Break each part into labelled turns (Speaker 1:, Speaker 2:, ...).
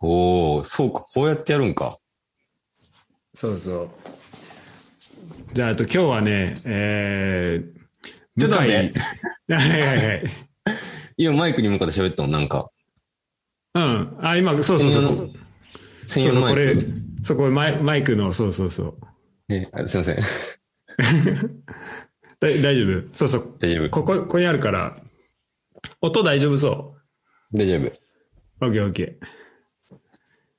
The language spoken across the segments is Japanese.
Speaker 1: おおそうか、こうやってやるんか。
Speaker 2: そうそう。じゃあ、あと今日はね、えー、
Speaker 1: ちょっと待って
Speaker 2: はいはいはい。
Speaker 1: 今マイクに向かって喋ったのなんか。
Speaker 2: うん。あ、今、そうそうそう。
Speaker 1: 専
Speaker 2: そうそう、これそこマイマイクの、そうそうそう。
Speaker 1: えあすいません。
Speaker 2: だ大丈夫？そうそう。
Speaker 1: 大丈夫。
Speaker 2: ここ、ここにあるから、音大丈夫そ
Speaker 1: 大丈夫。
Speaker 2: う。オッケーオッケー。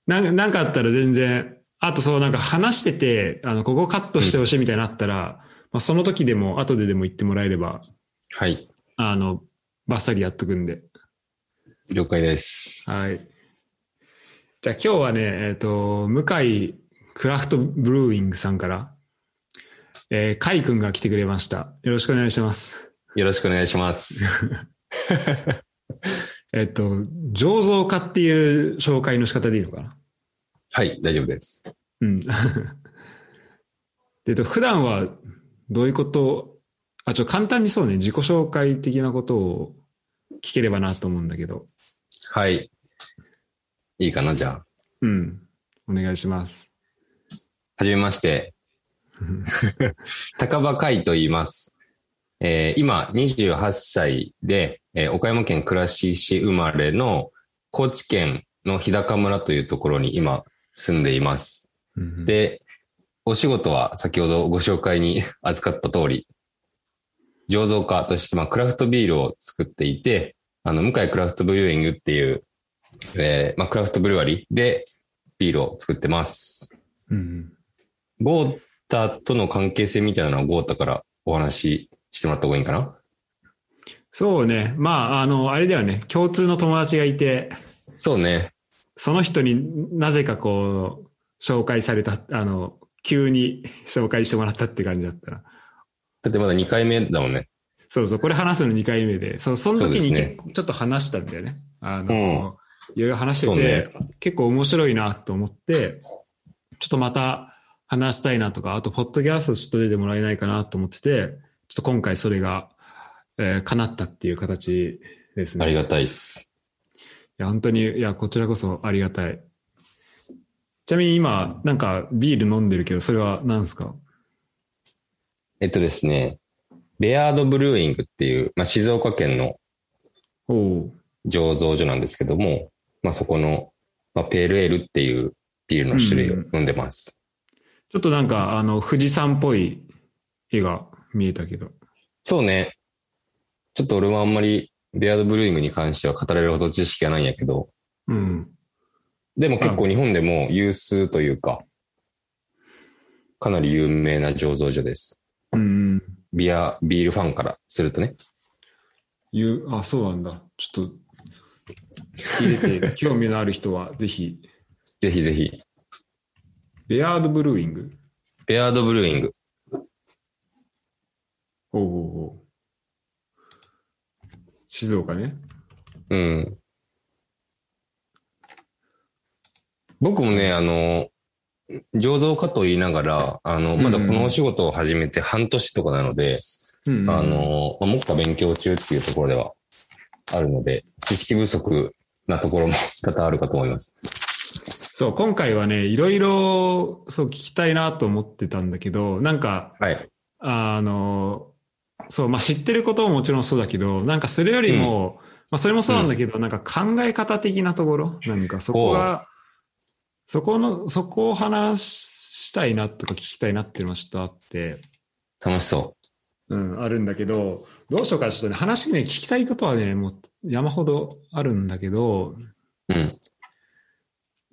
Speaker 2: なんか、なんかあったら全然、あとそう、なんか話してて、あの、ここカットしてほしいみたいになったら、まあ、その時でも、後ででも言ってもらえれば、
Speaker 1: はい。
Speaker 2: あの、バッサリやっとくんで。
Speaker 1: 了解です。
Speaker 2: はい。じゃあ今日はね、えっ、と、向井クラフトブルーイングさんから、えー、カイ君が来てくれました。よろしくお願いします。
Speaker 1: よろしくお願いします。
Speaker 2: えっ、と、醸造家っていう紹介の仕方でいいのかな？
Speaker 1: はい、大丈夫です。
Speaker 2: うん。でえっと、普段はどういうこと、あ、ちょ、簡単にそうね、自己紹介的なことを聞ければなと思うんだけど、
Speaker 1: はい。いいかな、じゃあ。
Speaker 2: うん。お願いします。
Speaker 1: はじめまして。高場海と言います。えー今、28歳で、えー岡山県倉敷市生まれの高知県の日高村というところに今住んでいます。
Speaker 2: うん
Speaker 1: で、お仕事は先ほどご紹介に 預かった通り、醸造家として、まあ、クラフトビールを作っていて、あの、向井クラフトブリューイングっていう、えーまあ、クラフトブルワリーでビールを作ってます。
Speaker 2: うん
Speaker 1: ゴータとの関係性みたいなのはゴータからお話ししてもらった方がいいかな？
Speaker 2: そうね。まあ、あの、あれだよね。共通の友達がいて、
Speaker 1: そうね。
Speaker 2: その人になぜかこう、紹介された、あの、急に紹介してもらったって感じだったら。
Speaker 1: だってまだ2回目だもんね。
Speaker 2: そうそう、これ話すの2回目で、そう、その時に
Speaker 1: ね
Speaker 2: ちょっと話したんだよね。あの、
Speaker 1: うん
Speaker 2: いろいろ話してて、
Speaker 1: ね
Speaker 2: 結構面白いなと思って、ちょっとまた話したいなとか、あと、ポッドキャストちょっと出てもらえないかなと思ってて、ちょっと今回それが、えー叶ったっていう形ですね。
Speaker 1: ありがたいっす。
Speaker 2: いや、本当に、いや、こちらこそありがたい。ちなみに今、なんかビール飲んでるけど、それは何ですか？
Speaker 1: えっとですね、ベアードブルーイングっていう、まあ、静岡県の醸造所なんですけども、まあ、そこの、まあ、ペールエールっていうビールの種類を飲んでます。
Speaker 2: ちょっとなんか、あの、富士山っぽい絵が見えたけど。
Speaker 1: そうね。ちょっと俺はあんまりベアードブルーイングに関しては語れるほど知識がないんやけど、
Speaker 2: うん。
Speaker 1: でも結構日本でも有数というか、かなり有名な醸造所です。
Speaker 2: うん。
Speaker 1: ビア、ビールファンからするとね。
Speaker 2: あ、そうなんだ。ちょっと、入れて、興味のある人は、ぜひ、
Speaker 1: ぜひぜひ、
Speaker 2: ベアードブルーイング？
Speaker 1: ベアードブルーイング。
Speaker 2: おうおうおう静岡ね。
Speaker 1: うん。僕もね、あの、醸造家と言いながら、あの、まだこのお仕事を始めて半年とかなので、
Speaker 2: うんうん
Speaker 1: あの、まあ、目下勉強中っていうところではあるので、知識不足なところも多々あるかと思います。
Speaker 2: そう、今回はね、いろいろ、そう聞きたいなと思ってたんだけど、なんか、
Speaker 1: はい。
Speaker 2: あの、そう、まあ、知ってることももちろんそうだけど、なんかそれよりも、まあ、それもそうなんだけど、なんか考え方的なところ、なんかそこが、そこの、そこを話したいなとか聞きたいなっていうのはちょっとあって、
Speaker 1: 楽しそ
Speaker 2: うん、あるんだけど、どうしようかちょっとね、話ね、聞きたいことはね、もう山ほどあるんだけど、
Speaker 1: う。うん。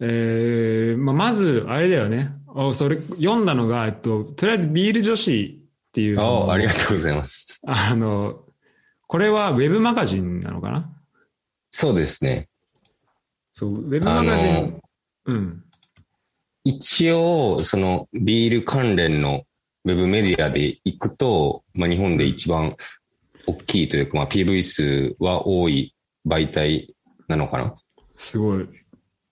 Speaker 2: えーまあ、まず、あれだよね。あそれ、読んだのが、えっと、とりあえずビール女子っていう、
Speaker 1: ああ、ありがとうございます。
Speaker 2: あの、これはウェブマガジンなのかな？
Speaker 1: そうですね。
Speaker 2: そう、ウェブマガジン。うん。
Speaker 1: 一応、そのビール関連のウェブメディアで行くと、まあ、日本で一番大きいというか、まあ、PV 数は多い媒体なのかな？
Speaker 2: すごい。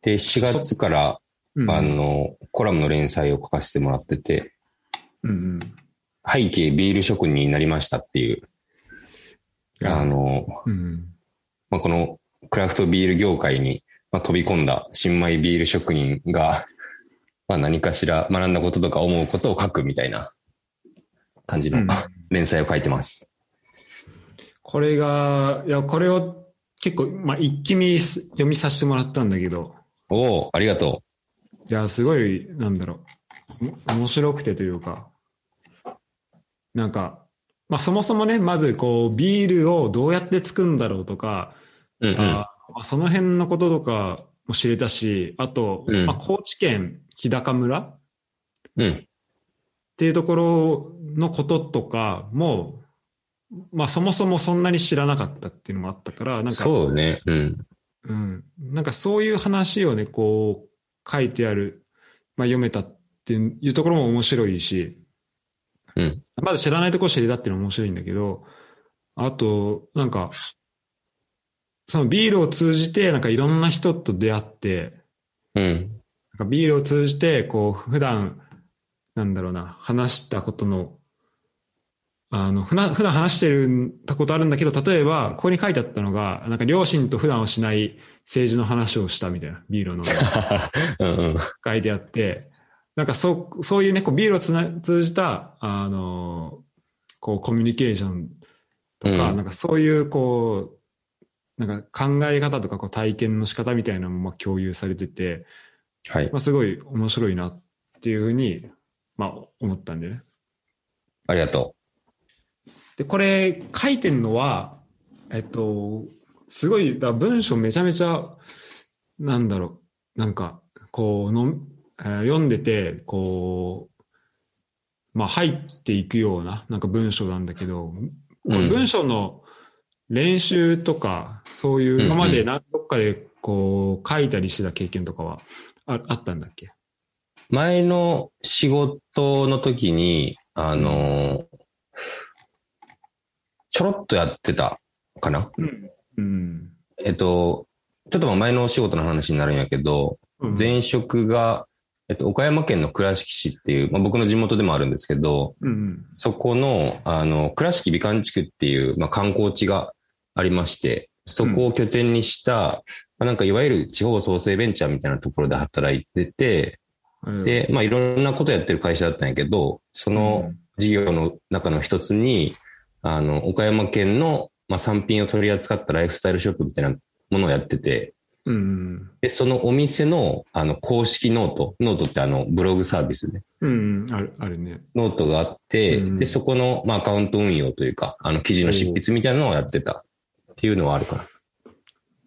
Speaker 1: で、4月から、
Speaker 2: うん、
Speaker 1: あの、コラムの連載を書かせてもらってて、
Speaker 2: うんうん。
Speaker 1: 背景ビール職人になりましたっていう、あの、
Speaker 2: うん。
Speaker 1: まあ、このクラフトビール業界にまあ、飛び込んだ新米ビール職人が、まあ何かしら学んだこととか思うことを書くみたいな感じの
Speaker 2: うん。
Speaker 1: 連載を書いてます。
Speaker 2: これが、いや、これを結構、まあ、一気見す読みさせてもらったんだけど、
Speaker 1: おおありがと
Speaker 2: いや、すごい、なんだろう、お面白くてというか、なんか、まあ、そもそもね、まず、こう、ビールをどうやって作るんだろうとか、
Speaker 1: う。うんうん。
Speaker 2: あまあその辺のこととかも知れたし、あと、
Speaker 1: うん
Speaker 2: まあ、高知県日高村っ
Speaker 1: うん。
Speaker 2: ていうところのこととかも、まあ、そもそもそんなに知らなかったっていうのもあったから、なんか、
Speaker 1: そうね。うん。
Speaker 2: うん。なんかそういう話をね、こう、書いてある、まあ読めたっていうところも面白いし、
Speaker 1: うん。
Speaker 2: まず知らないところ知れたっていうのも面白いんだけど、あと、なんか、そのビールを通じて、なんかいろんな人と出会って、
Speaker 1: うん。
Speaker 2: なんかビールを通じて、こう、普段、なんだろうな、話したことの、あの、普段、普段話してるたことあるんだけど、例えば、ここに書いてあったのが、なんか両親と普段はしない政治の話をしたみたいな、ビールを飲んで
Speaker 1: うんうん。
Speaker 2: 書いてあって、なんかそう、そういうね、こうビールをつな通じた、あの、こう、コミュニケーションとか、
Speaker 1: うん
Speaker 2: なんかそういう、こう、なんか考え方とかこう体験の仕方みたいなのもまあ共有されてて、
Speaker 1: はい。
Speaker 2: まあ、すごい面白いなっていうふうに、まあ、思ったんでね。
Speaker 1: ありがと
Speaker 2: で、これ書いてんのは、えっと、すごい、だ文章めちゃめちゃ、なんだろう、なんか、こうの、えー読んでて、こう、まあ入っていくような、なんか文章なんだけど、
Speaker 1: う。
Speaker 2: これ文
Speaker 1: うん。
Speaker 2: 章の練習とか、そういう、今まで何どっかでこう書いたりしてた経験とかはああったんだっけ？
Speaker 1: 前の仕事の時に、あのーちょろっとやってたかな？
Speaker 2: うん。うん。
Speaker 1: えっと、ちょっとまあ前のお仕事の話になるんやけど、
Speaker 2: うん
Speaker 1: 前職が、えっと、岡山県の倉敷市っていう、まあ、僕の地元でもあるんですけど、
Speaker 2: うん。
Speaker 1: そこの、あの、倉敷美観地区っていう、まあ、観光地がありまして、そこを拠点にした、まあ、なんかいわゆる地方創生ベンチャーみたいなところで働いてて、
Speaker 2: うん、
Speaker 1: で、まあいろんなことやってる会社だったんやけど、その事業の中の一つに、あの、岡山県の、まあ、産品を取り扱ったライフスタイルショップみたいなものをやってて、
Speaker 2: うん。
Speaker 1: で、そのお店の、あの、公式 note、note ってあの、ブログサービスね、
Speaker 2: うん。ある、あるね。
Speaker 1: ノートがあって、
Speaker 2: うん
Speaker 1: で、そこの、まあ、アカウント運用というか、あの、記事の執筆みたいなのをやってたっていうのはあるかな。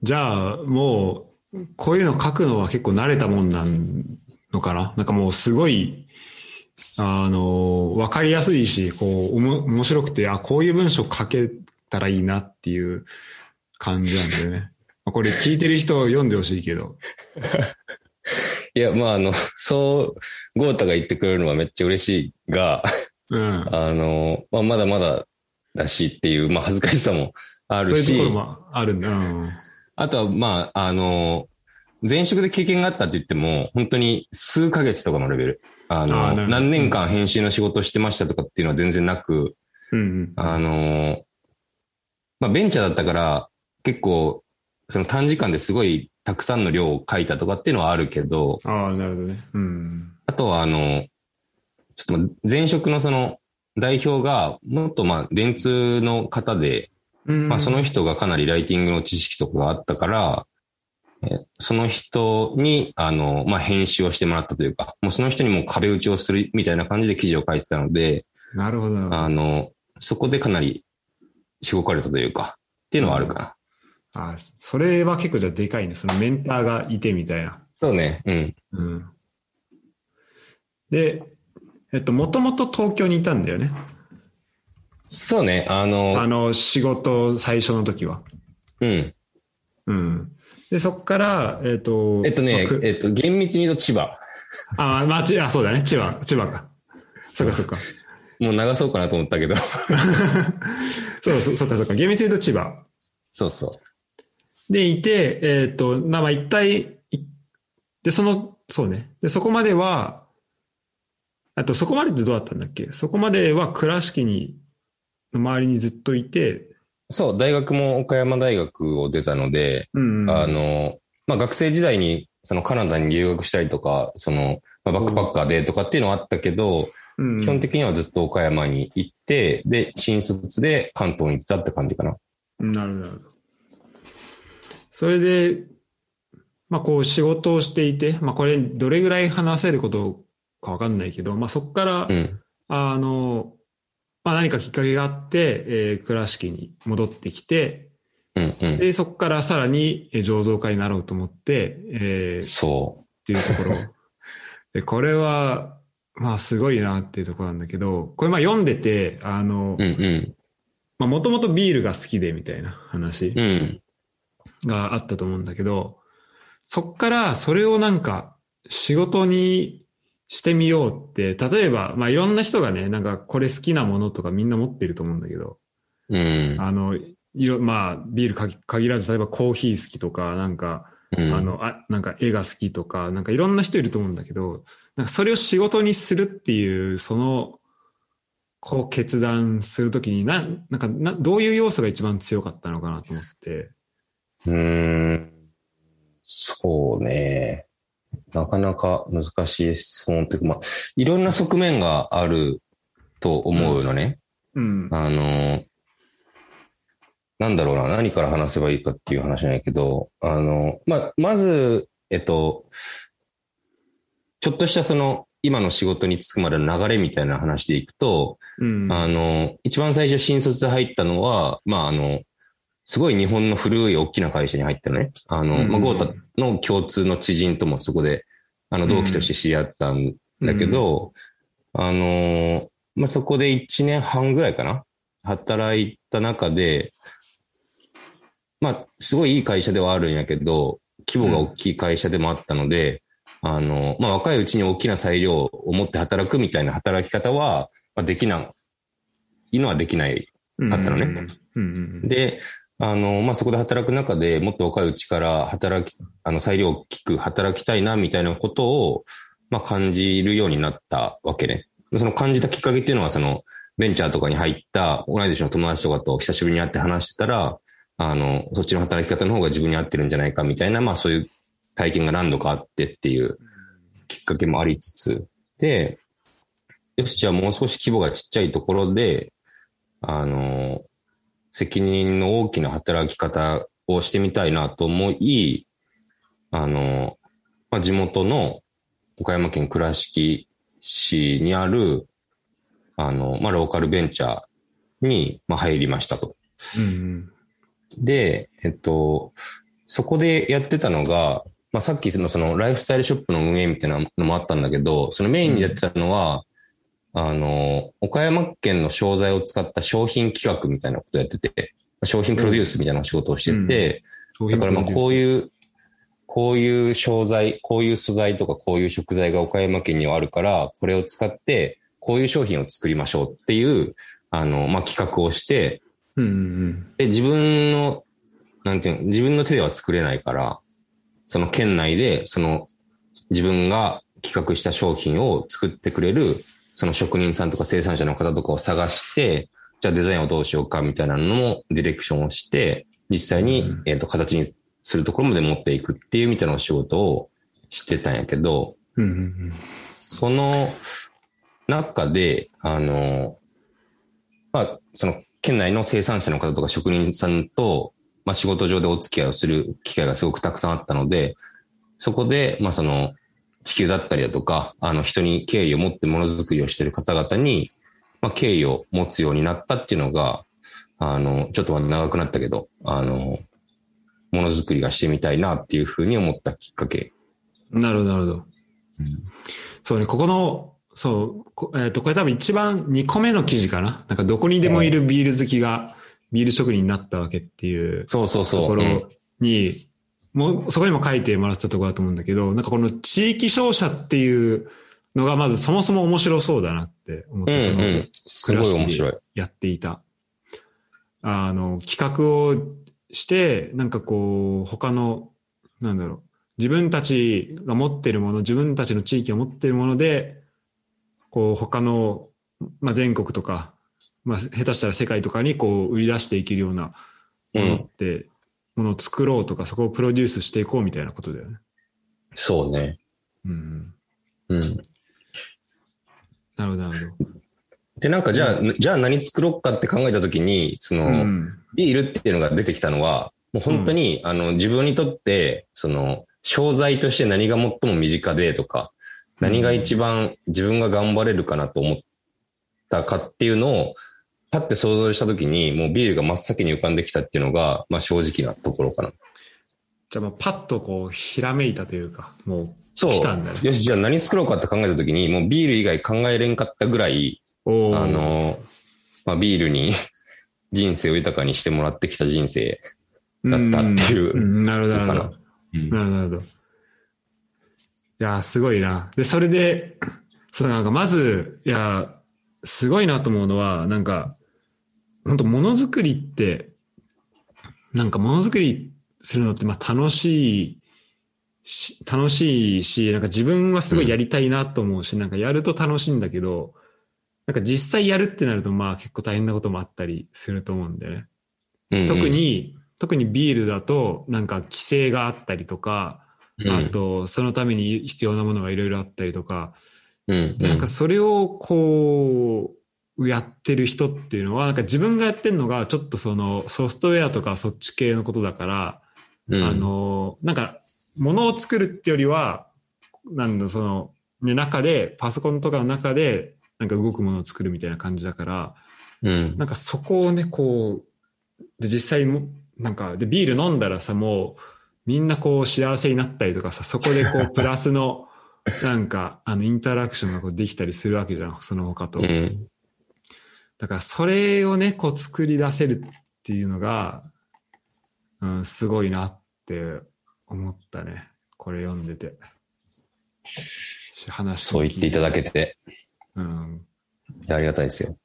Speaker 2: じゃあ、もう、こういうの書くのは結構慣れたもんなんのかな？なんかもうすごい、あの、わかりやすいし、こう、おも面白くて、あ、こういう文章書けたらいいなっていう感じなんだよね。まあこれ聞いてる人読んでほしいけど。
Speaker 1: いや、まあ、あの、そう、ゴータが言ってくれるのはめっちゃ嬉しいが、
Speaker 2: うん。
Speaker 1: あの、まあ、まだまだだしっていう、まあ、恥ずかしさもあるし
Speaker 2: そういうところ、もあるんだ。うん。
Speaker 1: あとは、まあ、あの、前職で経験があったって言っても、本当に数ヶ月とかのレベル。あの、
Speaker 2: あ
Speaker 1: 何年間編集の仕事をしてましたとかっていうのは全然なく、
Speaker 2: うん。
Speaker 1: あの、まあ、ベンチャーだったから、結構、その短時間ですごいたくさんの量を書いたとかっていうのはあるけど、
Speaker 2: ああ、なるほどね。うん。
Speaker 1: あとは、あの、ちょっとまあ前職のその代表が、もっとまあ、電通の方で、
Speaker 2: うん。
Speaker 1: まあ、その人がかなりライティングの知識とかがあったから、えその人に、あの、まあ、編集をしてもらったというか、もうその人にも壁打ちをするみたいな感じで記事を書いてたので、
Speaker 2: なるほどなるほど。
Speaker 1: あの、そこでかなりしごかれたというか、っていうのはあるかな。
Speaker 2: あそれは結構じゃあでかいね。そのメンターがいてみたいな。
Speaker 1: そうね、うん。
Speaker 2: うん。で、えっと、もともと東京にいたんだよね。
Speaker 1: そうね、あの、
Speaker 2: あの、仕事最初の時は。
Speaker 1: うん。
Speaker 2: うん。で、そっから、えっと、
Speaker 1: えっとね
Speaker 2: まあ、く
Speaker 1: えっと、厳密に言うと千葉。
Speaker 2: あ、まあ、ちあ、そうだね。千葉、千葉か。そっかそっか。
Speaker 1: もう流そうかなと思ったけど。
Speaker 2: そ うそう、そっかそっか。厳密に言うと千葉。
Speaker 1: そうそう。
Speaker 2: で、いて、えっ、と、まあまあ一体、いで、その、そうね。で、そこまでは、あと、そこまでってどうだったんだっけ？そこまでは倉敷に、の周りにずっといて、
Speaker 1: そう、大学も岡山大学を出たので、
Speaker 2: うんうん。
Speaker 1: あの、まあ学生時代にそのカナダに留学したりとか、その、まあ、バックパッカーでとかっていうのはあったけど、
Speaker 2: うん
Speaker 1: 基本的にはずっと岡山に行って、で、新卒で関東に行ってたって感じかな。
Speaker 2: なるほど。それで、まあこう仕事をしていて、まあこれどれぐらい話せることかわかんないけど、まあそこから、
Speaker 1: うん。
Speaker 2: あの、まあ何かきっかけがあって、えー倉敷に戻ってきて、
Speaker 1: うんうん。
Speaker 2: で、そこからさらにえー醸造家になろうと思って、えー
Speaker 1: そ
Speaker 2: っていうところ。で、これは、まあすごいなっていうところなんだけど、これまあ読んでて、あの
Speaker 1: う。う、んうん。
Speaker 2: まあもともとビールが好きでみたいな話
Speaker 1: うん。
Speaker 2: があったと思うんだけど、そっからそれをなんか仕事にしてみようって、例えば、まあいろんな人がね、なんかこれ好きなものとかみんな持ってると思うんだけど、
Speaker 1: うん。
Speaker 2: あの、いろ、まあビール限らず、例えばコーヒー好きとか、なんか、
Speaker 1: うん
Speaker 2: あ、の、あ、なんか絵が好きとか、なんかいろんな人いると思うんだけど、なんかそれを仕事にするっていう、その、こう決断するときに、な、なんかな、どういう要素が一番強かったのかなと思って。
Speaker 1: うーん。そうね。なかなか難しい質問というか、まあ、いろんな側面があると思うのね。
Speaker 2: うん。
Speaker 1: あの、なんだろうな、何から話せばいいかっていう話なんやけど、あの、まあ、まず、えっと、ちょっとしたその、今の仕事に就くまでの流れみたいな話でいくと、
Speaker 2: うん。
Speaker 1: あの、一番最初新卒で入ったのは、まあ、あの、すごい日本の古い大きな会社に入ったのね。あの、
Speaker 2: うん
Speaker 1: まあ、ゴータの共通の知人ともそこで、あの、同期として知り合ったんだけど、あの、まあ、そこで1年半ぐらいかな働いた中で、まあ、すごいいい会社ではあるんやけど、規模が大きい会社でもあったので、あの、まあ、若いうちに大きな裁量を持って働くみたいな働き方は、まあ、できない。のはできないかったのね。
Speaker 2: うんうん。
Speaker 1: で、あの、まあ、そこで働く中でもっと若いうちから働き、あの、裁量を聞く、働きたいな、みたいなことを、まあ、感じるようになったわけね。その感じたきっかけっていうのは、その、ベンチャーとかに入った同い年の友達とかと久しぶりに会って話してたら、あの、そっちの働き方の方が自分に合ってるんじゃないかみたいな、まあそういう体験が何度かあってっていうきっかけもありつつ、で、よし、じゃあもう少し規模がちっちゃいところで、あの、責任の大きな働き方をしてみたいなと思い、あの、まあ、地元の岡山県倉敷市にある、あの、まあ、ローカルベンチャーに、まあ、入りましたと。
Speaker 2: うん
Speaker 1: で、えっと、そこでやってたのが、まあ、さっきそのそのライフスタイルショップの運営みたいなのもあったんだけど、そのメインにやってたのは、あの、岡山県の商材を使った商品企画みたいなことをやってて、商品プロデュースみたいな仕事をしてて、
Speaker 2: うん。
Speaker 1: だからまあこう
Speaker 2: う。
Speaker 1: いう、こういう商材、こういう素材とかこういう食材が岡山県にはあるから、これを使って、こういう商品を作りましょうっていう、あの、まあ、企画をして、
Speaker 2: うんうん
Speaker 1: で、自分の、なんていうの、自分の手では作れないから、その県内で、その、自分が企画した商品を作ってくれる、その職人さんとか生産者の方とかを探して、じゃあデザインをどうしようかみたいなのもディレクションをして、実際に
Speaker 2: うん、
Speaker 1: えっ、と、形にするところまで持っていくっていうみたいなお仕事をしてたんやけど、
Speaker 2: うん。うんうん
Speaker 1: その中で、あの、まあ、その県内の生産者の方とか職人さんと、まあ、仕事上でお付き合いをする機会がすごくたくさんあったので、そこで、まあ、その、地球だったりだとか、あの、人に敬意を持ってものづくりをしている方々に、まあ、敬意を持つようになったっていうのが、あの、ちょっとは長くなったけど、あの、ものづくりがしてみたいなっていうふうに思ったきっかけ。
Speaker 2: うん。なるほど、なるほど。
Speaker 1: うん
Speaker 2: そうね、ここの、そう、こえっ、と、これ多分一番2個目の記事かな？なんかどこにでもいるビール好きがビール職人になったわけっていう
Speaker 1: そうそうそう。
Speaker 2: ところ
Speaker 1: うん
Speaker 2: に、もうそこにも書いてもらったところだと思うんだけど、なんかこの地域商社っていうのがまずそもそも面白そうだなって思って、その
Speaker 1: うんうん。すごい面白い。
Speaker 2: やっていた。あの、企画をして、なんかこう、他の、なんだろう、自分たちが持ってるもの、自分たちの地域が持ってるもので、こう、他の、まあ、全国とか、まあ、下手したら世界とかにこう、売り出していけるようなものって、ものを作ろうとか、そこをプロデュースしていこうみたいなことだよね。
Speaker 1: そうね。
Speaker 2: うん。
Speaker 1: うん。
Speaker 2: なるほど、なるほ
Speaker 1: で、なんかじゃあ、じゃあ何作ろうかって考えたときに、その、
Speaker 2: ど。うん。
Speaker 1: ビールっていうのが出てきたのは、もう本当に、あの、自分にとって、その、商材として何が最も身近でとか、何が一番自分が頑張れるかなと思ったかっていうのを、パッて想像したときに、もうビールが真っ先に浮かんできたっていうのが、まあ正直なところかな。
Speaker 2: じゃあもうパッとこう、ひらめいたというか、もう、
Speaker 1: そう。
Speaker 2: 来たんだね
Speaker 1: よし、じゃあ何作ろうかって考えたときに、もうビール以外考えれんかったぐらい、あの、まあビールに 人生を豊かにしてもらってきた人生だったっていう
Speaker 2: うんなるほど、なるほ
Speaker 1: か
Speaker 2: ど。
Speaker 1: うん
Speaker 2: なるほど。いやー、すごいな。で、それで、そう、なんか、まず、いやー、すごいなと思うのは、なんか、本当ものづくりって、なんか、ものづくりするのって、まあ、楽しいし、楽しいし、なんか自分はすごいやりたいなと思うし、なんかやると楽しいんだけど、なんか実際やるってなると、まあ結構大変なこともあったりすると思うんだよね。
Speaker 1: うんうん。
Speaker 2: 特に、特にビールだと、なんか規制があったりとか、
Speaker 1: うん。
Speaker 2: あと、そのために必要なものがいろいろあったりとか、
Speaker 1: うん
Speaker 2: で、なんかそれをこう、やってる人っていうのは、なんか自分がやってるのがちょっとそのソフトウェアとかそっち系のことだから、
Speaker 1: うん
Speaker 2: あの、なんか、ものを作るってよりは、なんだ、その、ね、中で、パソコンとかの中で、なんか動くものを作るみたいな感じだから、
Speaker 1: うん。
Speaker 2: なんかそこをね、こう、で、実際も、なんか、で、ビール飲んだらさ、もう、みんなこう幸せになったりとかさ、そこでこう、プラスの、なんか、あの、インタラクションがこうできたりするわけじゃん、その他と。
Speaker 1: うん。
Speaker 2: だから、それをね、こう、作り出せるっていうのが、うん、すごいなって思ったね。これ読んでて。し話
Speaker 1: そう言っていただけ
Speaker 2: て。
Speaker 1: て、
Speaker 2: うん。
Speaker 1: ありがたいですよ。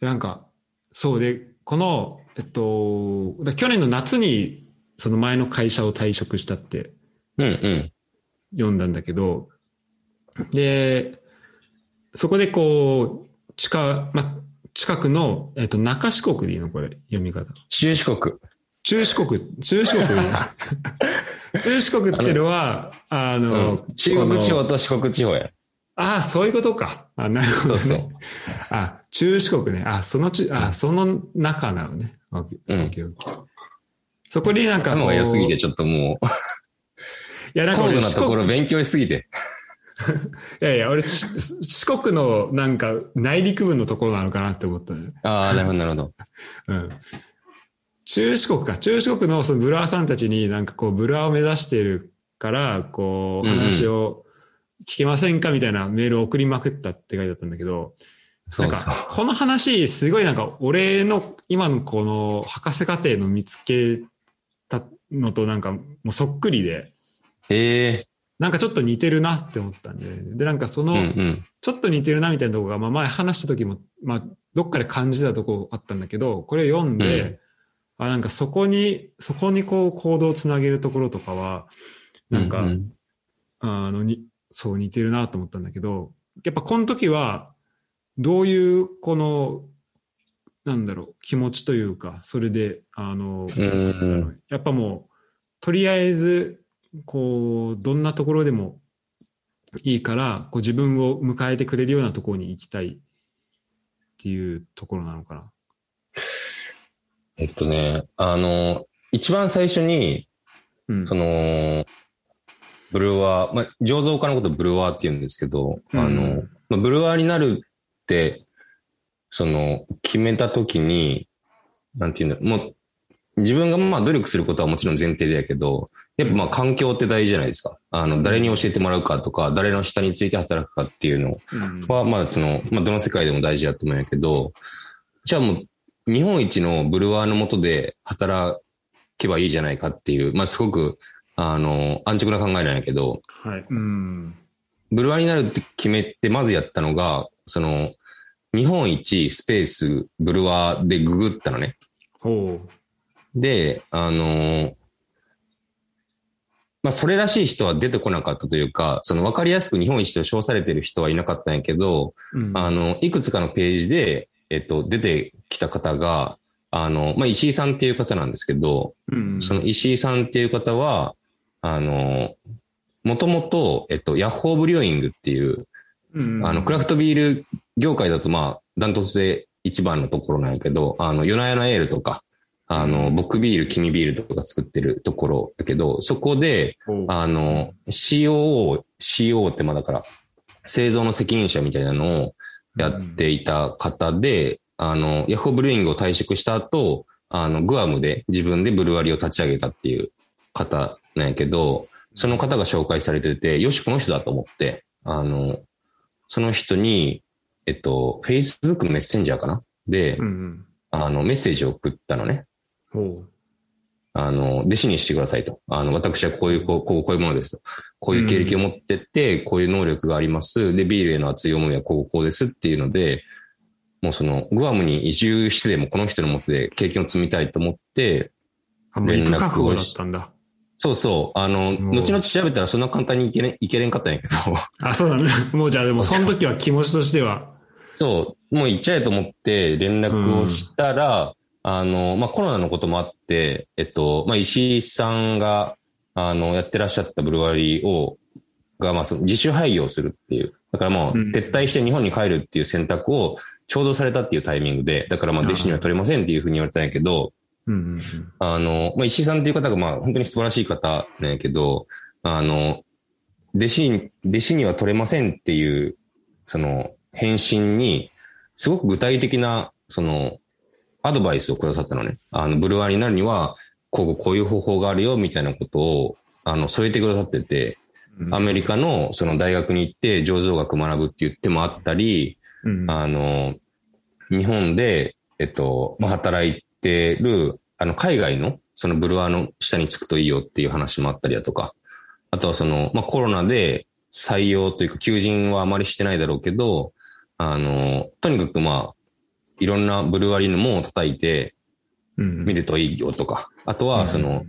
Speaker 2: でなんか、そうで、この、えっと、だ去年の夏に、その前の会社を退職したって
Speaker 1: うんうん。
Speaker 2: 読んだんだけど、で、そこでこう、近、ま、近くの、えっと、中四国でいいの？これ、読み方。
Speaker 1: 中四国。
Speaker 2: 中四国、中四国 中四国っていうのは、あの、
Speaker 1: うん中国地方と四国地方や。
Speaker 2: ああ、そういうことか。あなるほど、ね。
Speaker 1: そうそう
Speaker 2: あ、中四国ね。あ、その中、あ、その中なのね。
Speaker 1: うん
Speaker 2: そこになんかこう。
Speaker 1: 頭が良すぎて、
Speaker 2: い
Speaker 1: ちょっともう、
Speaker 2: や、なんか
Speaker 1: 高度なところ勉強しすぎて。
Speaker 2: いやいや、俺、ち 四国のなんか内陸部のところなのかなって思ったのよ。
Speaker 1: ああ、なるほど、なるほど。
Speaker 2: うん。中四国か。中四国のそのブルワーさんたちになんかこう、ブルワーを目指しているから、こう、話を聞けませんかみたいなメールを送りまくったって書いてあったんだけど、なんか、。この話、すごいなんか、俺の今のこの博士課程の見つけたのとなんか、もうそっくりで、
Speaker 1: へえ。
Speaker 2: なんかちょっと似てるなって思ったんで、で、なんかその、
Speaker 1: うんうん。
Speaker 2: ちょっと似てるなみたいなとこが、まあ前話した時も、まあ、どっかで感じたとこあったんだけど、これ読んで、
Speaker 1: うん。
Speaker 2: あ、なんかそこに、そこにこう行動をつなげるところとかは、なんか、
Speaker 1: ううん。
Speaker 2: あの、に、そう似てるなと思ったんだけど、やっぱこの時は、どういう、この、なんだろう、気持ちというか、それで、あの、
Speaker 1: ん。
Speaker 2: やっぱもう、とりあえず、こう、どんなところでもいいから、こう自分を迎えてくれるようなところに行きたいっていうところなのかな。
Speaker 1: えっとね、あの、一番最初に、
Speaker 2: うん。
Speaker 1: その、ブルワー、まあ、醸造家のことブルワーって言うんですけど、
Speaker 2: うん
Speaker 1: あの、まあ、ブルワーになるって、その、決めたときに、なんていうんだろう、もう、自分がまあ努力することはもちろん前提だけど、やっぱまあ環境って大事じゃないですか。あの、誰に教えてもらうかとか、誰の下について働くかっていうの
Speaker 2: うん
Speaker 1: は、まあその、まあどの世界でも大事だと思うんやけど、じゃあもう、日本一のブルワーの下で働けばいいじゃないかっていう、まあすごく、あの、安直な考えなんやけど、
Speaker 2: はい。うん。
Speaker 1: ブルワーになるって決めて、まずやったのが、その、日本一スペースブルワーでググったのね。
Speaker 2: ほ
Speaker 1: で、あのまあ、それらしい人は出てこなかったというか、その分かりやすく日本一と称されてる人はいなかったんやけど、
Speaker 2: う。うん。
Speaker 1: あの、いくつかのページで、えっと、出てきた方が、あの、まあ、石井さんっていう方なんですけど、
Speaker 2: うん。
Speaker 1: その石井さんっていう方は、あの、もともと、えっと、ヤッホーブリューイングっていう、
Speaker 2: うん、
Speaker 1: あの、クラフトビール業界だと、まあ、ダントツで一番のところなんやけど、あの、ヨナヨナエールとか、あの、ボックビール、キミビールとか作ってるところだけど、そこで、あの、COO、CO ってまあだから、製造の責任者みたいなのをやっていた方で、あの、ヤッホーブルーイングを退職した後、あの、グアムで自分でブルワリーを立ち上げたっていう方なんやけど、その方が紹介されてて、よし、この人だと思って、あの、その人に、えっと、Facebook のメッセンジャーかな？で、
Speaker 2: うんうん。
Speaker 1: あの、メッセージを送ったのね。
Speaker 2: ほ
Speaker 1: あの、弟子にしてくださいと。あの、私はこういう、こう、こういうものですと。こういう経歴を持ってって、こういう能力があります。で、ビールへの熱い思いはこう、こうですっていうので、もうその、グアムに移住してでもこの人のもとで経験を積みたいと思って、
Speaker 2: う。あ、もう行く覚悟だったんだ。
Speaker 1: そうそう、あの、
Speaker 2: ん
Speaker 1: 後々調べたらそんな簡単にいけれん、いけれんかったんやけど、
Speaker 2: あ、そうなんだ。もうじゃあでもその時は気持ちとしては。
Speaker 1: そう、もう行っちゃえと思って連絡をしたら、あの、まあ、コロナのこともあって、えっと、まあ、石井さんが、あの、やってらっしゃったブルワリーを、が、まあ、自主廃業するっていう。だからもう、
Speaker 2: うん
Speaker 1: 撤退して日本に帰るっていう選択をちょうどされたっていうタイミングで、だからまあ、弟子には取れませんっていうふうに言われたんやけど、
Speaker 2: うんうんうん。
Speaker 1: あの、まあ、石井さんっていう方が、まあ、本当に素晴らしい方なんやけど、あの、弟子に、弟子には取れませんっていう、その、返信に、すごく具体的な、その、アドバイスをくださったのね。あの、ブルワリーになるには、こう、こういう方法があるよ、みたいなことを、あの、添えてくださってて、アメリカの、その大学に行って、醸造学学ぶっていう手もあったり、
Speaker 2: うん
Speaker 1: あの、日本で、えっと、まあ、働いてる、あの、海外の、そのブルワーの下につくといいよっていう話もあったりだとか、あとはその、まあ、コロナで採用というか、求人はあまりしてないだろうけど、あの、とにかくまあ、いろんなブルワリーの門を叩いて
Speaker 2: うん。
Speaker 1: みるといいよとか、あとはその、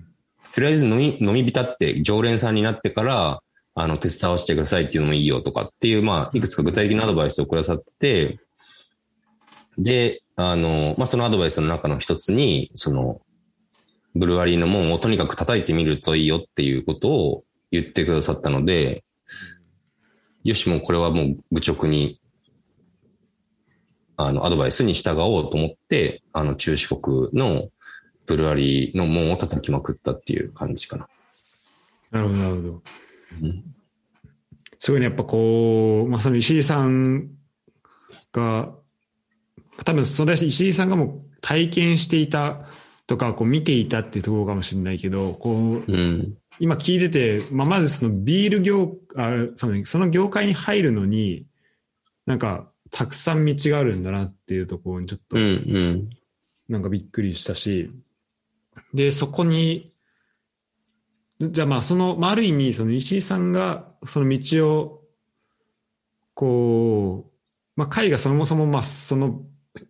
Speaker 1: とりあえず飲み、飲み浸って常連さんになってから、あの、手伝わせてくださいっていうのもいいよとかっていう、まあ、いくつか具体的なアドバイスをくださって、で、あの、まあ、そのアドバイスの中の一つに、その、ブルワリーの門をとにかく叩いてみるといいよっていうことを言ってくださったので、よし、もうこれはもう愚直に、あの、アドバイスに従おうと思って、あの、中四国のブルワリーの門を叩きまくったっていう感じかな。
Speaker 2: なるほど、なるほど
Speaker 1: うん。
Speaker 2: すごいね、やっぱこう、まあその石井さんが、多分それは石井さんがもう体験していたとか、こう見ていたっていうところかもしれないけど、こう、
Speaker 1: うん。
Speaker 2: 今聞いてて、まあ、まずそのビール業、あそのその業界に入るのに、なんか、たくさん道があるんだなっていうところにちょっと。なんかびっくりしたし、で、そこに、じゃあまあその、まあ、ある意味、その石井さんがその道を、こう、まあ会がそもそもまあその、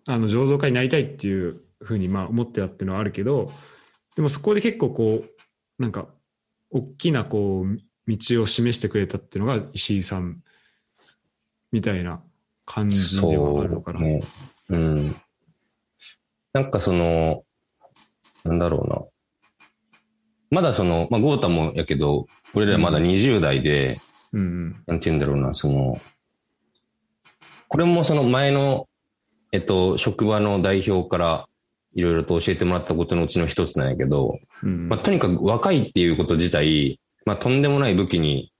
Speaker 2: あの醸造家になりたいっていうふうにまあ思ってたっていうのはあるけど、でもそこで結構こう、なんか、大きなこう、道を示してくれたっていうのが石井さんみたいな感じではあるのかな。
Speaker 1: ね。うん。なんかその、なんだろうな。まだその、まあ、ゴータもやけど、俺らまだ20代で、
Speaker 2: うんうん。
Speaker 1: なんて言うんだろうな、その、これもその前の、えっと、職場の代表からいろいろと教えてもらったことのうちの一つなんやけど、
Speaker 2: うん
Speaker 1: まあ、とにかく若いっていうこと自体、まあ、とんでもない武器に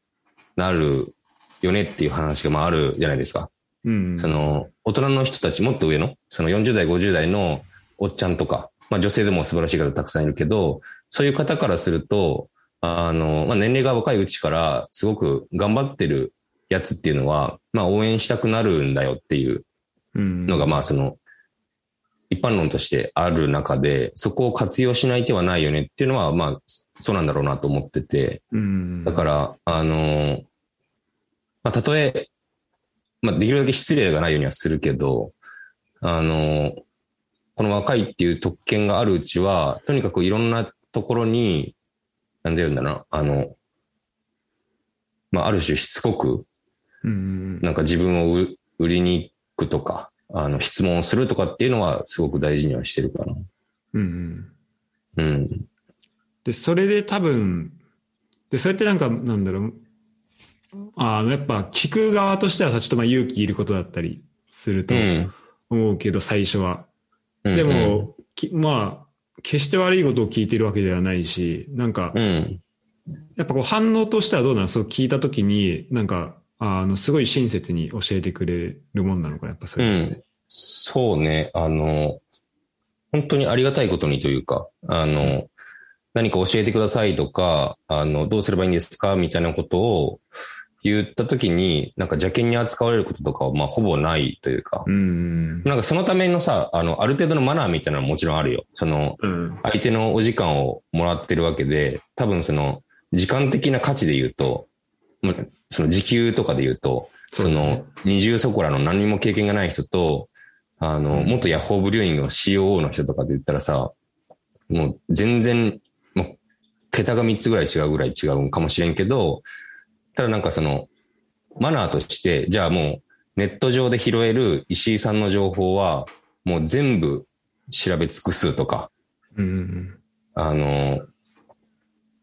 Speaker 1: なるよねっていう話がまああるじゃないですか。
Speaker 2: うん。
Speaker 1: その、大人の人たち、もっと上の、その40代、50代のおっちゃんとか、まあ女性でも素晴らしい方たくさんいるけど、そういう方からすると、あの、まあ年齢が若いうちからすごく頑張ってるやつっていうのは、まあ応援したくなるんだよっていう
Speaker 2: うん。
Speaker 1: のが、まあその、一般論としてある中で、そこを活用しない手はないよねっていうのは、まあ、そうなんだろうなと思ってて、
Speaker 2: うん。
Speaker 1: だから、あのまあ、たとえ、まあ、できるだけ失礼がないようにはするけど、あのこの若いっていう特権があるうちは、とにかくいろんなところに、なんで言うんだな、あの、まあ、ある種しつこく、
Speaker 2: うん
Speaker 1: なんか自分を売売りに行くとか、あの、質問をするとかっていうのはすごく大事にはしてるかな。
Speaker 2: うんうん。
Speaker 1: うん。
Speaker 2: で、それで多分、で、それってなんか、なんだろう、あの、やっぱ聞く側としてはさ、ちょっとまあ勇気いることだったりすると
Speaker 1: うん。
Speaker 2: 思うけど、最初は。
Speaker 1: うん
Speaker 2: で、も、きまあ、決して悪いことを聞いてるわけではないし、なんか
Speaker 1: う、ん。
Speaker 2: やっぱこう反応としてはどうなの？そう聞いたときに、なんか、あの、すごい親切に教えてくれるもんなのかな、やっぱそれって。
Speaker 1: そうね。あの、本当にありがたいことにというか、あの、何か教えてくださいとか、あの、どうすればいいんですか？みたいなことを言ったときに、なんか邪険に扱われることとかは、まあ、ほぼないというか、
Speaker 2: うん。
Speaker 1: なんかそのためのさ、あの、ある程度のマナーみたいなのはもちろんあるよ。その、
Speaker 2: うん。
Speaker 1: 相手のお時間をもらってるわけで、多分その、時間的な価値で言うと、まあその時給とかで言うと、その、二重そこらの何にも経験がない人と、あの、
Speaker 2: うん
Speaker 1: 元ヤッホーブリューイングの COO の人とかで言ったらさ、もう全然、もう、桁が3つぐらい違うぐらい違うかもしれんけど、ただなんかその、マナーとして、じゃあもう、ネット上で拾える石井さんの情報は、もう全部調べ尽くすとか、あの、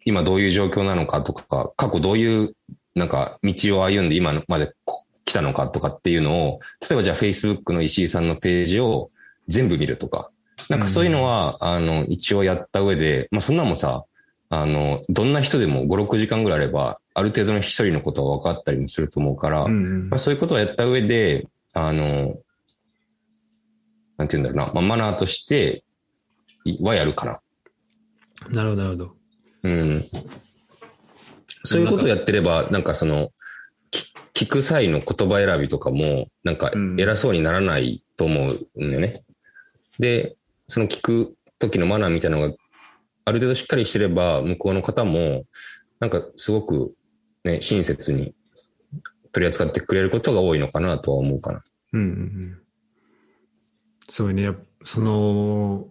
Speaker 1: 今どういう状況なのかとか、過去どういう、なんか、道を歩んで今までこ来たのかとかっていうのを、例えばじゃあ Facebook の石井さんのページを全部見るとか、なんかそういうのは、あの、一応やった上で、まあそんなもんさ、あの、どんな人でも5、6時間ぐらいあれば、ある程度の一人のことは分かったりもすると思うから、
Speaker 2: うん。うん
Speaker 1: まあ、そういうことをやった上で、あの、なんて言うんだろうな、まあ、マナーとしてはやるかな。
Speaker 2: うん。なるほど、なるほど。
Speaker 1: うん。そういうことをやってれば、なんかその、き聞く際の言葉選びとかも、なんか
Speaker 2: うん
Speaker 1: 偉そうにならないと思うんだよね。で、その聞く時のマナーみたいなのがある程度しっかりしてれば、向こうの方も、なんかすごくね、親切に取り扱ってくれることが多いのかなとは思うかな。
Speaker 2: うんうんうん。そうね、その、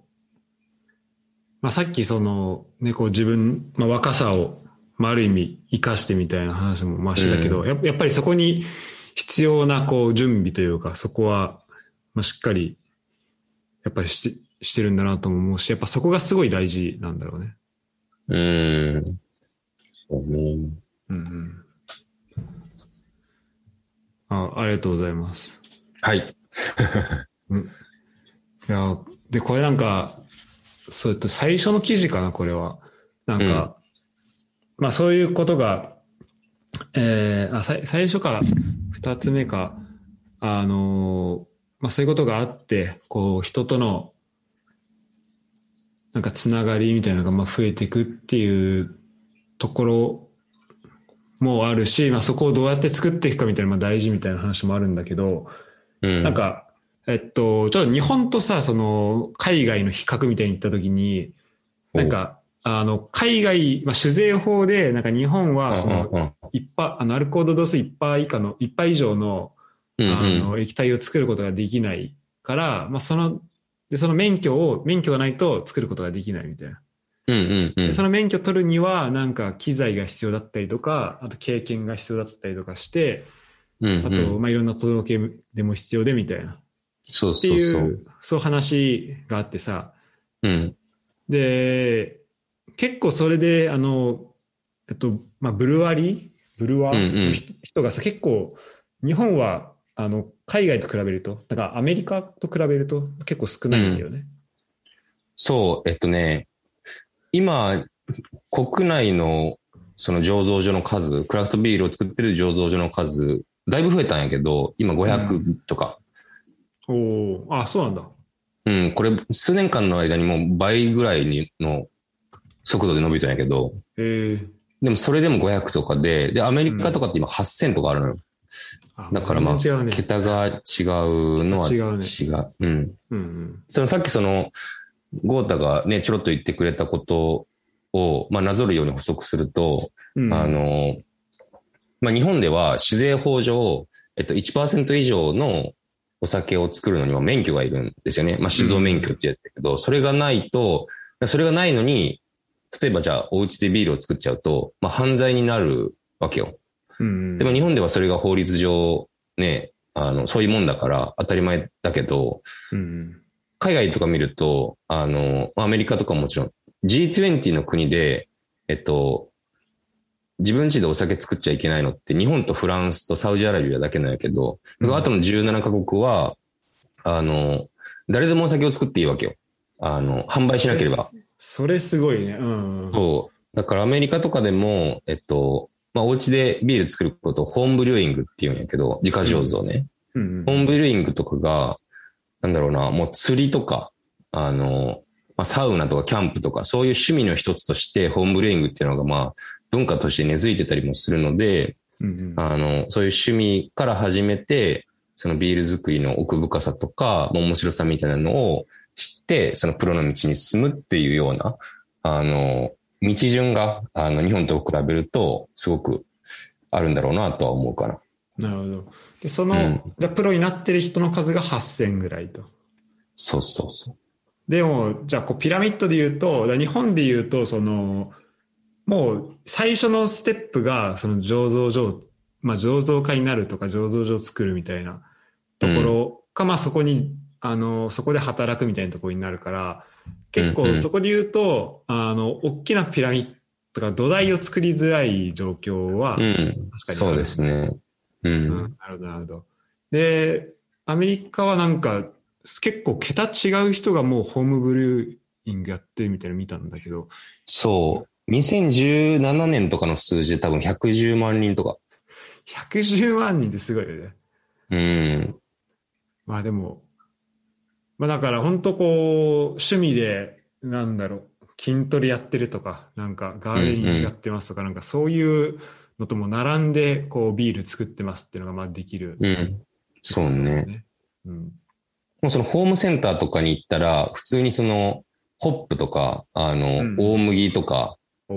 Speaker 2: まあ、さっきその、ね、こう自分、まあ、若さを、まあ、ある意味生かしてみたいな話もまあしてたけど、
Speaker 1: う
Speaker 2: やっぱやっぱりそこに必要なこう準備というか、そこは、まあ、しっかり、やっぱりして、してるんだなとも思うし、やっぱそこがすごい大事なんだろうね。
Speaker 1: うーん。そうね。
Speaker 2: うんうん。あ、ありがとうございます。
Speaker 1: はい。
Speaker 2: いや、で、これなんか、そうと、最初の記事かな、これは。なんか、まあそういうことが、えー、あさい最初か、二つ目か、あのーまあそういうことがあって、こう、人との、なんかつながりみたいなのがまあ増えていくっていうところもあるし、まあそこをどうやって作っていくかみたいな、まあ大事みたいな話もあるんだけど、
Speaker 1: うん。
Speaker 2: なん、か、えっと、ちょっと日本とさ、その、海外の比較みたいに言ったときに、なんか、あの、海外、まあ、酒税法で、なんか日本は、その、
Speaker 1: うん
Speaker 2: 一杯、あの、アルコール度数1杯以下の、1杯以上の、
Speaker 1: うん
Speaker 2: あの、液体を作ることができないから、まあ、その、で、その免許を、免許がないと作ることができないみたいな。
Speaker 1: うんうんうん
Speaker 2: でその免許取るには、なんか機材が必要だったりとか、あと経験が必要だったりとかして、
Speaker 1: うんうん
Speaker 2: あと、まあ、いろんな届けでも必要でみたいな。
Speaker 1: そう
Speaker 2: ってい
Speaker 1: そうそう。
Speaker 2: う、そう話があってさ、
Speaker 1: うん。
Speaker 2: で、結構それで、あの、えっと、まあ、ブルワリー？ブルワ
Speaker 1: うんうん
Speaker 2: ーの人人がさ、結構、日本は、あの、海外と比べると、だからアメリカと比べると結構少ないんだよね。
Speaker 1: そう、えっとね、今、国内のその醸造所の数、クラフトビールを作ってる醸造所の数、だいぶ増えたんやけど、今500とか。
Speaker 2: おおあ、そうなんだ。
Speaker 1: うん、これ数年間の間にもう倍ぐらいにの速度で伸びたんやけど、
Speaker 2: ええ
Speaker 1: でもそれでも500とかで、で、アメリカとかって今8000とかあるのよ。
Speaker 2: あ
Speaker 1: だからまあ、
Speaker 2: ね。
Speaker 1: 桁が違うのは
Speaker 2: 違うね
Speaker 1: 違う。うん。
Speaker 2: うんうん。
Speaker 1: そのさっきその、ゴータがね、ちょろっと言ってくれたことを、まあ、なぞるように補足すると、
Speaker 2: うん、
Speaker 1: あの、まあ、日本では酒税法上、えっと、1%以上のお酒を作るのには免許がいるんですよね。まあ、酒造免許ってやったけど、それがないと、それがないのに、例えばじゃあ、お家でビールを作っちゃうと、まあ、犯罪になるわけよ。
Speaker 2: うんうん、
Speaker 1: でも日本ではそれが法律上、ね、あの、そういうもんだから当たり前だけど、
Speaker 2: うん
Speaker 1: 海外とか見ると、あの、アメリカとかもちろん、G20 の国で、えっと、自分家でお酒作っちゃいけないのって日本とフランスとサウジアラビアだけなんやけど、
Speaker 2: うん
Speaker 1: あとの17カ国は、あの、誰でもお酒を作っていいわけよ。あの、販売しなければ。
Speaker 2: それすごいね。うん。
Speaker 1: そう。だからアメリカとかでも、えっと、まあ、お家でビール作ることをホームブリューイングって言うんやけど、自家醸造ね。
Speaker 2: うん
Speaker 1: ホームブリューイングとかが、なんだろうな、もう釣りとか、あの、まあ、サウナとかキャンプとか、そういう趣味の一つとして、ホームブリューイングっていうのが、まあ、文化として根付いてたりもするので、
Speaker 2: うんうん
Speaker 1: あの、そういう趣味から始めて、そのビール作りの奥深さとか、面白さみたいなのを知って、そのプロの道に進むっていうような、あの、道順が、あの、日本と比べると、すごくあるんだろうなとは思うかな。
Speaker 2: なるほど。で、その、
Speaker 1: うん
Speaker 2: じゃあプロになってる人の数が8000ぐらいと。
Speaker 1: そうそうそう。
Speaker 2: でも、じゃあこうピラミッドで言うと、日本で言うと、その、もう最初のステップが、その醸造所、まあ醸造家になるとか醸造所を作るみたいなところか、まあそこに、あの、そこで働くみたいなところになるから、結
Speaker 1: うんうん
Speaker 2: 構そこで言うと、あの、大きなピラミッドとか土台を作りづらい状況は、
Speaker 1: うん。
Speaker 2: 確かに
Speaker 1: そうですね。う
Speaker 2: うん
Speaker 1: ん。
Speaker 2: なるほど、なるほど。で、アメリカはなんか、結構桁違う人がもうホームブルーイングやってるみたいなの見たんだけど、
Speaker 1: そう。2017年とかの数字で多分110万人とか。
Speaker 2: 110万人ってすごいよね。
Speaker 1: うん。
Speaker 2: まあでも、まあだから本当こう、趣味で、なんだろう、筋トレやってるとか、なんかガーデニングやってますとか、なんかそういうのとも並んで、こうビール作ってますっていうのがまあできる。
Speaker 1: うん。そうね。
Speaker 2: うん。
Speaker 1: もうそのホームセンターとかに行ったら、普通にその、ホップとか、あの、
Speaker 2: うん
Speaker 1: 大麦とか、あ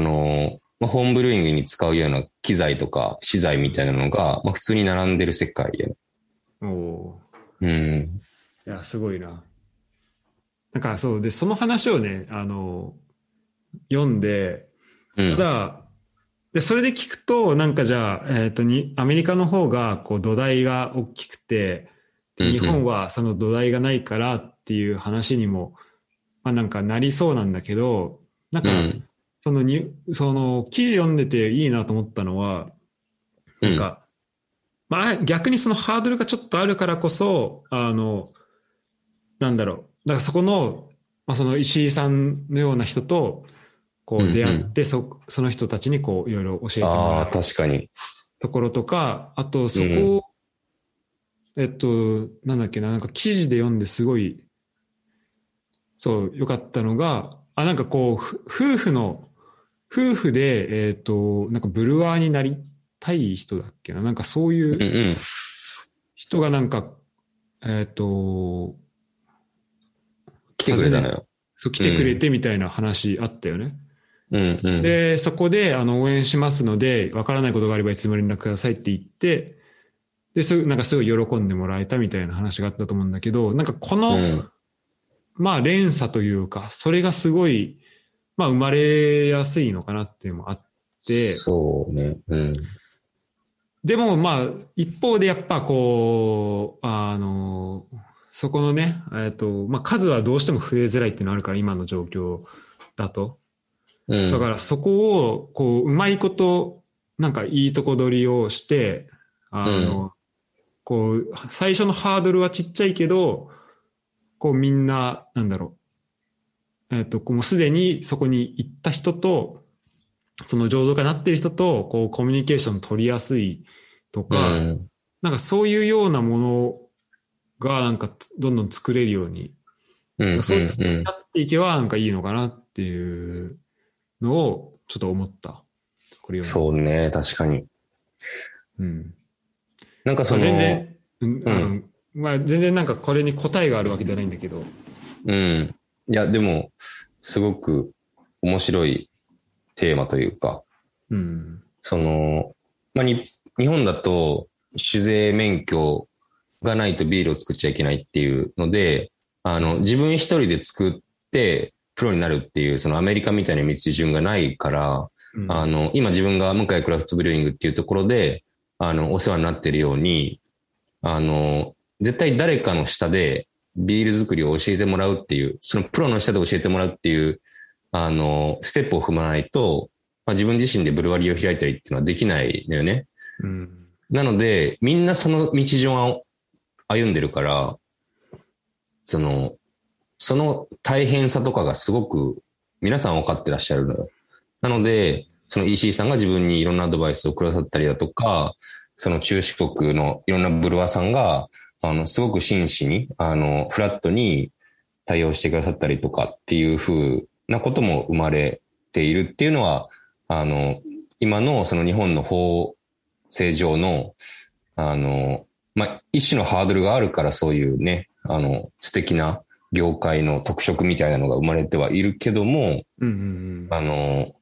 Speaker 1: の、まあ、ホームブルーイングに使うような機材とか資材みたいなのが、まあ、普通に並んでる世界で。
Speaker 2: おう
Speaker 1: うん。
Speaker 2: いや、すごいな。なんかそう、で、その話をね、あの、読んで、
Speaker 1: うん。
Speaker 2: で、それで聞くと、なんかじゃあ、えっ、と、に、アメリカの方が、こう、土台が大きくて、日本はその土台がないからっていう話にも、まあなんかなりそうなんだけど、なんか、
Speaker 1: うん。
Speaker 2: そのに、その記事読んでていいなと思ったのは、なんか、まあ逆にそのハードルがちょっとあるからこそ、あの、なんだろう。だからそこの、まあその石井さんのような人と、こ
Speaker 1: うんう
Speaker 2: うん出会って、そ、その人たちにこういろいろ教えても
Speaker 1: ああ、
Speaker 2: らう
Speaker 1: 確かに。
Speaker 2: ところとか、あとそこを、えっと、なんだっけな、なんか記事で読んですごい、そう、良かったのが、あ、なんかこう、ふ夫婦の、夫婦で、えっと、なんかブルワーになりたい人だっけな、なんかそういう
Speaker 1: うんうん。
Speaker 2: 人がなんか、えっと、
Speaker 1: 来てくれたのよ。
Speaker 2: そう来てくれてみたいな話あったよね。
Speaker 1: うんうん。
Speaker 2: で、そこで、あの、応援しますので、わからないことがあればいつでも連絡くださいって言って、で、なんかすごい喜んでもらえたみたいな話があったと思うんだけど、なんかこの、
Speaker 1: うん。
Speaker 2: まあ連鎖というか、それがすごい、まあ生まれやすいのかなっていうのもあって、
Speaker 1: そうね。うん。
Speaker 2: でもまあ一方でやっぱこう、あの、そこのね、えっと、まあ数はどうしても増えづらいっていうのがあるから、今の状況だと。
Speaker 1: うん。
Speaker 2: だからそこを、こう、うまいこと、なんかいいとこ取りをして、あの、こう、最初のハードルはちっちゃいけど、こうみんな、なんだろう。えっ、と、こうもうすでにそこに行った人と、その醸造家になってる人と、こうコミュニケーション取りやすいと
Speaker 1: う
Speaker 2: か、
Speaker 1: ん。
Speaker 2: なんかそういうようなものが、なんかどんどん作れるように
Speaker 1: うん。
Speaker 2: そう
Speaker 1: うんうん
Speaker 2: やっていけばなんかいいのかなっていうのをちょっと思った。これを。
Speaker 1: そうね。確かに。
Speaker 2: うん。
Speaker 1: なんかその、
Speaker 2: 全然、うん
Speaker 1: うん
Speaker 2: あのまあ全然なんかこれに答えがあるわけじゃないんだけど。
Speaker 1: うん。いや、でも、すごく面白いテーマというか、
Speaker 2: うん。
Speaker 1: その、まあ、に、日本だと、酒税免許がないとビールを作っちゃいけないっていうので、あの、自分一人で作って、プロになるっていう、そのアメリカみたいな道順がないから、
Speaker 2: うん
Speaker 1: あの、今自分が向井クラフトブリューイングっていうところで、あの、お世話になってるように、あの、絶対誰かの下で、ビール作りを教えてもらうっていう、そのプロの下で教えてもらうっていう、あの、ステップを踏まないと、まあ、自分自身でブルワリーを開いたりっていうのはできないのよね。
Speaker 2: うん。
Speaker 1: なので、みんなその道順を歩んでるから、その、その大変さとかがすごく皆さん分かってらっしゃるのよ。なので、その EC さんが自分にいろんなアドバイスをくださったりだとか、その中四国のいろんなブルワーさんが、あの、すごく真摯に、あの、フラットに対応してくださったりとかっていう風なことも生まれているっていうのは、あの、今のその日本の法制上の、あの、まあ、一種のハードルがあるからそういうね、あの、素敵な業界の特色みたいなのが生まれてはいるけども、
Speaker 2: うんうん
Speaker 1: あの、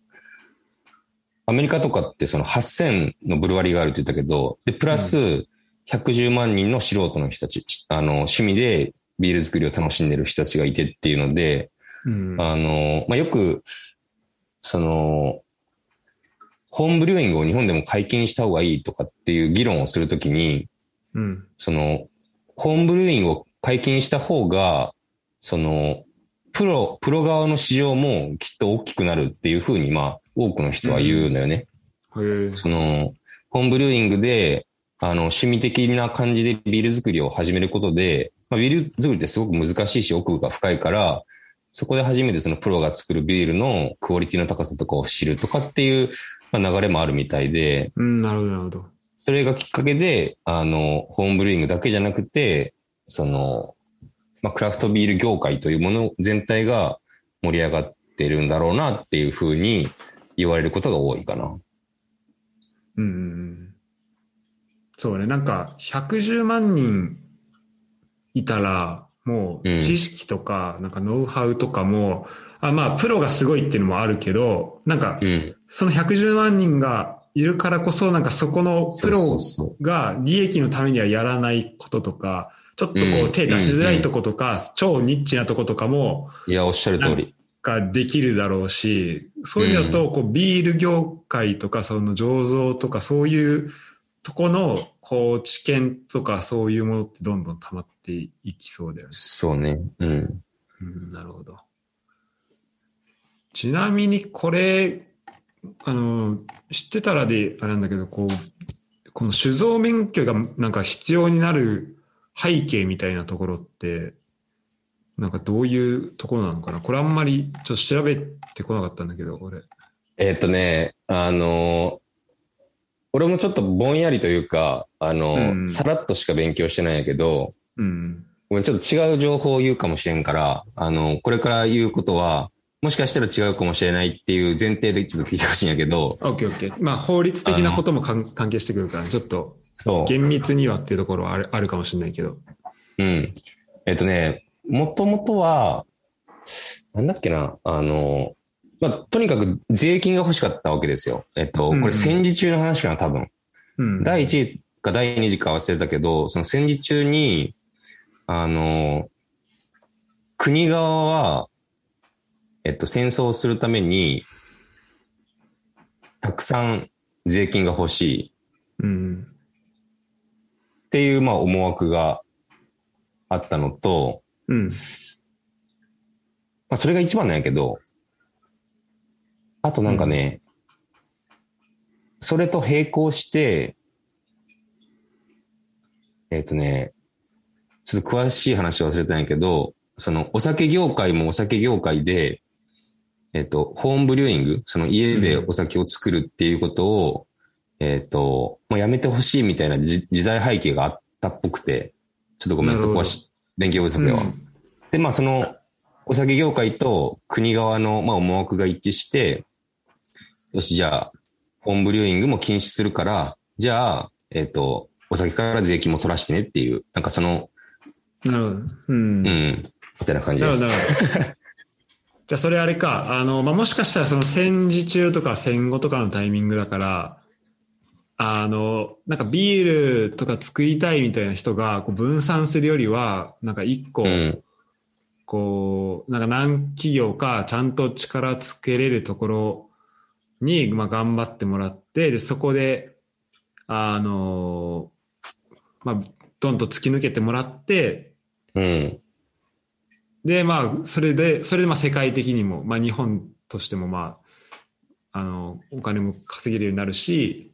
Speaker 1: アメリカとかってその8000のブルワリーがあるって言ったけど、で、プラス110万人の素人の人たち、あの、趣味でビール作りを楽しんでる人たちがいてっていうので、
Speaker 2: うん。うん。
Speaker 1: あの、まあ、よく、その、ホームブリューイングを日本でも解禁した方がいいとかっていう議論をするときに、
Speaker 2: うん。
Speaker 1: その、ホームブリューイングを解禁した方が、その、プロ、プロ側の市場もきっと大きくなるっていうふうに、まあ、多くの人は言うのよね。
Speaker 2: へえ。
Speaker 1: その、ホームブリューイングで、あの、趣味的な感じでビール作りを始めることで、まあ、ビール作りってすごく難しいし、奥が深いから、そこで初めてそのプロが作るビールのクオリティの高さとかを知るとかっていう、まあ、流れもあるみたいで、
Speaker 2: うん、なるほど、なるほど。
Speaker 1: それがきっかけで、あの、ホームブリューイングだけじゃなくて、その、まあ、クラフトビール業界というもの全体が盛り上がってるんだろうなっていうふうに言われることが多いかな。
Speaker 2: うんうんうん。そうね、なんか、110万人いたら、も
Speaker 1: うん
Speaker 2: う知識とか、なんかノウハウとかも、あまあ、プロがすごいっていうのもあるけど、なんか
Speaker 1: う、ん。
Speaker 2: その110万人がいるからこそ、なんかそこのプロが利益のためにはやらないこととか、ちょっとこ
Speaker 1: うん
Speaker 2: う手出しづらいとことか、超ニッチなとことかも、
Speaker 1: う。いや、おっしゃる通り。
Speaker 2: ができるだろうし、そういう意味だと、こう、ビール業界とか、その醸造とか、そういうとこの、こう、知見とか、そういうものってどんどん溜まっていきそうだよね。
Speaker 1: そうね。うん。
Speaker 2: うん、なるほど。ちなみに、これ、あの、知ってたらで、あれなんだけど、こう、この酒造免許がなんか必要になる背景みたいなところって、なんかどういうところなのかな？これあんまりちょっと調べてこなかったんだけど、俺。
Speaker 1: えーっとね、あのー俺もちょっとぼんやりというか、あのー
Speaker 2: うん
Speaker 1: さらっとしか勉強してないんやけど、
Speaker 2: うん。
Speaker 1: ごめん、ちょっと違う情報を言うかもしれんから、あの、これから言うことは、もしかしたら違うかもしれないっていう前提でちょっと聞いてほしいんやけど、
Speaker 2: オッケーオッケー。まあ、法律的なことも関係してくるから、ちょっと
Speaker 1: そう。
Speaker 2: 厳密にはっていうところはあるあるかもしれないけど。
Speaker 1: うん。えっとね、もともとは、なんだっけな、あの、まあ、とにかく税金が欲しかったわけですよ。えっと、これ戦時中の話かな、多分。
Speaker 2: うん。
Speaker 1: 第1次か第2次か忘れたけど、その戦時中に、あの、国側は、えっと、戦争をするために、たくさん税金が欲しい
Speaker 2: うん。
Speaker 1: っていう、まあ、思惑があったのと、
Speaker 2: うん。
Speaker 1: まあ、それが一番なんやけど、あとなんかね、それと並行して、えっ、とね、ちょっと詳しい話は忘れたんやけど、そのお酒業界もお酒業界で、えっ、と、ホームブリューイング、その家でお酒を作るっていうことを、えっ、と、もうやめてほしいみたいなじ時代背景があったっぽくて、ちょっとごめん、そこはし勉強不足では。で、まあ、その、お酒業界と国側の、まあ、思惑が一致して、よし、じゃあ、ホームブリューイングも禁止するから、じゃあ、えっ、と、お酒から税金も取らしてねっていう、なんかその、
Speaker 2: なるほど。うん。
Speaker 1: うん、みたいな感じです。
Speaker 2: なるほど。じゃあ、それあれか。あの、まあ、もしかしたらその戦時中とか戦後とかのタイミングだから、あの、なんかビールとか作りたいみたいな人がこう分散するよりは、なんか一個、
Speaker 1: うん、
Speaker 2: こう、なんか何企業かちゃんと力つけれるところに、まあ、頑張ってもらって、で、そこで、あの、まあ、どんと突き抜けてもらって、
Speaker 1: うん、
Speaker 2: で、まあ、それで、それでまあ世界的にも、まあ日本としてもまあ、あの、お金も稼げるようになるし、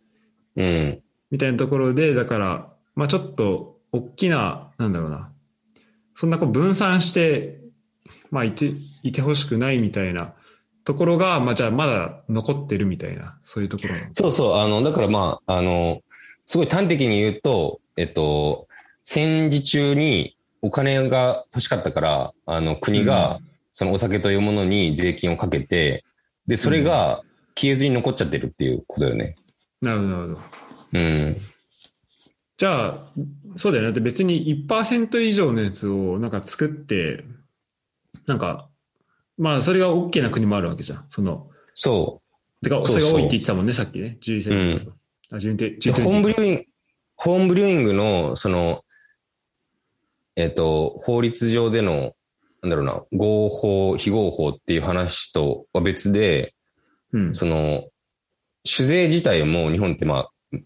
Speaker 1: うん。
Speaker 2: みたいなところで、だから、まあちょっと、大きな、なんだろうな、そんなこう分散して、まあいて、いてほしくないみたいな。ところが、まあじゃあまだ残ってるみたいな、そういうところ
Speaker 1: そうそう、あの、だからまあ、あの、すごい端的に言うと、えっと、戦時中にお金が欲しかったから、あの、国が、そのお酒というものに税金をかけて、で、それが消えずに残っちゃってるっていうことよね。
Speaker 2: なるほど、なるほど。
Speaker 1: うん。
Speaker 2: じゃあ、そうだよね。だって別に1%以上のやつをなんか作って、なんか、まあそれが OK な国もあるわけじゃん。その、
Speaker 1: そ
Speaker 2: てか、
Speaker 1: そ
Speaker 2: れが多いって言ってたもんね、さっきね。11世紀あ、10で、
Speaker 1: う。で
Speaker 2: 10
Speaker 1: ホームブリューイング、ホームブリューイングの、その、えっと、法律上での、なんだろうな、合法、非合法っていう話とは別で、
Speaker 2: うん。
Speaker 1: その、酒税自体も日本ってまあ、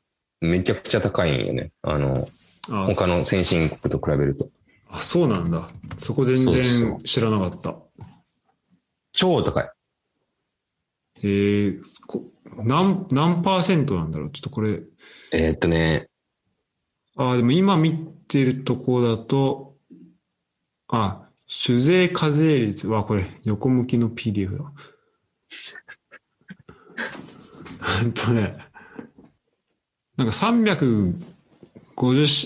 Speaker 1: めちゃくちゃ高いんよね。あの、
Speaker 2: あ
Speaker 1: 他の先進国と比べると。
Speaker 2: あ、そうなんだ。そこ全然知らなかった。
Speaker 1: 超高い。
Speaker 2: へえこ何、何パーセントなんだろう？ちょっとこれ。
Speaker 1: えーっとね、
Speaker 2: あ、でも今見てるとこだと、あ、酒税課税率。わ、これ横向きの PDF だ。ほんとね。なんか350、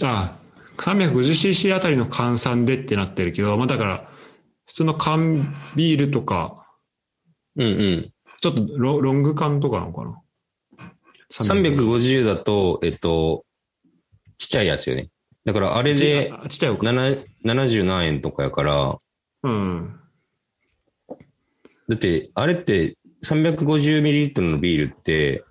Speaker 2: あ、350cc あたりの換算でってなってるけど、まあだから、普通の缶ビールとか、
Speaker 1: うんうん。
Speaker 2: ちょっとロロング缶とかなのかな
Speaker 1: ？350だと、えっと、ちっちゃいやつよね。だからあれで
Speaker 2: あちっちゃいおか。
Speaker 1: 7 70何円とかやから、
Speaker 2: うん。
Speaker 1: だって、あれって3 5 0トルのビールって、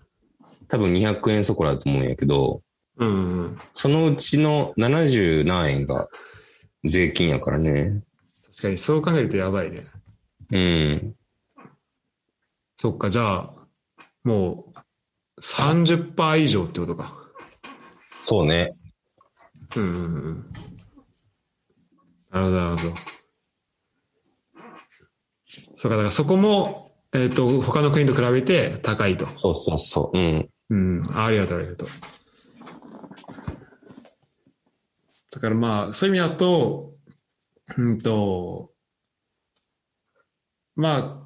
Speaker 1: 多分200円そこらだと思うんやけど、
Speaker 2: うんうん。
Speaker 1: そのうちの70何円が税金やからね。
Speaker 2: 確かにそう考えるとやばいね。
Speaker 1: うん。
Speaker 2: そっか、じゃあ、もう30%以上ってことか。
Speaker 1: そうね。
Speaker 2: うんうんうん。なるほど、なるほど。そうか、だからそこも、えっ、と、他の国と比べて高いと。
Speaker 1: そうそうそう。うん。
Speaker 2: うん。あありがとう、ありがとう。だからまあ、そういう意味だと、うんと、ま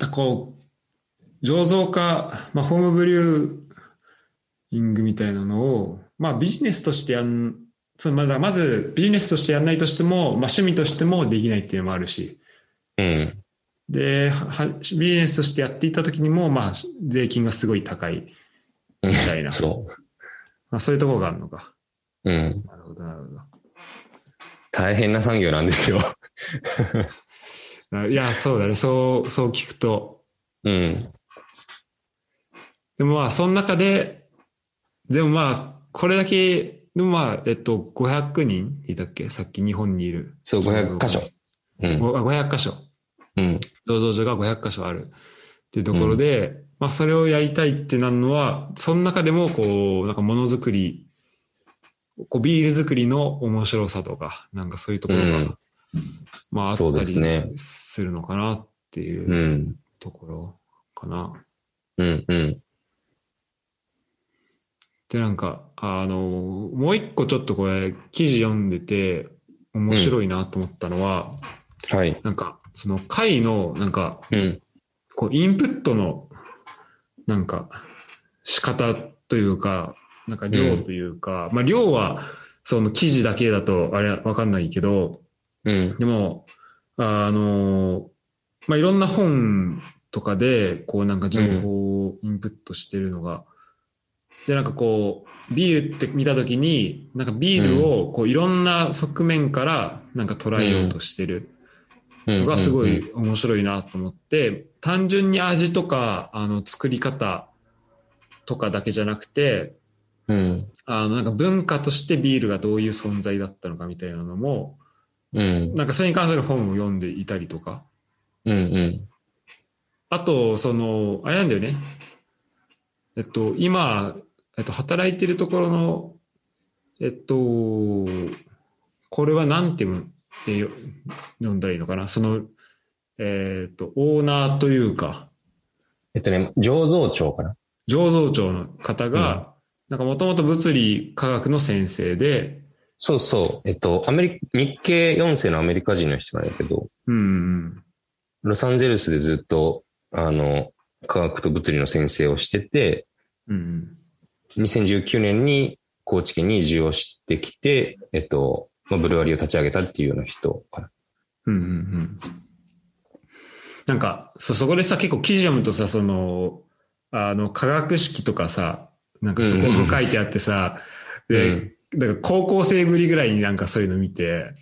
Speaker 2: あ、こう、醸造家、まあ、ホームブリューイングみたいなのを、まあ、ビジネスとしてやん、そうまだまずビジネスとしてやんないとしても、まあ、趣味としてもできないっていうのもあるし、
Speaker 1: うん。
Speaker 2: で、はビジネスとしてやっていた時にも、まあ、税金がすごい高い。
Speaker 1: み
Speaker 2: たいな
Speaker 1: そ
Speaker 2: まあ、そういうところがあるのか。
Speaker 1: う。うん。
Speaker 2: なるほど、なるほど。
Speaker 1: 大変な産業なんですよ。
Speaker 2: あ いや、そうだね。そう、そう聞くと。
Speaker 1: うん。
Speaker 2: でもまあ、その中で、でもまあ、これだけ、でもまあ、えっと、500人いたっけ？さっき日本にいる。
Speaker 1: そう、500箇所。うん。
Speaker 2: ごあ500箇所。
Speaker 1: うん。
Speaker 2: 醸造所が500箇所ある。っていうところで、まあ、それをやりたいってなるのは、その中でも、こう、なんかものづくり、こう、ビール作りの面白さとか、なんかそういうところが、
Speaker 1: うん
Speaker 2: まあ、あったりするのかなっていううんところかな。
Speaker 1: うん。うん。
Speaker 2: で、なんか、あの、もう一個ちょっとこれ、記事読んでて、面白いなと思ったのは、
Speaker 1: はい。
Speaker 2: なんか、その会の、なんか、
Speaker 1: うん。
Speaker 2: こう、インプットの、なんか、仕方というか、なんか量というか、まあ量は、その記事だけだと、あれわかんないけど、
Speaker 1: うん。
Speaker 2: でも、あの、まあいろんな本とかで、こうなんか情報をインプットしてるのが、で、なんかこう、ビールって見たときに、なんかビールをこういろんな側面からなんか捉えようとしてる。
Speaker 1: うん。
Speaker 2: のがすごい面白いなと思って、単純に味とか、あの、作り方とかだけじゃなくて、
Speaker 1: うん。
Speaker 2: あの、なんか文化としてビールがどういう存在だったのかみたいなのも、
Speaker 1: うん。
Speaker 2: なんかそれに関する本を読んでいたりとか、
Speaker 1: うん。うん。
Speaker 2: あと、その、あれなんだよね。えっと、今、えっと、働いてるところの、えっと、これはなんていうてよ読んだらいいのかな？その、えっ、と、オーナーというか、
Speaker 1: えっとね、醸造長かな？
Speaker 2: 醸造長の方が、なんかもともと物理科学の先生で、
Speaker 1: そうそう。えっと、アメリ日系4世のアメリカ人の人なんだけど、
Speaker 2: うんうん
Speaker 1: ロサンゼルスでずっと、あの、科学と物理の先生をしてて、
Speaker 2: うん、うん。
Speaker 1: 2019年に高知県に移住をしてきて、えっと、まあ、ブルワリーを立ち上げたっていうような人かな。
Speaker 2: うんうんうんなんか、そ、そこでさ、結構記事読むとさ、その、あの、化学式とかさ、なんかそこに書いてあってさ、で、だから高校生ぶりぐらいになんかそういうの見て、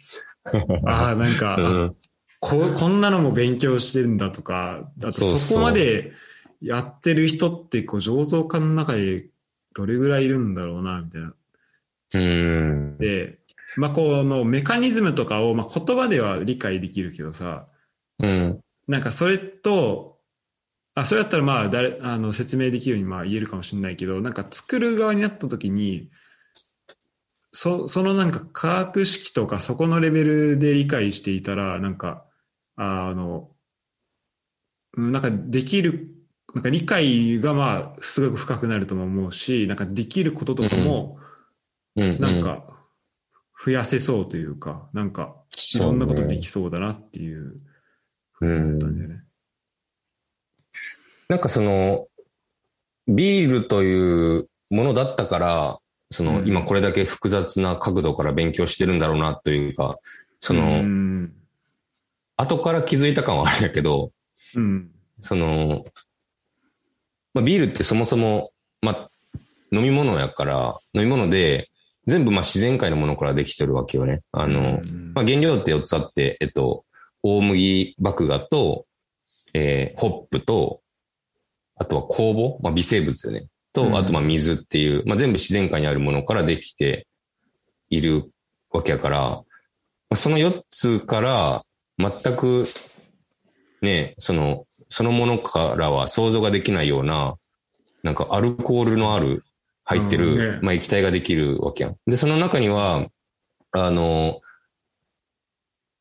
Speaker 2: ああ、なんか、
Speaker 1: うん
Speaker 2: こう、こんなのも勉強してるんだとか、あと
Speaker 1: そ
Speaker 2: こまでやってる人って、こう、醸造家の中でどれぐらいいるんだろうな、みたいな。
Speaker 1: うん。
Speaker 2: で、まあ、このメカニズムとかを、まあ、言葉では理解できるけどさ、
Speaker 1: うん。
Speaker 2: なんかそれと、あ、それだったらまあ、誰、あの、説明できるようにまあ言えるかもしれないけど、なんか作る側になった時に、そ、そのなんか科学式とかそこのレベルで理解していたら、なんか、あの、うんなんかできる、なんか理解がまあ、すごく深くなるとも思うし、なんかできることとかも、
Speaker 1: うん。
Speaker 2: なんか、増やせそうというか、なんか、いろんなことできそうだなっていう、
Speaker 1: うん
Speaker 2: 思ったんだよね。
Speaker 1: なんかその、ビールというものだったから、その、
Speaker 2: うん
Speaker 1: 今これだけ複雑な角度から勉強してるんだろうなというか、その、
Speaker 2: うん。
Speaker 1: 後から気づいた感はあるんだけど、
Speaker 2: うん。
Speaker 1: その、まあ、ビールってそもそも、まあ、飲み物やから、飲み物で、全部まあ自然界のものからできてるわけよね。あの、
Speaker 2: うん
Speaker 1: まあ、原料って4つあって、えっと、大麦麦芽と、えーホップと、あとは酵母、まあ、微生物よね。と、
Speaker 2: うん
Speaker 1: あとまあ水っていう、まあ、全部自然界にあるものからできているわけやから、まあ、その4つから全くね、その、そのものからは想像ができないような、なんかアルコールのある、入ってる、
Speaker 2: うんね。
Speaker 1: まあ液体ができるわけやん。で、その中には、あの、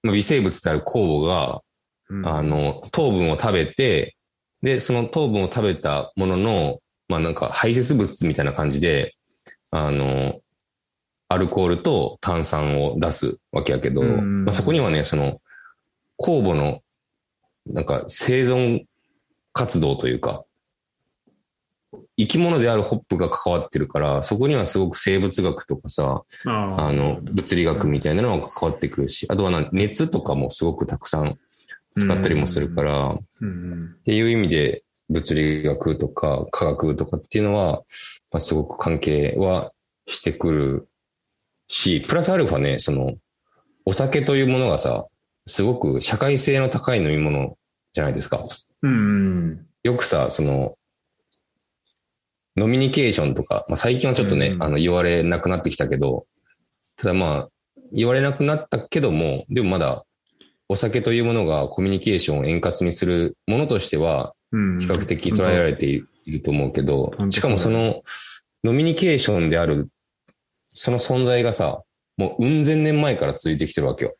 Speaker 1: まあ、微生物である酵母が、
Speaker 2: うん。
Speaker 1: あの、糖分を食べて、で、その糖分を食べたものの、まあなんか排泄物みたいな感じで、あの、アルコールと炭酸を出すわけやけど、
Speaker 2: うん。
Speaker 1: まあ、そこにはね、その、酵母の、なんか生存活動というか、生き物であるホップが関わってるから、そこにはすごく生物学とかさ、
Speaker 2: あ
Speaker 1: あの、物理学みたいなのが関わってくるし、あとはな熱とかもすごくたくさん使ったりもするから、っ
Speaker 2: うん。
Speaker 1: ていう意味で物理学とか科学とかっていうのは、まあ、すごく関係はしてくるし、プラスアルファね、その、お酒というものがさ、すごく社会性の高い飲み物じゃないですか。
Speaker 2: うんうん。
Speaker 1: よくさ、その、ノミニケーションとか、まあ、最近はちょっとね、
Speaker 2: うん
Speaker 1: あの、言われなくなってきたけど、ただまあ、言われなくなったけども、でもまだ、お酒というものがコミュニケーションを円滑にするものとしては、
Speaker 2: うん
Speaker 1: 比較的捉えられていると思うけど
Speaker 2: 本、当
Speaker 1: しかもその、ノミニケーションである、その存在がさ、もう、うん千年前から続いてきてるわけよ。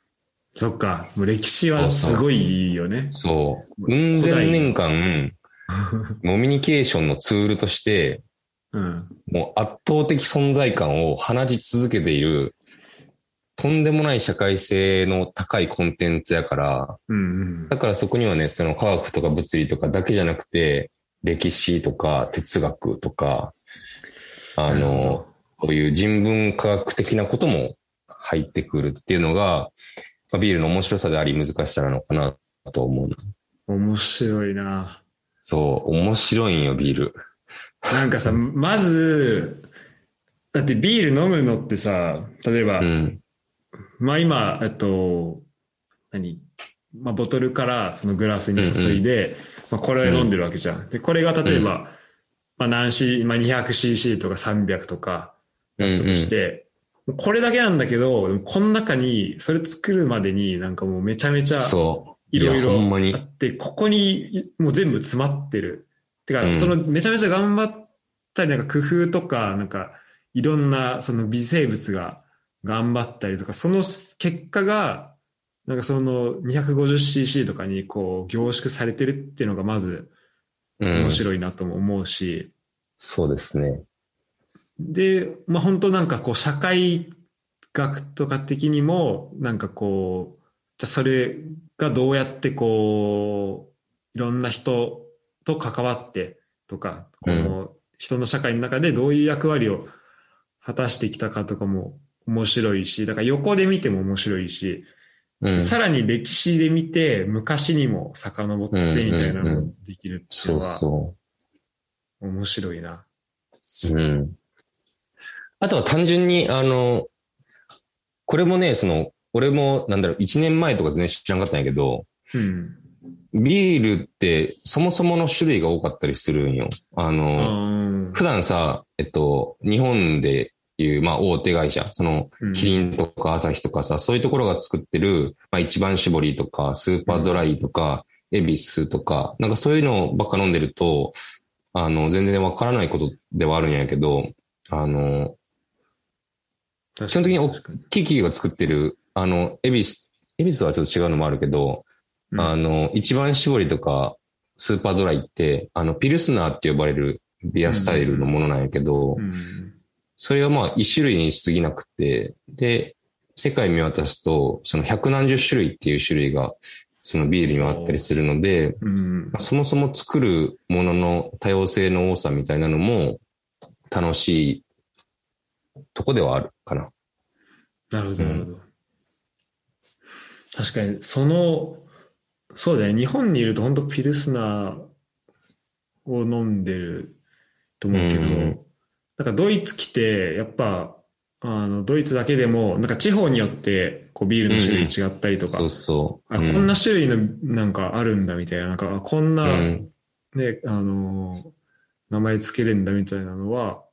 Speaker 2: そっか。もう歴史はすごいいいよね。
Speaker 1: そう。うん千年間、ノミニケーションのツールとして、
Speaker 2: うん。
Speaker 1: もう圧倒的存在感を放ち続けている、とんでもない社会性の高いコンテンツやから、
Speaker 2: うんうん。
Speaker 1: だからそこにはね、その科学とか物理とかだけじゃなくて、歴史とか哲学とか、あの
Speaker 2: ど、
Speaker 1: こういう人文科学的なことも入ってくるっていうのが、まあビールの面白さであり難しさなのかなと思うな。
Speaker 2: 面白いな。
Speaker 1: そう、面白いんよ、ビール。
Speaker 2: なんかさ、まず、だってビール飲むのってさ、例えば、
Speaker 1: うん。
Speaker 2: まあ今、えっと、何まあボトルからそのグラスに注いで、まあこれを飲んでるわけじゃん。で、これが例えば、まあ何 C、まあ 200cc とか300とか
Speaker 1: うん、うん
Speaker 2: だとして、これだけなんだけど、この中に、それ作るまでになんかもうめちゃめちゃ
Speaker 1: そう。い
Speaker 2: ろいろあって、ここにもう全部詰まってる。てか、
Speaker 1: うん。
Speaker 2: そのめちゃめちゃ頑張ったり、なんか工夫とか、なんかいろんなその微生物が頑張ったりとか、その結果が、なんかその 250cc とかにこう凝縮されてるっていうのがまず
Speaker 1: うん。
Speaker 2: 面白いなとも思うし、
Speaker 1: そうですね。
Speaker 2: で、まあ本当なんかこう社会学とか的にもなんかこう、じゃあそれがどうやってこう、いろんな人と関わってとか、この人の社会の中でどういう役割を果たしてきたかとかも面白いし、だから横で見ても面白いし、
Speaker 1: うん。
Speaker 2: さらに歴史で見て昔にも遡ってみたいなのもできるっていう
Speaker 1: そう
Speaker 2: のは
Speaker 1: そ
Speaker 2: 面白いな。
Speaker 1: う。うん。あとは単純に、あの、これもね、その、俺も、なんだろう、1年前とか全然知らなかったんやけど、
Speaker 2: うん。
Speaker 1: ビールってそもそもの種類が多かったりするんよ。あの、
Speaker 2: うん。
Speaker 1: 普段さ、えっと、日本でいう、まあ、大手会社、その、
Speaker 2: うん。
Speaker 1: キリンとか朝日とかさ、そういうところが作ってる、まあ、一番搾りとか、スーパードライとか、エビスとか、なんかそういうのばっか飲んでると、あの、全然わからないことではあるんやけど、あの、
Speaker 2: 基
Speaker 1: 基本的にお
Speaker 2: 確かに。
Speaker 1: キキが作ってる、あの、エビス、エビスはちょっと違うのもあるけど、
Speaker 2: うん
Speaker 1: あの、一番搾りとか、スーパードライって、あの、ピルスナーって呼ばれるビアスタイルのものなんやけど、
Speaker 2: うん
Speaker 1: それはまあ一種類にしすぎなくて、で、世界見渡すと、その百何十種類っていう種類が、そのビールにはあったりするので、
Speaker 2: うん
Speaker 1: まあそもそも作るものの多様性の多さみたいなのも楽しいとこではあるかな。
Speaker 2: なるほど、なるほど。確かに、その、そうだね、日本にいると本当ピルスナーを飲んでると思うけど、
Speaker 1: うん
Speaker 2: なんかドイツ来て、やっぱ、あの、ドイツだけでも、なんか地方によって、こうビールの種類違ったりとか、
Speaker 1: そうそう。
Speaker 2: あ、こんな種類のなんかあるんだみたいな、なんか、あこんな、
Speaker 1: うん
Speaker 2: ね、あのー名前つけれんだみたいなのは、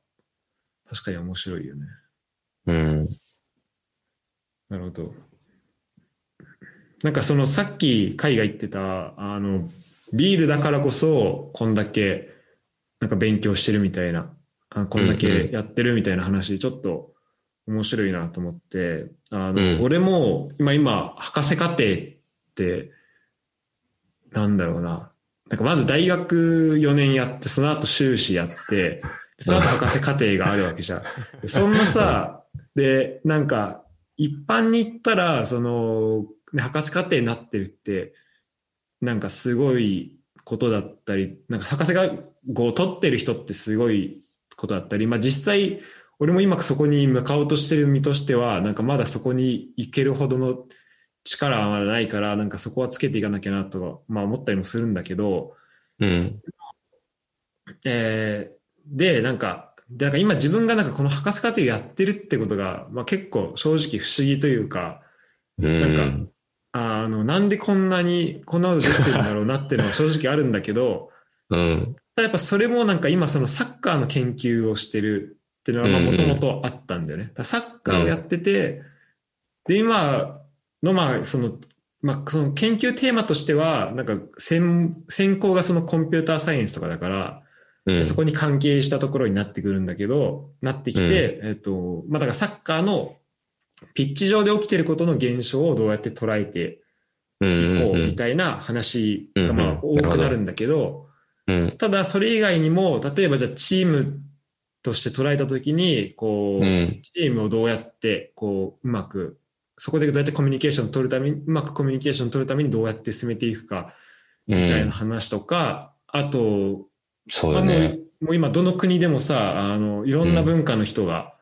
Speaker 2: 確かに面白いよね。
Speaker 1: うん。
Speaker 2: なるほど。なんかそのさっき海外行ってた、あの、ビールだからこそ、こんだけ、なんか勉強してるみたいな、あこんだけやってるみたいな話、ちょっと面白いなと思って、あの、
Speaker 1: うん
Speaker 2: 俺も、今今、博士課程って、なんだろうな。なんかまず大学4年やって、その後修士やって、その後博士課程があるわけじゃん。でそんなさ、で、なんか、一般に言ったら、その、ね博士課程になってるって、なんかすごいことだったり、なんか博士号を取ってる人ってすごいことだったり、まあ実際、俺も今そこに向かおうとしてる身としては、なんかまだそこに行けるほどの力はまだないから、なんかそこはつけていかなきゃなとか、まあ思ったりもするんだけど、
Speaker 1: うん。
Speaker 2: えーで、なんか、で、なんか今自分がなんかこの博士課程やってるってことが、まあ結構正直不思議というか、
Speaker 1: うん。
Speaker 2: なんあの、なんでこんなに、こんなことできてるんだろうなっていうのは 正直あるんだけど、
Speaker 1: うん。
Speaker 2: ただやっぱそれもなんか今そのサッカーの研究をしてるっていうのはもともとあったんだよね。サッカーをやってて、で、今のまあその、まあその研究テーマとしては、なんか専、専攻がそのコンピューターサイエンスとかだから、
Speaker 1: うん。
Speaker 2: そこに関係したところになってくるんだけど、なってきて、えっと、まあ、だからサッカーのピッチ上で起きてることの現象をどうやって捉えて
Speaker 1: うん。
Speaker 2: いこう
Speaker 1: うん
Speaker 2: みたいな話がまあ
Speaker 1: うんうん
Speaker 2: 多くなるんだけど、
Speaker 1: うん。
Speaker 2: ただそれ以外にも、例えばじゃあチームとして捉えたときに、こう、
Speaker 1: うん。
Speaker 2: チームをどうやって、こう、うまく、そこでどうやってコミュニケーションを取るために、うまくコミュニケーションを取るためにどうやって進めていくか、
Speaker 1: み
Speaker 2: みたいな話とか、あと、
Speaker 1: そうだね。
Speaker 2: まあもう今どの国でもさ、あの、いろんな文化の人が、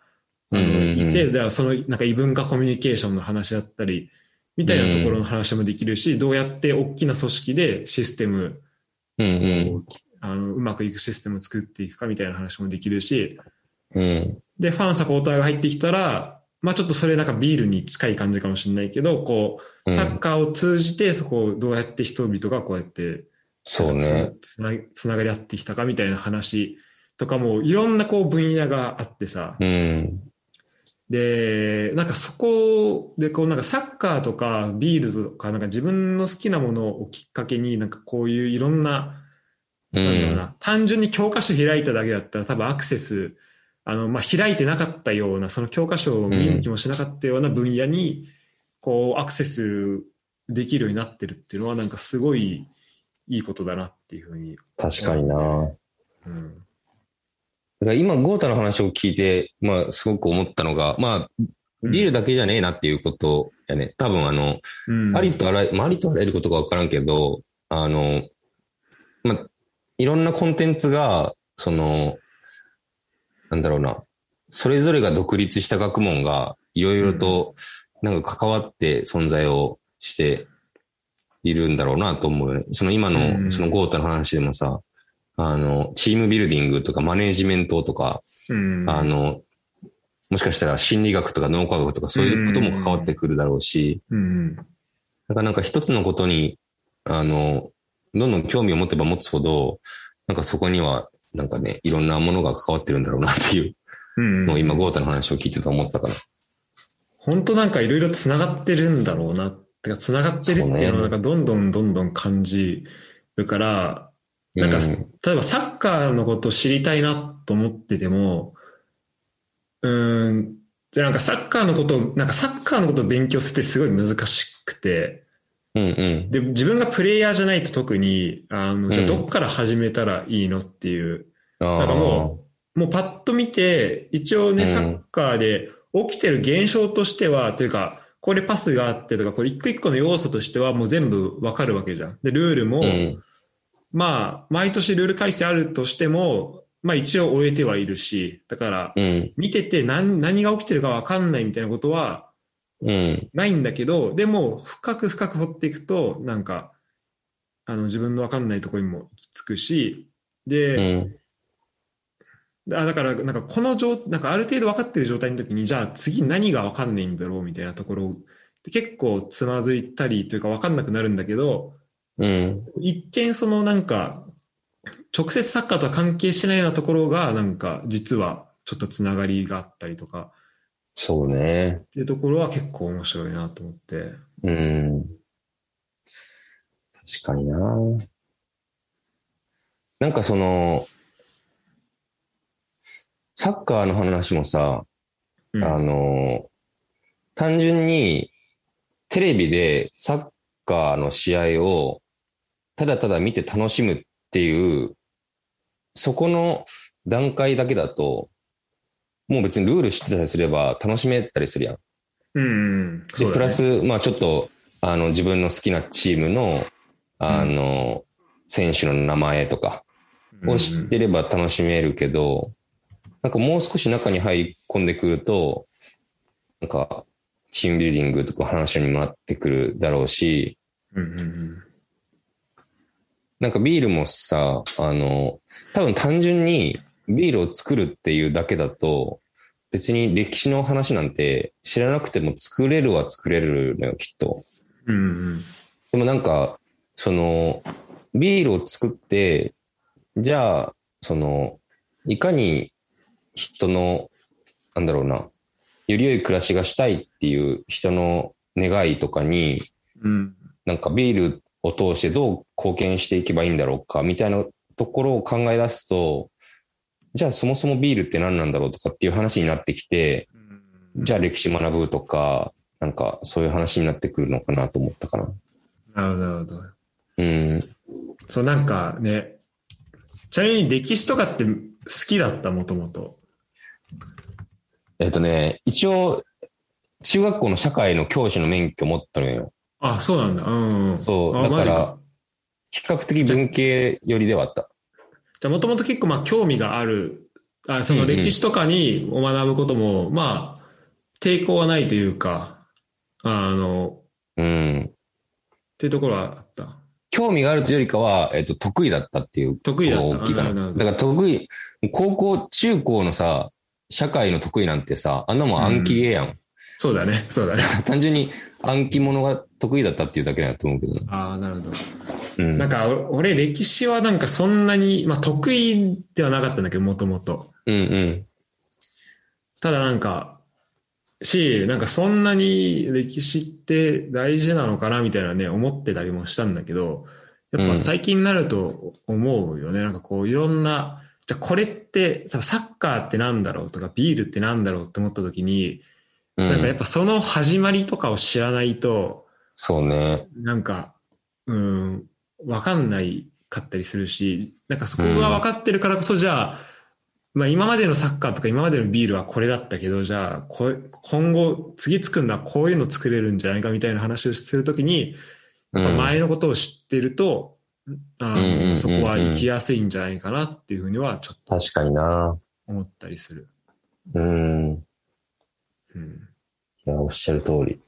Speaker 1: うん
Speaker 2: いて、じゃあそのなんか異文化コミュニケーションの話だったり、みたいなところの話もできるし、どうやって大きな組織でシステム
Speaker 1: うんうん。
Speaker 2: あのうまくいくシステムを作っていくかみたいな話もできるし、
Speaker 1: うん。
Speaker 2: で、ファンサポーターが入ってきたら、まあちょっとそれなんかビールに近い感じかもしれないけど、こう、
Speaker 1: うん
Speaker 2: サッカーを通じてそこをどうやって人々がこうやって
Speaker 1: そうね。
Speaker 2: つつなつながり合ってきたかみたいな話とかもいろんなこう分野があってさ、
Speaker 1: うん。
Speaker 2: で、なんかそこでこうなんかサッカーとかビールとかなんか自分の好きなものをきっかけになんかこういういろんな、
Speaker 1: う。
Speaker 2: なんだろうんな、単純に教科書開いただけだったら多分アクセス、あの、まあ、開いてなかったような、その教科書を見向きもしなかったような分野に、こうアクセスできるようになってるっていうのはなんかすごいいいことだなっていうふうに。
Speaker 1: 確かにな。
Speaker 2: うん。
Speaker 1: だから今、ゴータの話を聞いて、まあ、すごく思ったのが、まあ、ビールだけじゃねえなっていうことやね。多分あの、
Speaker 2: うん、
Speaker 1: ありとあらゆる、まあ、ありとあらゆることかわからんけど、あの、まあ、いろんなコンテンツが、その、なんだろうな、それぞれが独立した学問が、いろいろと、なんか関わって存在をしているんだろうなと思うよね。その今
Speaker 2: う
Speaker 1: の、
Speaker 2: ん
Speaker 1: そのゴータの話でもさ、あの、チームビルディングとかマネージメントとか、
Speaker 2: うん、
Speaker 1: あの、もしかしたら心理学とか脳科学とかそういうことも関わってくるだろうし、
Speaker 2: うん、
Speaker 1: だからなんか一つのことに、あの、どんどん興味を持てば持つほど、なんかそこには、なんかね、いろんなものが関わってるんだろうなっていう
Speaker 2: うん、
Speaker 1: のを今、ゴータの話を聞いてて思ったから。
Speaker 2: 本当なんかいろいろ繋がってるんだろうな。てか繋がってるっていうのはなんかどんどんどんどん感じるから、なんか、
Speaker 1: うん。
Speaker 2: 例えばサッカーのことを知りたいなと思ってても、うーん、で、なんかサッカーのことを、なんかサッカーのことを勉強するってすごい難しくて、
Speaker 1: うんうん。
Speaker 2: で、自分がプレイヤーじゃないと特に、あの、じゃあ
Speaker 1: うん。
Speaker 2: どっから始めたらいいのっていう、
Speaker 1: あ
Speaker 2: なんかももうパッと見て、一応ね、
Speaker 1: うん。
Speaker 2: サッカーで起きてる現象としては、というか、これパスがあってとか、これ一個一個の要素としてはもう全部わかるわけじゃん。で、ルールも、
Speaker 1: うん。
Speaker 2: まあ、毎年ルール改正あるとしても、まあ一応終えてはいるし、だから、
Speaker 1: うん。
Speaker 2: 見てて何何が起きてるかわかんないみたいなことは
Speaker 1: うん。
Speaker 2: ないんだけど、でも、深く深く掘っていくと、なんか、あの、自分のわかんないところにも行き着くし、で、
Speaker 1: うん。
Speaker 2: あだから、なんかこの状、なんかある程度分かってる状態の時に、じゃあ次何が分かんないんだろうみたいなところで結構つまずいたりというか分かんなくなるんだけど、
Speaker 1: うん。
Speaker 2: 一見そのなんか、直接サッカーとは関係してないようなところが、なんか実はちょっとつながりがあったりとか
Speaker 1: そうね。
Speaker 2: っていうところは結構面白いなと思って。
Speaker 1: うん。確かにな。なんかその、サッカーの話もさ、
Speaker 2: うん
Speaker 1: あの、単純にテレビでサッカーの試合をただただ見て楽しむっていう、そこの段階だけだと、もう別にルール知ってたりすれば楽しめたりするやん。
Speaker 2: うんうん。ね
Speaker 1: プラ、ス、まあちょっと、あの、自分の好きなチームの、あの、選手の名前とかを知ってれば楽しめるけど、なんかもう少し中に入り込んでくると、なんか、チームビルディングとか話にもなってくるだろうし、
Speaker 2: うんうんうん
Speaker 1: なんかビールもさ、あの、多分単純にビールを作るっていうだけだと、別に歴史の話なんて知らなくても作れるは作れるのよ、きっと。
Speaker 2: うんうん
Speaker 1: でもなんか、その、ビールを作って、じゃあ、その、いかに人の、なんだろうな、より良い暮らしがしたいっていう人の願いとかに、
Speaker 2: うん
Speaker 1: なんかビールを通してどう貢献していけばいいんだろうか、みたいなところを考え出すと、じゃあそもそもビールって何なんだろうとかっていう話になってきて、
Speaker 2: うん。
Speaker 1: じゃあ歴史学ぶとか、なんかそういう話になってくるのかなと思ったかな。
Speaker 2: なるほど、なるほど。
Speaker 1: うん。
Speaker 2: そう、なんかね、ちなみに歴史とかって好きだった、もともと。
Speaker 1: えっとね、一応、中学校の社会の教師の免許持ったのよ。
Speaker 2: あ、そうなんだ。うん、うん。
Speaker 1: そう、
Speaker 2: あ
Speaker 1: だから比較的文系寄りではあった。
Speaker 2: じゃあ、もともと結構、まあ、興味がある、あその歴史とかに学ぶことも、まあ、抵抗はないというか、あの、
Speaker 1: うん。
Speaker 2: っていうところはあった。
Speaker 1: 興味があるというよりかは、えっと、得意だったっていう。
Speaker 2: 得意だった
Speaker 1: 大きいかな。だから得意、高校、中高のさ、社会の得意なんてさ、あんなもん暗記ゲーやん。
Speaker 2: そうだね、そうだね。
Speaker 1: 単純に暗記物が得意だったっていうだけだと思うけどな。
Speaker 2: ああ、なるほど。
Speaker 1: うん。
Speaker 2: なんか、お俺、歴史はなんかそんなに、まあ、得意ではなかったんだけど、もともと。
Speaker 1: うんうん。
Speaker 2: ただなんか、し、なんかそんなに歴史って大事なのかなみたいなね、思ってたりもしたんだけど、やっぱ最近になると思うよね。なんかこういろんな、じゃあこれって、さサッカーってなんだろうとか、ビールってなんだろうって思った時に、
Speaker 1: うん、
Speaker 2: なんかやっぱその始まりとかを知らないと、
Speaker 1: そうね。
Speaker 2: なんか、うん、わかんないかったりするし、なんかそこが分かってるからこそ、じゃあ、まあ今までのサッカーとか今までのビールはこれだったけど、じゃあ、これ今後、次作るのはこういうの作れるんじゃないかみたいな話をするときに、
Speaker 1: うん
Speaker 2: まあ前のことを知ってると、あそこは生きやすいんじゃないかなっていうふうにはちょっと
Speaker 1: 確かにな。
Speaker 2: 思ったりする。
Speaker 1: うん。
Speaker 2: うん、
Speaker 1: いや、おっしゃる通り。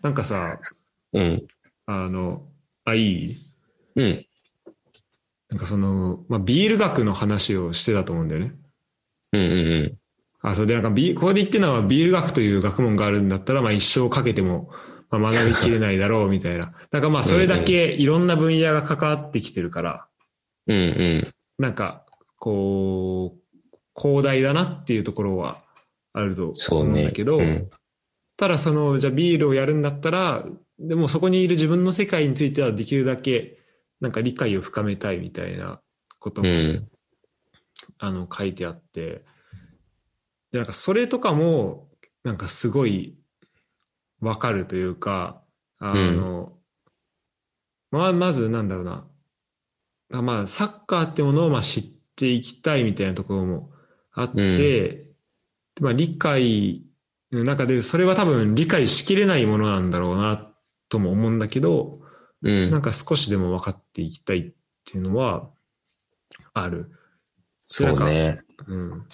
Speaker 2: なんかさ、
Speaker 1: うん。
Speaker 2: あの、あ、いい？
Speaker 1: うん。
Speaker 2: なんかその、まあ、ビール学の話をしてたと思うんだよね。
Speaker 1: うんうんうん。
Speaker 2: あ、それでなんかビ、ここで言ってるのはビール学という学問があるんだったら、まあ一生かけても、まあ、学びきれないだろうみたいな。だからまあそれだけいろんな分野が関わってきてるから、
Speaker 1: うんうん。
Speaker 2: なんか、こう、広大だなっていうところはあると。思うんだけど、
Speaker 1: うん。
Speaker 2: ただその、じゃあビールをやるんだったら、でもそこにいる自分の世界についてはできるだけ、なんか理解を深めたいみたいなことも、
Speaker 1: うん。
Speaker 2: あの、書いてあって、で、なんかそれとかも、なんかすごいわかるというか、あの、まあ、まずなんだろうな。あまあ、サッカーってものをまあ知っていきたいみたいなところもあって、
Speaker 1: うん
Speaker 2: でまあ理解の中で、それは多分理解しきれないものなんだろうなとも思うんだけど、
Speaker 1: うん。
Speaker 2: なんか少しでも分かっていきたいっていうのはある。
Speaker 1: そうね。
Speaker 2: うん。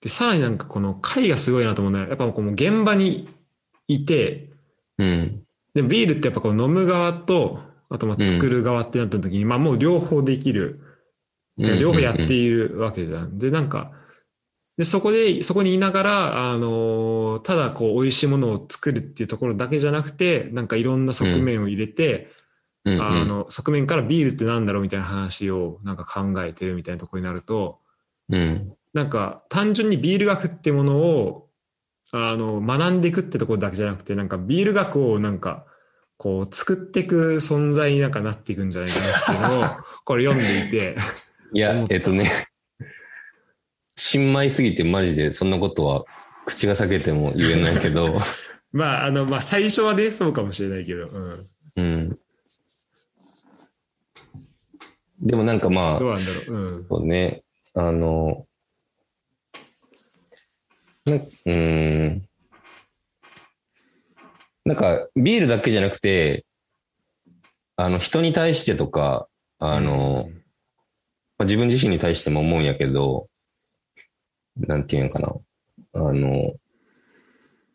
Speaker 2: で、さらになんかこの回がすごいなと思うのは、やっぱこの現場にいて、
Speaker 1: うん。
Speaker 2: でもビールってやっぱこう飲む側と、あとまあ作る側ってなった時に、まあもう両方できる。で両方やっているわけじゃん。で、なんか、で、そこで、そこにいながら、あのーただこう美味しいものを作るっていうところだけじゃなくて、なんかいろんな側面を入れて、
Speaker 1: うんうん。
Speaker 2: あの、側面からビールってなんだろうみたいな話をなんか考えてるみたいなところになると、
Speaker 1: うん。
Speaker 2: なんか単純にビール学ってものをあの学んでいくってところだけじゃなくてなんかビール学をなんかこう作っていく存在になんかなっていくんじゃないかなっていうのを これ読んでいて
Speaker 1: いやえっとね、新米すぎてマジでそんなことは口が裂けても言えないけど、
Speaker 2: まああのまあ最初はねそうかもしれないけど、うん、
Speaker 1: うん。でもなんかまあ
Speaker 2: どう、なんだろう、うん、
Speaker 1: そうね、あの、なうーん。なんか、ビールだけじゃなくて、あの、人に対してとか、あの、まあ、自分自身に対しても思うんやけど、なんていうのかな。あの、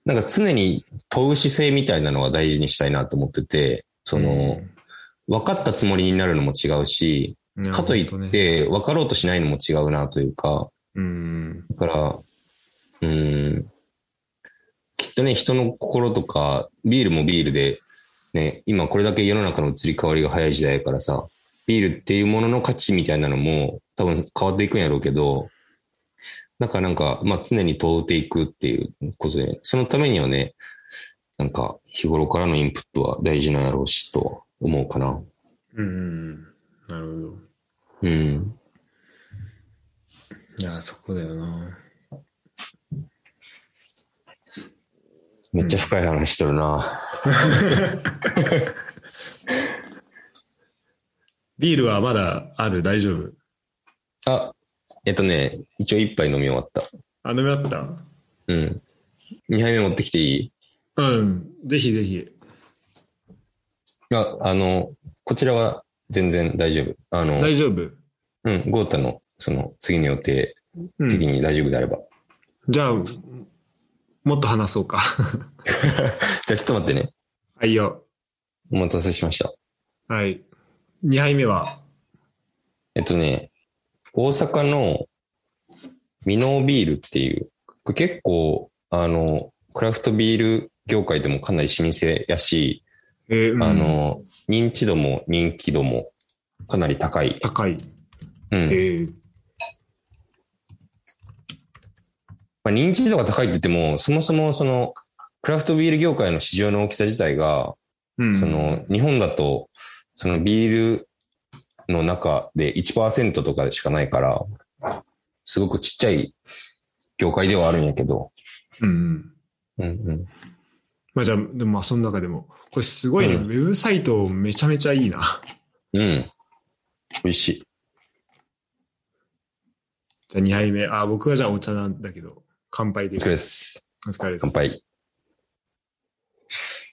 Speaker 1: なんか常に問う姿勢みたいなのは大事にしたいなと思ってて、その、分かったつもりになるのも違うし、
Speaker 2: うん
Speaker 1: かといっ、て分かろうとしないのも違うなというか、
Speaker 2: うん。
Speaker 1: だから、うーん、きっとね、人の心とか、ビールもビールで、ね、今これだけ世の中の移り変わりが早い時代やからさ、ビールっていうものの価値みたいなのも多分変わっていくんやろうけど、なんかなんか、まあ常に問うていくっていうことで、そのためにはね、なんか日頃からのインプットは大事なんやろうしと思うかな。
Speaker 2: うんうん、なるほど
Speaker 1: うん。
Speaker 2: いやそこだよな
Speaker 1: めっちゃ深い話しとるな。
Speaker 2: ビールはまだある？大丈夫？
Speaker 1: あ、えっとね、一応一杯飲み終わった。
Speaker 2: あ飲み終わった？
Speaker 1: うん。2杯目持ってきていい？
Speaker 2: うんぜひぜひ
Speaker 1: あ、あの、こちらは全然大丈夫。あの、
Speaker 2: 大丈夫？
Speaker 1: うん、ゴータの、その、次の予定
Speaker 2: うん
Speaker 1: 的に大丈夫であれば。
Speaker 2: じゃあ、もっと話そうか。
Speaker 1: じゃあちょっと待ってね。
Speaker 2: はいよ。
Speaker 1: お待たせしました。
Speaker 2: はい。2杯目は、
Speaker 1: えっとね、大阪のミノービールっていう、これ結構、あの、クラフトビール業界でもかなり老舗やし、
Speaker 2: えーうん
Speaker 1: あ、の、認知度も人気度もかなり高い。
Speaker 2: 高い。
Speaker 1: うん。
Speaker 2: えー
Speaker 1: まあ、認知度が高いって言っても、そもそもその、クラフトビール業界の市場の大きさ自体が、
Speaker 2: うん
Speaker 1: その、日本だと、そのビールの中で1%とかでしかないから、すごくちっちゃい業界ではあるんやけど、
Speaker 2: うん。
Speaker 1: うんうん。
Speaker 2: まあじゃあ、でもまあその中でも、これすごいね、
Speaker 1: うん
Speaker 2: ウェブサイトめちゃめちゃいいな。
Speaker 1: うん。美味しい。
Speaker 2: じゃあ2杯目。あ、僕はじゃあお茶なんだけど、乾杯で
Speaker 1: お疲れです。
Speaker 2: お疲れです。
Speaker 1: 乾杯。い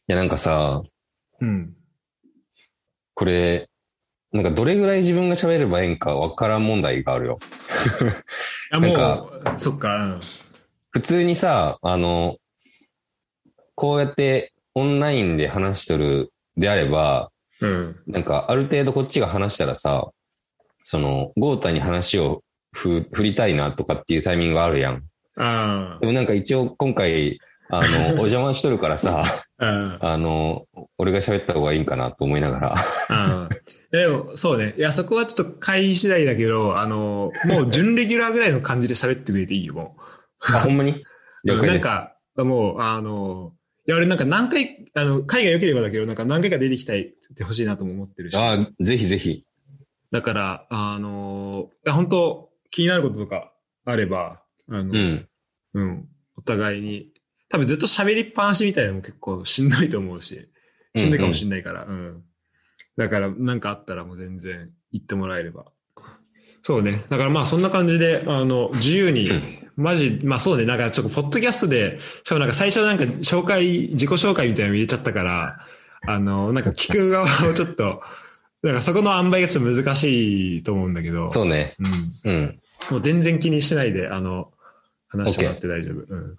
Speaker 1: や、なんかさ、
Speaker 2: うん。
Speaker 1: これ、なんかどれぐらい自分が喋ればええんかわからん問題があるよ。
Speaker 2: あ、
Speaker 1: なん
Speaker 2: も
Speaker 1: か
Speaker 2: う、そっか。
Speaker 1: 普通にさ、あの、こうやってオンラインで話しとるであれば、
Speaker 2: うん。うん。
Speaker 1: なんかある程度こっちが話したらさ、その、ゴータに話をふ振りたいなとかっていうタイミングがあるやん。
Speaker 2: あ
Speaker 1: でもなんか一応今回、あの、お邪魔しとるからさ、
Speaker 2: あ、あ
Speaker 1: あの、俺が喋った方がいいんかなと思いながら。
Speaker 2: あ、ああ。でも、そうね。いや、そこはちょっと会議次第だけど、あの、もう準レギュラーぐらいの感じで喋ってくれていいよ、も
Speaker 1: あ、ほんまに？
Speaker 2: う。
Speaker 1: 了解です。
Speaker 2: なんか、もう、あの、いや、俺なんか何回、あの、会が良ければだけど、なんか何回か出てきたいってほしいなとも思ってるし。
Speaker 1: あぜひぜひ。
Speaker 2: だから、あの、本当気になることとかあれば、あの、
Speaker 1: うん。
Speaker 2: うん。お互いに。多分ずっと喋りっぱなしみたいなのも結構しんどいと思うし。しんどいかもしんないから。うん、だから、なんかあったらもう全然言ってもらえれば。そうね。だからまあそんな感じで、あの、自由に、マジ、まあそうね。なんかちょっとポッドキャストで、しかもなんか最初なんか紹介、自己紹介みたいなの入れちゃったから、あの、なんか聞く側をちょっと、なんかそこの塩梅がちょっと難しいと思うんだけど。
Speaker 1: そうね。
Speaker 2: うん。
Speaker 1: うん。
Speaker 2: もう全然気にしないで、あの、話してもらって大丈夫。うん。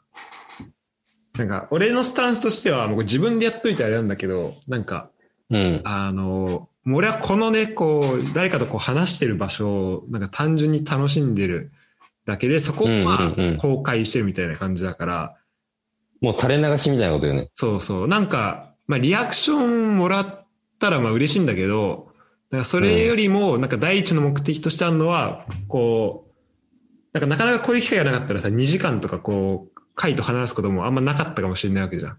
Speaker 2: なんか、俺のスタンスとしては、もう自分でやっといてあれなんだけど、なんか、
Speaker 1: うん。
Speaker 2: あの、俺はこのね、こう、誰かとこう話してる場所を、なんか単純に楽しんでるだけで、そこをまあ
Speaker 1: うんうんうん、
Speaker 2: 公開してるみたいな感じだから、
Speaker 1: もう垂れ流しみたいなことよね。
Speaker 2: そうそう。なんか、まあ、リアクションもらったらまあ嬉しいんだけど、なんかそれよりも、なんか第一の目的としてあるのは、こう、なんかなかなかこういう機会がなかったらさ、2時間とかこう、会と話すこともあんまなかったかもしれないわけじゃん。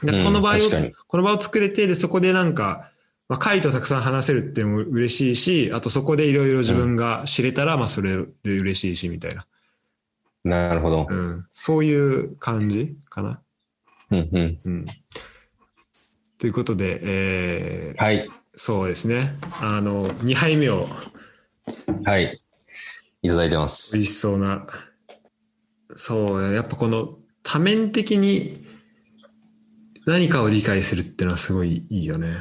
Speaker 2: この場合を
Speaker 1: 確かに、
Speaker 2: この場を作れて、で、そこでなんか、まあ、会とたくさん話せるっても嬉しいし、あとそこでいろいろ自分が知れたら、まあそれで嬉しいし、みたいな。
Speaker 1: なるほど
Speaker 2: う。ん。そういう感じかな。
Speaker 1: うんうん。
Speaker 2: うん。ということで、えー、
Speaker 1: はい。
Speaker 2: そうですね。あの、2杯目を
Speaker 1: はい。いただいてます
Speaker 2: 美。味しそうな。そう、やっぱこの多面的に何かを理解するっていうのはすごいいいよね。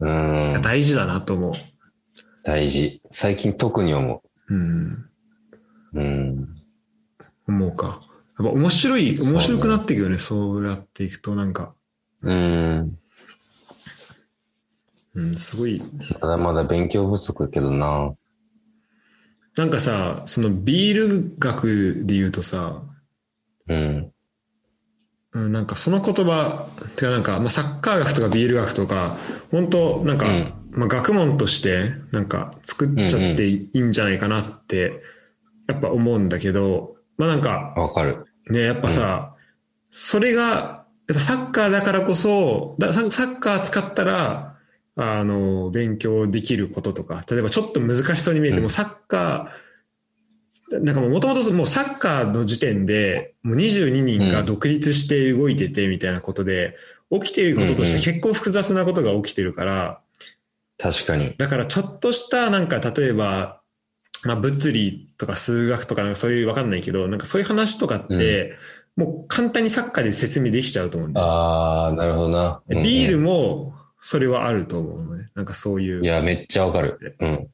Speaker 1: うん。
Speaker 2: 大事だなと思
Speaker 1: 大事。最近特に思
Speaker 2: う。うん。
Speaker 1: う。うん。
Speaker 2: 思うか。やっぱ面白い、面白くなっていくよね。そうやっていくとなんか。
Speaker 1: うん。
Speaker 2: うん、すごい。
Speaker 1: まだまだ勉強不足けどな。
Speaker 2: なんかさ、そのビール学で言うとさ、
Speaker 1: うん。
Speaker 2: うん、なんかその言葉、てかなんか、まあ、サッカー学とかビール学とか、本当なんか、
Speaker 1: うん
Speaker 2: まあ、学問として、なんか作っちゃっていいんじゃないかなって、やっぱ思うんだけど、まあなんか、
Speaker 1: わかる。
Speaker 2: ね、やっぱさ、それが、やっぱサッカーだからこそ、だササッカー使ったら、あの、勉強できることとか、例えばちょっと難しそうに見えても、
Speaker 1: うん
Speaker 2: サッカー、なんかもともともうサッカーの時点で、もう22人が独立して動いててみたいなことで、起きていることとして結構複雑なことが起きてるから、
Speaker 1: 確かに。
Speaker 2: だからちょっとしたなんか例えば、まあ物理とか数学とかなんかそういうわかんないけど、なんかそういう話とかって、もう簡単にサッカーで説明できちゃうと思うんだよ。
Speaker 1: ああ、なるほどな。
Speaker 2: ビールもそれはあると思うのね。なんかそういう。
Speaker 1: いや、めっちゃわかる。うん。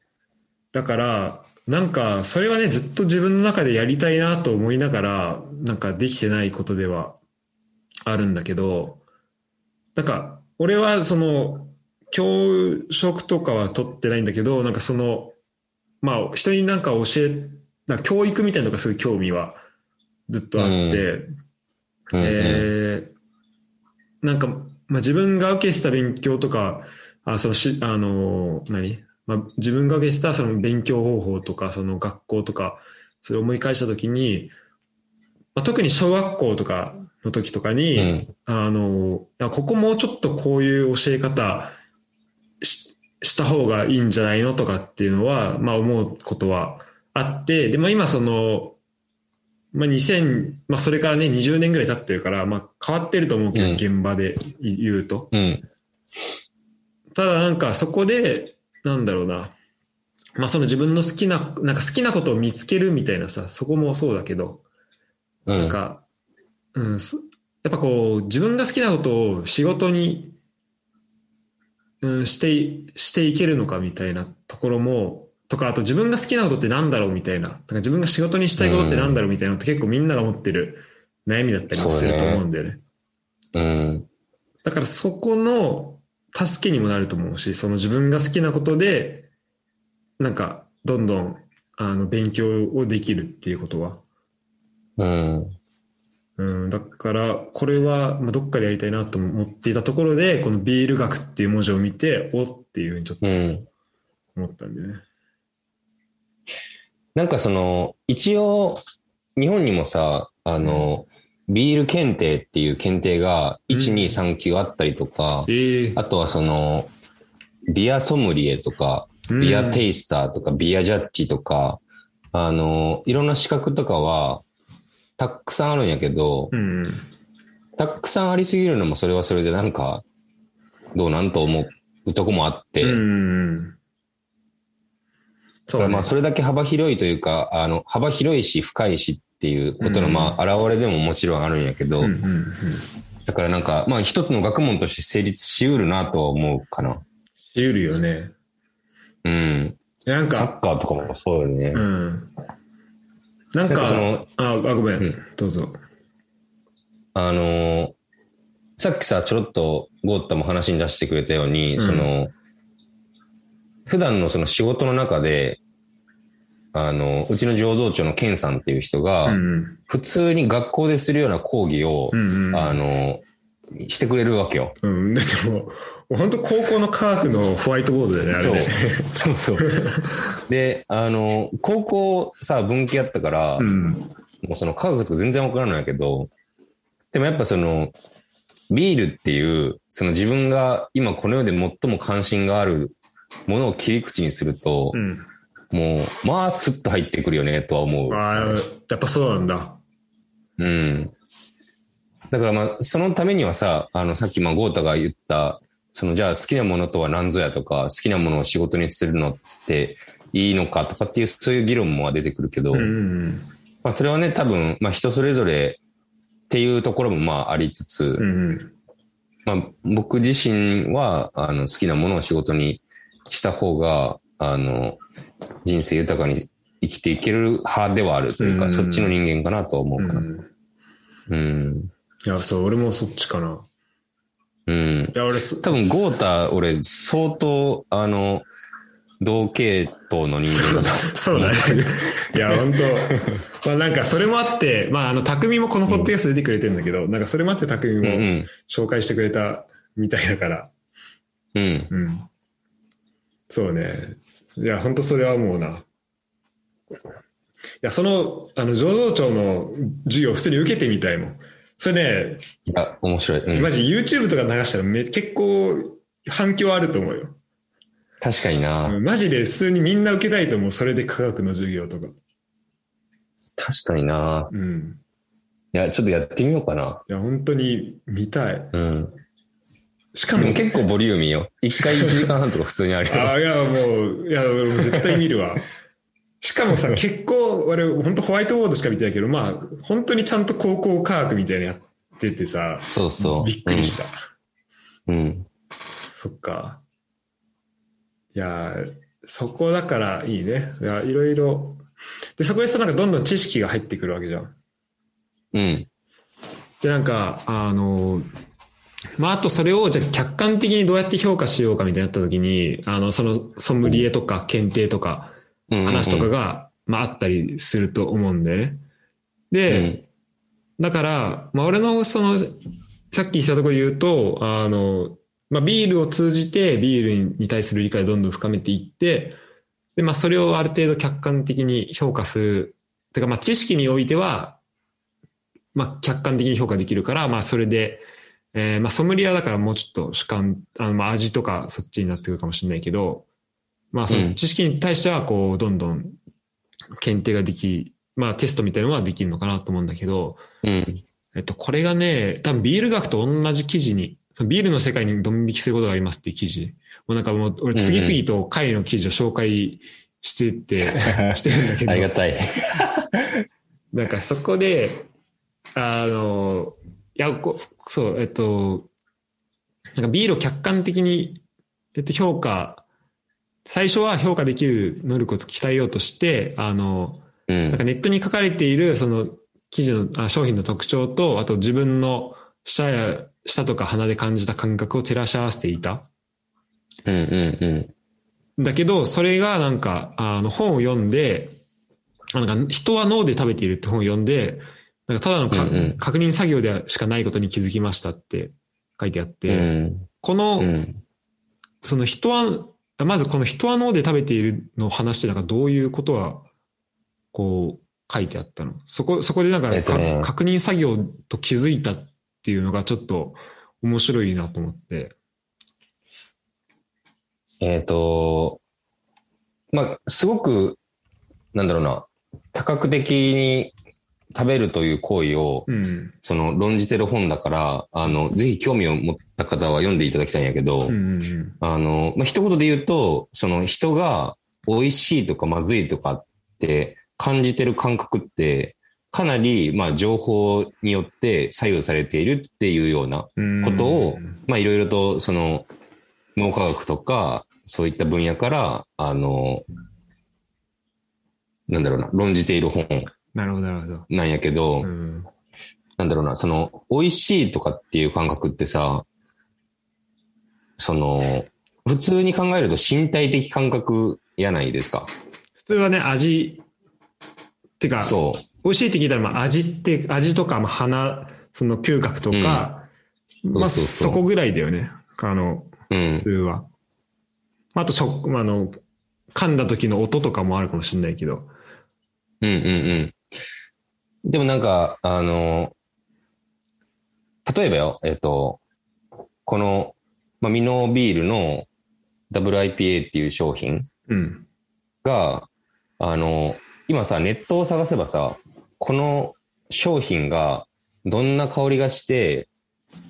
Speaker 2: だから、なんかそれはね、ずっと自分の中でやりたいなと思いながら、なんかできてないことではあるんだけど、なんか俺はその、教職とかは取ってないんだけど、なんかその、まあ人になんか教え、な教育みたいなのがすごい興味はずっとあって、
Speaker 1: うんうん
Speaker 2: えーなんか、まあ、自分が受けてた勉強とか、あそのし、あの、何？まあ、自分が受けてたその勉強方法とか、その学校とか、それを思い返したときに、まあ、特に小学校とかの時とかに、
Speaker 1: うん。
Speaker 2: あの、あここもうちょっとこういう教え方しした方がいいんじゃないのとかっていうのは、まあ思うことはあって、でも今その、まあ2000、まあそれからね、20年ぐらい経ってるから、まあ変わってると思うけど、
Speaker 1: うん
Speaker 2: 現場で言うと。
Speaker 1: うん。
Speaker 2: ただなんかそこで、なんだろうな。まあその自分の好きな、なんか好きなことを見つけるみたいなさ、そこもそうだけど、
Speaker 1: うん。
Speaker 2: なんか、うん、すやっぱこう、自分が好きなことを仕事に、うん、してい、していけるのかみたいなところも、とか、あと自分が好きなことってなんだろうみたいな、なんか自分が仕事にしたいことってなんだろうみたいなのって結構みんなが持ってる悩みだったりもすると思うんだよね。
Speaker 1: うん。
Speaker 2: だからそこの助けにもなると思うし、その自分が好きなことで、なんか、どんどん、あの、勉強をできるっていうことは。
Speaker 1: うん。
Speaker 2: うん、だから、これは、まあ、どっかでやりたいなと思っていたところで、このビール学っていう文字を見て、おっていうふうにちょっと
Speaker 1: うん。
Speaker 2: 思ったんでね。
Speaker 1: なんかその、一応、日本にもさ、あの、ビール検定っていう検定が、1、
Speaker 2: うん。
Speaker 1: 2、3級あったりとか、
Speaker 2: ええ
Speaker 1: あとはその、ビアソムリエとか、
Speaker 2: うん。
Speaker 1: ビアテイスターとか、ビアジャッジとか、あの、いろんな資格とかは、たくさんあるんやけど、
Speaker 2: うんうん。
Speaker 1: たくさんありすぎるのもそれはそれでなんか、どうなんと思うとこもあって、
Speaker 2: うんうん。そうだね
Speaker 1: まあそれだけ幅広いというか、あの、幅広いし深いしっていうことの
Speaker 2: うん
Speaker 1: まあ現れでももちろんあるんやけど。だからなんか、まあ一つの学問として成立しうるなとは思うかな。
Speaker 2: しうるよね。
Speaker 1: うん。
Speaker 2: なんか、
Speaker 1: サッカーとかもそうよね。
Speaker 2: うん。なん
Speaker 1: なんかそ
Speaker 2: か、
Speaker 1: の、
Speaker 2: あ、あ、ごめん。
Speaker 1: うん
Speaker 2: どうぞ。
Speaker 1: あのーさっきさ、ちょろっとゴーッタも話に出してくれたように、
Speaker 2: うん
Speaker 1: その、普段のその仕事の中で、あの、うちの醸造長のケンさんっていう人が、
Speaker 2: うん
Speaker 1: 普通に学校でするような講義を、
Speaker 2: うん。うん
Speaker 1: あの、してくれるわけよ。
Speaker 2: うん。だってもう、本当高校の科学のホワイトボードだよね、あれね。
Speaker 1: そうそう。で、あの、高校さ、文系やったから、
Speaker 2: うん。
Speaker 1: もうその科学とか全然わからないけど、でもやっぱその、ビールっていう、その自分が今この世で最も関心があるものを切り口にすると、
Speaker 2: うん。
Speaker 1: もう、まあ、スッと入ってくるよね、とは思う。
Speaker 2: ああ、やっぱそうなんだ。
Speaker 1: うん。だからまあ、そのためにはさ、あの、さっきまあ、ゴータが言った、その、じゃあ好きなものとは何ぞやとか、好きなものを仕事にするのっていいのかとかっていう、そういう議論も出てくるけど、
Speaker 2: うんうん
Speaker 1: まあ、それはね、多分、まあ、人それぞれっていうところもまあ、ありつつ、
Speaker 2: うん。うんうん。
Speaker 1: まあ、僕自身は、あの、好きなものを仕事にした方が、あの、人生豊かに生きていける派ではあるというか、
Speaker 2: うん
Speaker 1: そっちの人間かなとは思うかな。
Speaker 2: うん
Speaker 1: うん。
Speaker 2: いや、そう、俺もそっちかな。
Speaker 1: うん。
Speaker 2: いや、俺す、
Speaker 1: 多分、ゴータ、俺、相当、あの、同系統の人間だと。
Speaker 2: そうだね。いや、本当 まあなんかそれもあって、まああの、匠もこのポッドキャスト出てくれてるんだけど、なんかそれもあって匠も
Speaker 1: うんうん。
Speaker 2: 紹介してくれたみたいだから、
Speaker 1: うん。
Speaker 2: うん。そうね。いや、本当それはもうな。いや、その、あの、醸造長の授業普通に受けてみたいもん。それね、
Speaker 1: いや、面白い。うん
Speaker 2: マジ YouTube とか流したらめ結構反響あると思うよ。
Speaker 1: 確かにな。
Speaker 2: うんマジで普通にみんな受けたいと思う。それで科学の授業とか。
Speaker 1: 確かにな。
Speaker 2: うん。
Speaker 1: いや、ちょっとやってみようかな。
Speaker 2: いや、本当に見たい。
Speaker 1: うん。
Speaker 2: しかも、
Speaker 1: 結構ボリューミーよ。一回1時間半とか普通にあるよ。
Speaker 2: あいや、もう、いや、俺も絶対見るわ。しかもさ、結構、俺、本当ホワイトボードしか見てないけど、まあ、本当にちゃんと高校科学みたいなのやっててさ、
Speaker 1: そうそう。
Speaker 2: びっくりした。
Speaker 1: うん。うん。
Speaker 2: そっか。いや、そこだからいいね。いや、いろいろ。で、そこでさ、なんかどんどん知識が入ってくるわけじゃん。
Speaker 1: うん。
Speaker 2: で、なんか、あの、まあ、あとそれを、じゃあ客観的にどうやって評価しようかみたいになった時に、あの、そのソムリエとか検定とか
Speaker 1: うん。
Speaker 2: 話とかが、まあ、あったりすると思うんだよね。で、だから、まあ、俺のその、さっき言ったところで言うと、あの、まあ、ビールを通じてビールに対する理解をどんどん深めていって、で、まあ、それをある程度客観的に評価する。てか、まあ、知識においては、まあ、客観的に評価できるから、まあ、それで、えーまあ、ソムリエはだからもうちょっと主観、あの、まあ、味とかそっちになってくるかもしれないけど、まあ、その知識に対しては、こう、どんどん検定ができまあテストみたいなのはできるのかなと思うんだけど、
Speaker 1: うん。
Speaker 2: えっと、これがね、多分ビール学と同じ記事に、そのビールの世界にドン引きすることがありますっていう記事。もうなんかもう、俺次々と会の記事を紹介してって、してるんだけど。
Speaker 1: ありがたい。
Speaker 2: なんかそこで、あの、いや、こそう、えっと、なんかビールを客観的に、えっと、評価、最初は評価できる能力を鍛えようとして、あの、
Speaker 1: うん
Speaker 2: なんか。ネットに書かれているその記事のあ商品の特徴と、あと自分の舌や、舌とか鼻で感じた感覚を照らし合わせていた。
Speaker 1: うんうんうん。
Speaker 2: だけど、それがなんか、あの本を読んで、あなんか人は脳で食べているって本を読んで、なんかただのか、
Speaker 1: うんうん
Speaker 2: 確認作業でしかないことに気づきましたって書いてあって、
Speaker 1: うん。
Speaker 2: この、
Speaker 1: うん。
Speaker 2: その人は、まずこの人は脳で食べているの話ってなんかどういうことは、こう、書いてあったの？そこ、そこでなんか,か、
Speaker 1: えっとね
Speaker 2: 確認作業と気づいたっていうのがちょっと面白いなと思って。
Speaker 1: えっ、と、まあ、すごく、なんだろうな、多角的に食べるという行為を、
Speaker 2: うん。
Speaker 1: その論じてる本だから、あの、ぜひ興味を持った方は読んでいただきたいんやけど、
Speaker 2: うん。
Speaker 1: あの、まあ、一言で言うと、その人が美味しいとかまずいとかって感じてる感覚って、かなり、まあ、情報によって左右されているっていうような
Speaker 2: うん
Speaker 1: ことを、まあ、いろいろと、その、脳科学とか、そういった分野から、あの、なんだろうな、論じている本
Speaker 2: なるほど、なるほど。
Speaker 1: なんやけど、
Speaker 2: うん。
Speaker 1: なんだろうな、その、美味しいとかっていう感覚ってさ、その、普通に考えると身体的感覚やないですか。
Speaker 2: 普通はね、味、てか、
Speaker 1: そ
Speaker 2: 美味しいって聞いたら、まあ、味って、味とか、まあ、鼻、その嗅覚とか、まあ、
Speaker 1: そ
Speaker 2: こぐらいだよね。あの、
Speaker 1: う。うん
Speaker 2: 普。通は。まあ、あと食、まああの、噛んだ時の音とかもあるかもしれないけど。
Speaker 1: うんうんうん。でもなんか、あの、例えばよ、えっと、この、まあ、ミノービールの WIPA っていう商品
Speaker 2: うん。
Speaker 1: が、あの、今さ、ネットを探せばさ、この商品がどんな香りがして、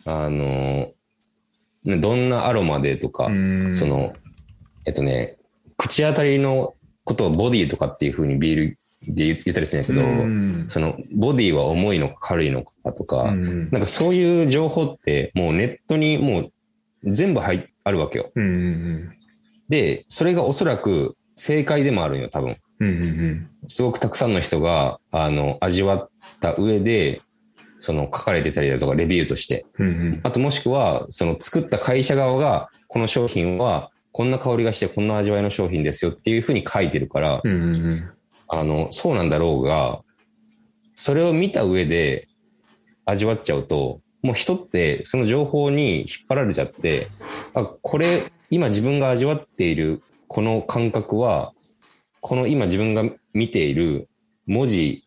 Speaker 1: あの、どんなアロマでとか、
Speaker 2: うん
Speaker 1: そ、の、えっとね、口当たりのことをボディとかっていう風にビールで言言ったりするんやけど、
Speaker 2: うん
Speaker 1: その、ボディは重いのか軽いのかとか、
Speaker 2: うん
Speaker 1: なんかそういう情報ってもうネットにもう全部入っあるわけよ。
Speaker 2: うんうん
Speaker 1: で、それがおそらく正解でもあるんよ、多分。
Speaker 2: うんうんうん
Speaker 1: すごくたくさんの人が、あの、味わった上で、その書かれてたりだとか、レビューとして。
Speaker 2: うんうん
Speaker 1: あともしくは、その作った会社側が、この商品は、こんな香りがして、こんな味わいの商品ですよっていうふうに書いてるから、
Speaker 2: うんうんうん
Speaker 1: あの、そうなんだろうが、それを見た上で味わっちゃうと、もう人ってその情報に引っ張られちゃって、あ、これ、今自分が味わっているこの感覚は、この今自分が見ている文字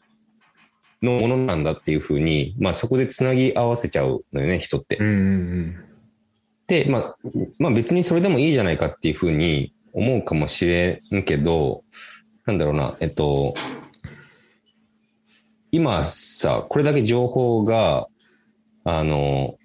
Speaker 1: のものなんだっていうふうに、まあそこでつなぎ合わせちゃうのよね、人って
Speaker 2: う。んうん
Speaker 1: で、まあ、まあ別にそれでもいいじゃないかっていうふうに思うかもしれんけど、なんだろうな、えっと、今さ、これだけ情報が、あの、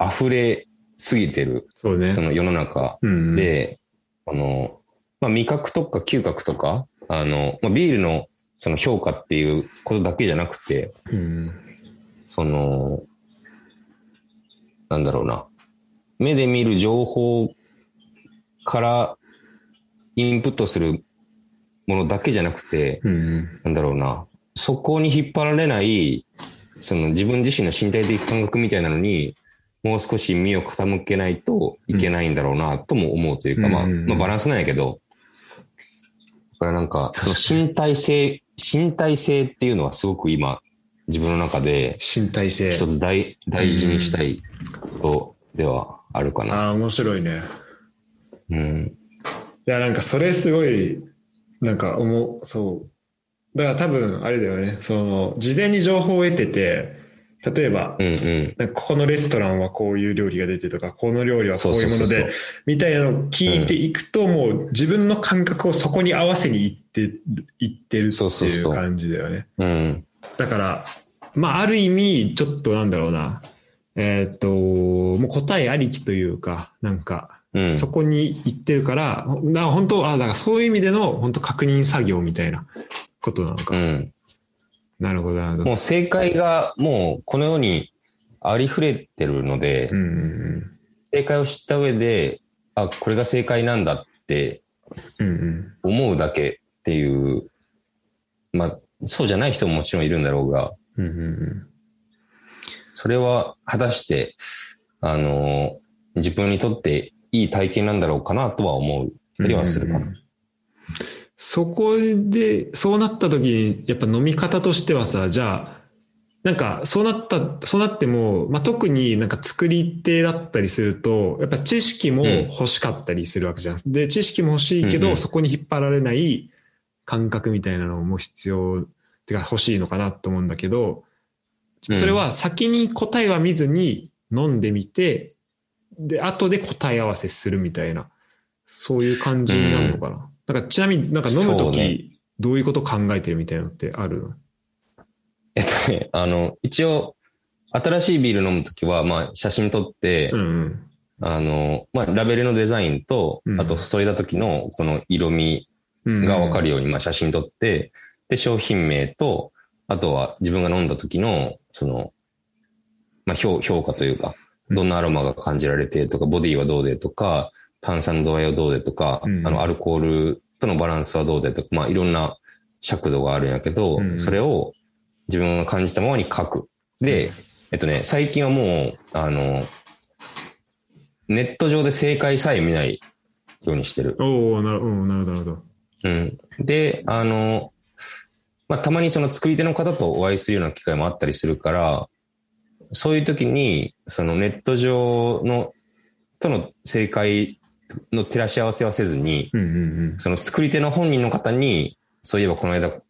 Speaker 1: 溢れすぎてる、
Speaker 2: そうね
Speaker 1: そ。の世の中
Speaker 2: うんうん、
Speaker 1: で、あの、まあ味覚とか嗅覚とか、あの、まあビールのその評価っていうことだけじゃなくて、
Speaker 2: うん
Speaker 1: その、なんだろうな。目で見る情報からインプットするものだけじゃなくて、
Speaker 2: うんうん
Speaker 1: なんだろうな。そこに引っ張られない、その自分自身の身体的感覚みたいなのに、もう少し身を傾けないといけないんだろうな、とも思うというか、まあ、
Speaker 2: うんうんうん
Speaker 1: まあバランスなんやけど、だからなんか、その身体性、身体性っていうのはすごく今、自分の中で
Speaker 2: 身体性。
Speaker 1: 一つ大大事にしたいことではあるかな。
Speaker 2: ああ、面白いね。
Speaker 1: うん。
Speaker 2: いや、なんかそれすごい、なんか思う、そう。だから多分、あれだよね、その、事前に情報を得てて、例えば、
Speaker 1: うんうん。
Speaker 2: ここのレストランはこういう料理が出てとか、この料理はこういうもので、みたいなのを聞いていくと、もう自分の感覚をそこに合わせにいって、いってるって
Speaker 1: そうそうそう
Speaker 2: いう感じだよね。
Speaker 1: うん。
Speaker 2: だから、まあ、ある意味、ちょっとなんだろうな。えーっと、もう答えありきというか、なんか、
Speaker 1: うん。
Speaker 2: そこに行ってるから、だから本当、あ、だからそういう意味での本当確認作業みたいなことなのか。
Speaker 1: うん。
Speaker 2: なるほど、なるほど。
Speaker 1: もう正解がもうこの世にありふれてるので、
Speaker 2: うんうん
Speaker 1: 正解を知った上で、あ、これが正解なんだって。思うだけっていう、まあ、そうじゃない人ももちろんいるんだろうが、
Speaker 2: うん。
Speaker 1: それは果たして、あの、自分にとっていい体験なんだろうかなとは思う。たりはするかな。
Speaker 2: うんうんうん。そこで、そうなった時に、やっぱ飲み方としてはさ、じゃあ、なんか、そうなった、そうなっても、まあ、特になんか作り手だったりすると、やっぱ知識も欲しかったりするわけじゃん。で、知識も欲しいけど、
Speaker 1: うんうん。
Speaker 2: そこに引っ張られない感覚みたいなのも必要、てか欲しいのかなと思うんだけど、
Speaker 1: うん。
Speaker 2: それは先に答えは見ずに飲んでみて、で、後で答え合わせするみたいな、そういう感じになるのかな。なんかちなみになんか飲むと
Speaker 1: そうね。
Speaker 2: き、どういうこと考えてるみたいなのってある？の
Speaker 1: えっとね、あの、一応、新しいビール飲むときは、まあ、写真撮って、
Speaker 2: うんうん。
Speaker 1: あの、まあ、ラベルのデザインと、
Speaker 2: うん。
Speaker 1: あと、注いだ時の、この色味
Speaker 2: うん。
Speaker 1: がわかるように、まあ、写真撮って、で、商品名と、あとは自分が飲んだ時の、その、まあ、評評価というか、どんなアロマが感じられてとか、ボディはどうでとか、炭酸度合いはどうでとか、
Speaker 2: うん
Speaker 1: あの、アルコールとのバランスはどうでとか、まあ、いろんな尺度があるんやけど、
Speaker 2: うん
Speaker 1: それを自分が感じたままに書く。で、えっとね、最近はもう、あの、ネット上で正解さえ見ないようにしてる。
Speaker 2: おおなるほど、なるほど。
Speaker 1: うん。で、あの、まあ、たまにその作り手の方とお会いするような機会もあったりするから、そういう時に、そのネット上の、との正解の照らし合わせはせずに、
Speaker 2: うんうん
Speaker 1: その作り手の本人の方に、そういえばこの間こ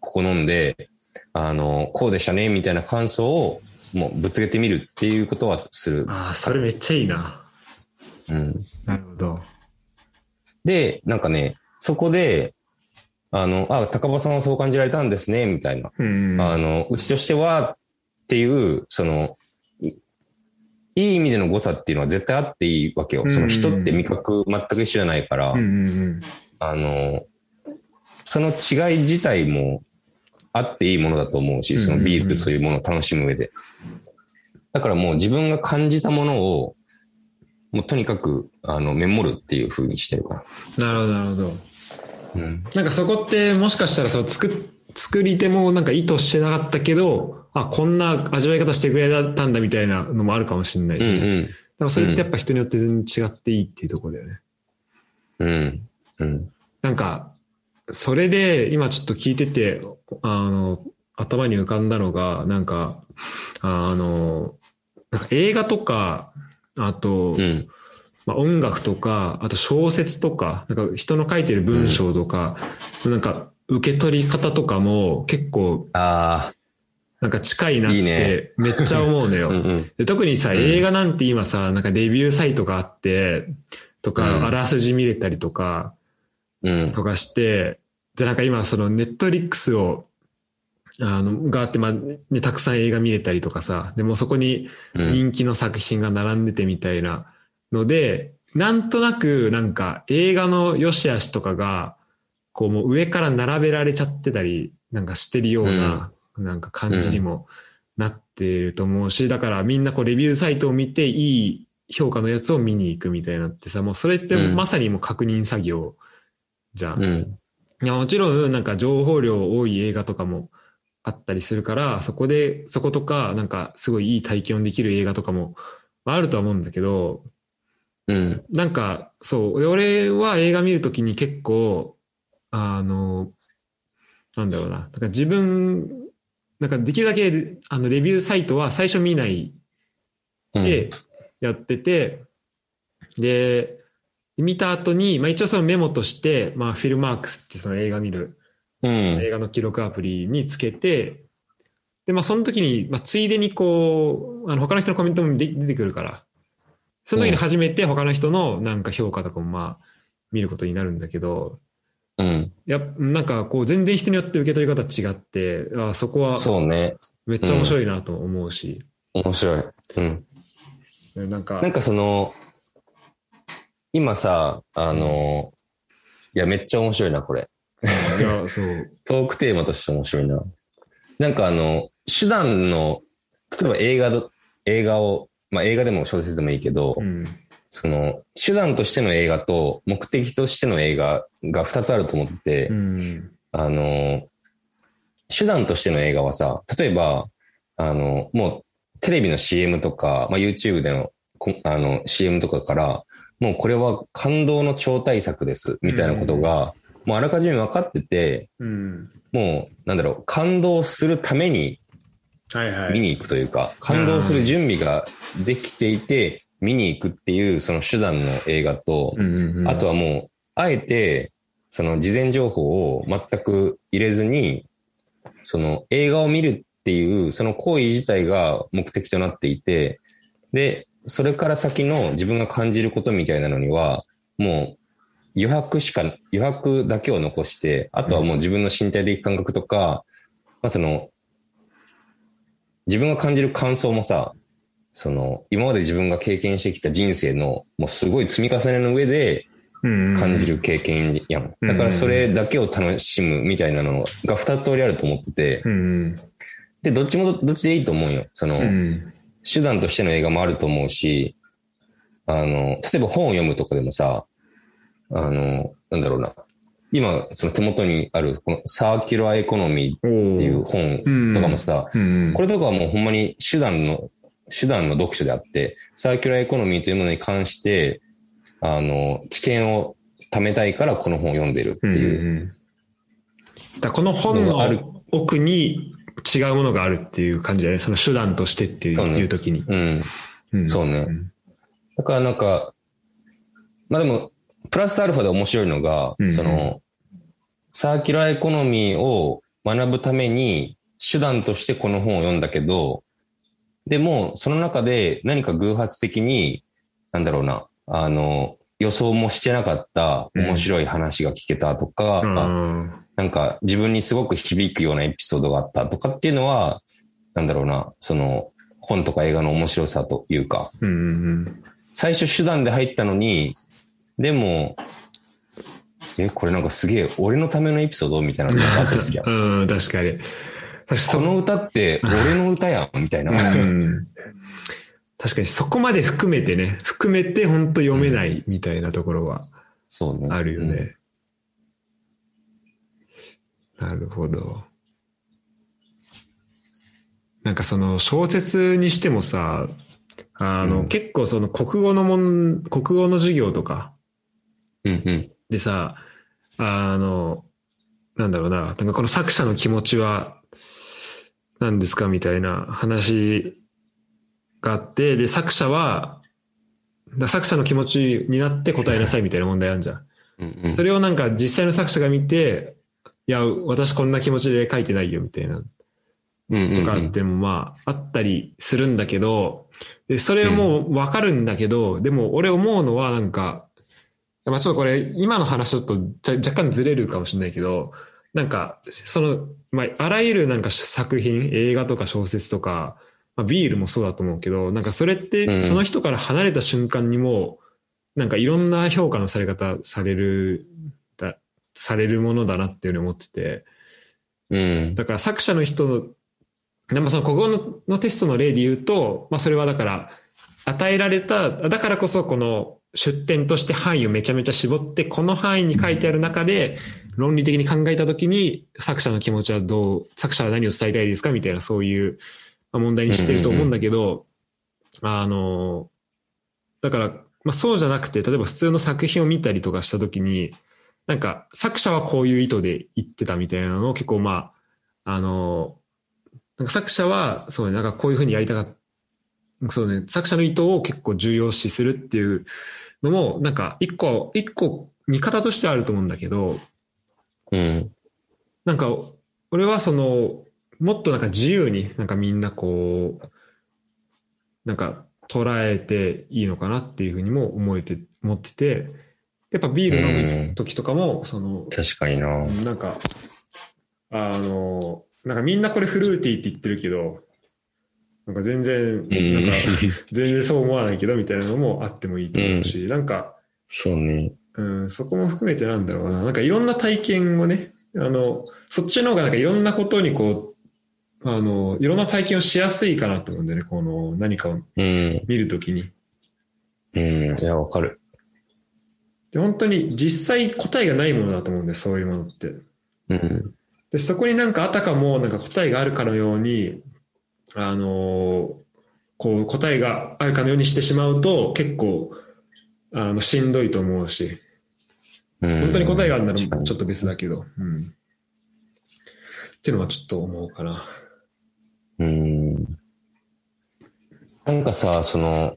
Speaker 1: こ飲んで、あの、こうでしたね、みたいな感想をもうぶつけてみるっていうことはする
Speaker 2: うん。。ああ、それめっちゃいいな。
Speaker 1: うん。
Speaker 2: なるほど。
Speaker 1: で、なんかね、そこで、あの、あ、高場さんはそう感じられたんですね、みたいな。
Speaker 2: うんうん。
Speaker 1: あの、うちとしてはっていう、その、いいい意味での誤差っていうのは絶対あっていいわけよ。その人って味覚全く一緒じゃないから、
Speaker 2: うんうんうん。
Speaker 1: あの、その違い自体もあっていいものだと思うし、そのビールというものを楽しむ上で。だからもう自分が感じたものを、もうとにかく、あの、メモるっていう風にしてるか
Speaker 2: なるほど、なるほど。
Speaker 1: ら。うん。
Speaker 2: なんかそこってもしかしたらその作っ作り手もなんか意図してなかったけど、あ、こんな味わい方してくれたんだみたいなのもあるかもしれないし、
Speaker 1: うんうん。
Speaker 2: だからそれってやっぱ人によって全然違っていいっていうところだよね。
Speaker 1: うん。うん。
Speaker 2: なんか、それで今ちょっと聞いてて、あの、頭に浮かんだのが、なんか、あの、なんか映画とか、あと、
Speaker 1: うん。
Speaker 2: まあ、音楽とか、あと小説とか、なんか人の書いてる文章とか、なんか受け取り方とかも結構
Speaker 1: あ
Speaker 2: なんか近いなってめっちゃ思うの
Speaker 1: あ。
Speaker 2: よ。
Speaker 1: うんうん。
Speaker 2: で特にさ、
Speaker 1: うん
Speaker 2: 映画なんて今さ、なんかレビューサイトがあって、とか、
Speaker 1: うん
Speaker 2: あらすじ見れたりとか、
Speaker 1: うん。
Speaker 2: とかして、で、なんか今そのネットリックスを、あの、があって、まあ、ね、たくさん映画見れたりとかさ、でもそこに
Speaker 1: うん。
Speaker 2: 人気の作品が並んでてみたいなので、なんとなくなんか映画の良し悪しとかが、こうもう上から並べられちゃってたりなんかしてるような、なんか感じにもなってると思うし、だからみんなこうレビューサイトを見ていい評価のやつを見に行くみたいなってさ、もうそれって
Speaker 1: うん
Speaker 2: まさにもう確認作業じゃん。
Speaker 1: うん。
Speaker 2: いや、もちろん、なんか情報量多い映画とかもあったりするから、そこで、そことか、なんかすごいいい体験をできる映画とかもまああるとは思うんだけど、
Speaker 1: うん。
Speaker 2: なんか、そう、で俺は映画見るときに結構、あの、なんだろうな、なんか自分、なんかできるだけ、あの、レビューサイトは最初見ない
Speaker 1: うん。
Speaker 2: でやってて、で、見た後に、まあ一応そのメモとして、まあフィルマークスってその映画見る
Speaker 1: うん。
Speaker 2: 映画の記録アプリにつけて、で、まあその時に、まあついでにこう、あの他の人のコメントもで出てくるから、その時に初めて他の人のなんか評価とかもまあ見ることになるんだけど、
Speaker 1: うん。
Speaker 2: やなんかこう全然人によって受け取り方違って、あそこは
Speaker 1: そうね。
Speaker 2: めっちゃ面白いなと思うし、
Speaker 1: 面白い。うん。
Speaker 2: なんか、
Speaker 1: なんかその、今さ、あの、いや、めっちゃ面白いな、これ。
Speaker 2: いや、そう。
Speaker 1: トークテーマとして面白いな。なんかあの、手段の、例えば映画ど、映画を、まあ映画でも小説でもいいけど、
Speaker 2: うん。
Speaker 1: その、手段としての映画と目的としての映画が2つあると思ってて、
Speaker 2: うん。
Speaker 1: あの、手段としての映画はさ、例えば、あの、もうテレビの CM とか、まあ、YouTube でのこあの CM とかから、もうこれは感動の超大作です、みたいなことが、もうあらかじめ分かってて、
Speaker 2: うん。
Speaker 1: もう、なんだろう、感動するために
Speaker 2: はいはい。
Speaker 1: 見に行くというか、感動する準備ができていて、見に行くっていう、その手段の映画と、あとはもう、あえて、その事前情報を全く入れずに、その映画を見るっていう、その行為自体が目的となっていて、で、それから先の自分が感じることみたいなのには、もう余白しか、余白だけを残して、あとはもう自分の身体的感覚とか、まあその、自分が感じる感想もさ、その、今まで自分が経験してきた人生の、もうすごい積み重ねの上で感じる経験やん。だからそれだけを楽しむみたいなのが二通りあると思ってて、
Speaker 2: うん
Speaker 1: で、どっちもどっちでいいと思うよ。その、
Speaker 2: うん
Speaker 1: 手段としての映画もあると思うし、あの、例えば本を読むとかでもさ、あの、なんだろうな。今、その手元にある、このサーキュラーエコノミーっていう本とかもさ、
Speaker 2: うん。
Speaker 1: これとかはもうほんまに手段の、手段の読書であって、サーキュラーエコノミーというものに関して、あの、知見を貯めたいからこの本を読んでるって
Speaker 2: うんうん
Speaker 1: いう。
Speaker 2: うんだこの本
Speaker 1: の
Speaker 2: 奥に違うものがあるっていう感じだよね。その手段としてっていう
Speaker 1: ね
Speaker 2: いう時に。
Speaker 1: うん。
Speaker 2: うん
Speaker 1: そうねだからなんか、まあでも、プラスアルファで面白いのが、
Speaker 2: うん
Speaker 1: その、サーキュラーエコノミーを学ぶために手段としてこの本を読んだけど、でも、その中で何か偶発的に、なんだろうな、あの、予想もしてなかった面白い話が聞けたとか、
Speaker 2: うん
Speaker 1: なんか自分にすごく響くようなエピソードがあったとかっていうのは、なんだろうな、その本とか映画の面白さというか、
Speaker 2: うんうん
Speaker 1: 最初手段で入ったのに、でも、え、これなんかすげえ俺のためのエピソードみたいなのがあったりするやん。
Speaker 2: うん、確かに。確かに
Speaker 1: この歌って俺の歌やんみたいな。
Speaker 2: うん確かにそこまで含めてね、含めて本当読めないみたいなところは
Speaker 1: そうね。
Speaker 2: あるよね。なるほど。なんかその小説にしてもさ、あの、
Speaker 1: うん
Speaker 2: 結構その国語のもん、国語の授業とか
Speaker 1: うんうん。
Speaker 2: でさ、あの、なんだろうな、なんかこの作者の気持ちは何ですかみたいな話があって、で、作者は、だ作者の気持ちになって答えなさいみたいな問題あるじゃん。
Speaker 1: うんうん。
Speaker 2: それをなんか実際の作者が見て、いや、私こんな気持ちで書いてないよみたいな。
Speaker 1: うんうん
Speaker 2: とかってもまああったりするんだけど、でそれもうわかるんだけど、でも俺思うのはなんか、まあちょっとこれ今の話ちょっと若干ずれるかもしれないけど、なんかその、まああらゆるなんか作品、映画とか小説とか、まあ、ビールもそうだと思うけど、なんかそれっ
Speaker 1: うん
Speaker 2: てその人から離れた瞬間にも、なんかいろんな評価のされ方される、だされるものだなっていうふうに思ってて、
Speaker 1: うん。
Speaker 2: だから作者の人の、でもその国語ののテストの例で言うと、まあそれはだから、与えられた、だからこそこの出典として範囲をめちゃめちゃ絞って、この範囲に書いてある中で、論理的に考えたときに、作者の気持ちはどう、作者は何を伝えたいですかみたいなそういうまあ問題にしてると思うんだけど、あの、だから、まあそうじゃなくて、例えば普通の作品を見たりとかしたときに、なんか作者はこういう意図で言ってたみたいなのを結構まあ、あの、なんか作者は、そうね、なんかこういうふうにやりたかった、そうね、作者の意図を結構重要視するっていうのも、なんか一個、一個見方としてはあると思うんだけど、
Speaker 1: うん。
Speaker 2: なんか、俺はその、もっとなんか自由になんかみんなこう、なんか捉えていいのかなっていうふうにも思えて、思ってて、やっぱビール飲む時とかも、その、
Speaker 1: 確かにな。
Speaker 2: なんか、あの、なんかみんなこれフルーティーって言ってるけど、なんか全然、
Speaker 1: うん
Speaker 2: なんか全然そう思わないけどみたいなのもあってもいいと思うし、なんか、
Speaker 1: そうね。
Speaker 2: うん、そこも含めてなんだろうな。なんかいろんな体験をね、あの、そっちの方がなんかいろんなことにこう、あの、いろんな体験をしやすいかなと思うんだよね。この何かを
Speaker 1: うん。
Speaker 2: 見るときに。
Speaker 1: うん。いや、わかる。
Speaker 2: で、本当に実際答えがないものだと思うんだよ、そういうものって。
Speaker 1: うん。
Speaker 2: で、そこになんかあたかもなんか答えがあるかのように、あのこう答えがあるかのようにしてしまうと結構、あの、しんどいと思うし、
Speaker 1: うん
Speaker 2: 本当に答えがあるならちょっと別だけど、うん。っていうのはちょっと思うかな。
Speaker 1: うん。なんかさ、その、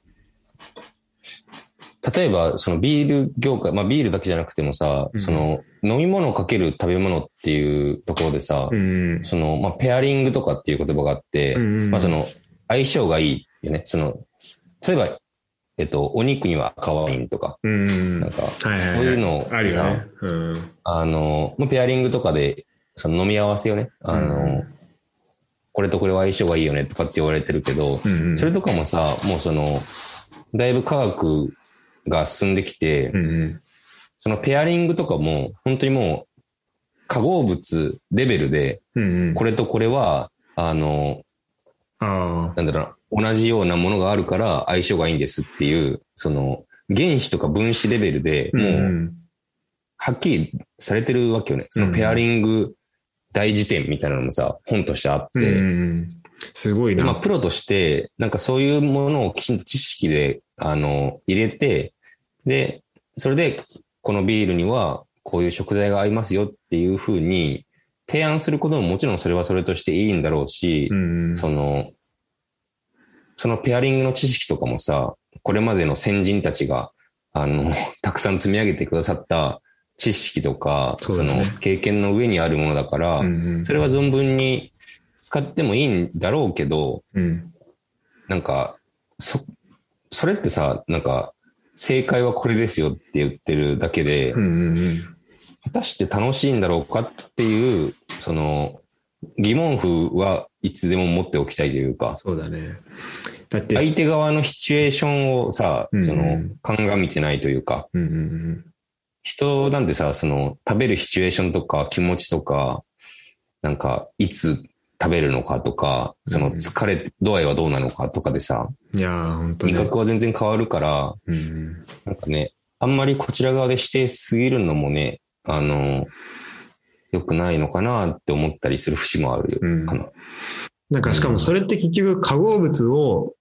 Speaker 1: 例えば、そのビール業界、まあビールだけじゃなくてもさ、
Speaker 2: うん
Speaker 1: その飲み物かける食べ物っていうところでさ、
Speaker 2: うん。
Speaker 1: その、まあペアリングとかっていう言葉があって、
Speaker 2: うん
Speaker 1: まあその、相性がいいよね。その、例えば、えっと、お肉には赤ワインとか、
Speaker 2: うん。
Speaker 1: なんか。そういうのを
Speaker 2: あるよね。うん。
Speaker 1: あの、まあペアリングとかで、その飲み合わせよね。あの、
Speaker 2: うん
Speaker 1: これとこれは相性がいいよねとかって言われてるけど、
Speaker 2: うん。
Speaker 1: それとかもさ、もうその、だいぶ科学が進んできて、
Speaker 2: うんうん。
Speaker 1: そのペアリングとかも、本当にもう、化合物レベルで、
Speaker 2: うんうん。
Speaker 1: これとこれは、あの、
Speaker 2: ああ。
Speaker 1: なんだろうな、同じようなものがあるから相性がいいんですっていう、その、原子とか分子レベルでもう、
Speaker 2: ん
Speaker 1: はっきりされてるわけよね。そのペアリング大辞典みたいなのもさ、本としてあって、
Speaker 2: うんうんうん。すごい
Speaker 1: でまあ、
Speaker 2: な。
Speaker 1: プロとして、なんかそういうものをきちんと知識で、あの、入れて、で、それで、このビールには、こういう食材が合いますよっていうふうに、提案することももちろんそれはそれとしていいんだろうし、
Speaker 2: うんうん。
Speaker 1: その、そのペアリングの知識とかもさ、これまでの先人たちが、あの、たくさん積み上げてくださった知識とか、そ
Speaker 2: ね
Speaker 1: の経験の上にあるものだから、
Speaker 2: うんうん
Speaker 1: それは存分に使ってもいいんだろうけど、
Speaker 2: うん。
Speaker 1: なんか、そ、それってさ、なんか、正解はこれですよって言ってるだけで、
Speaker 2: うんうんうん。
Speaker 1: 果たして楽しいんだろうかっていう、その、疑問符はいつでも持っておきたいというか、
Speaker 2: そうだね。だって、
Speaker 1: 相手側のシチュエーションをさ、
Speaker 2: うん
Speaker 1: その、鑑みてないというか、
Speaker 2: うんうんうん。
Speaker 1: 人なんてさ、その、食べるシチュエーションとか気持ちとか、なんか、いつ食べるのかとか、その、疲れ度合いはどうなのかとかでさ、
Speaker 2: いやー、本当
Speaker 1: 味
Speaker 2: に。
Speaker 1: 覚は全然変わるから、
Speaker 2: うんうん。
Speaker 1: なんかね、あんまりこちら側で指定すぎるのもね、あの、良くないのかなって思ったりする節もある
Speaker 2: うん
Speaker 1: かな。
Speaker 2: なんかしかもそれって結局化合物を、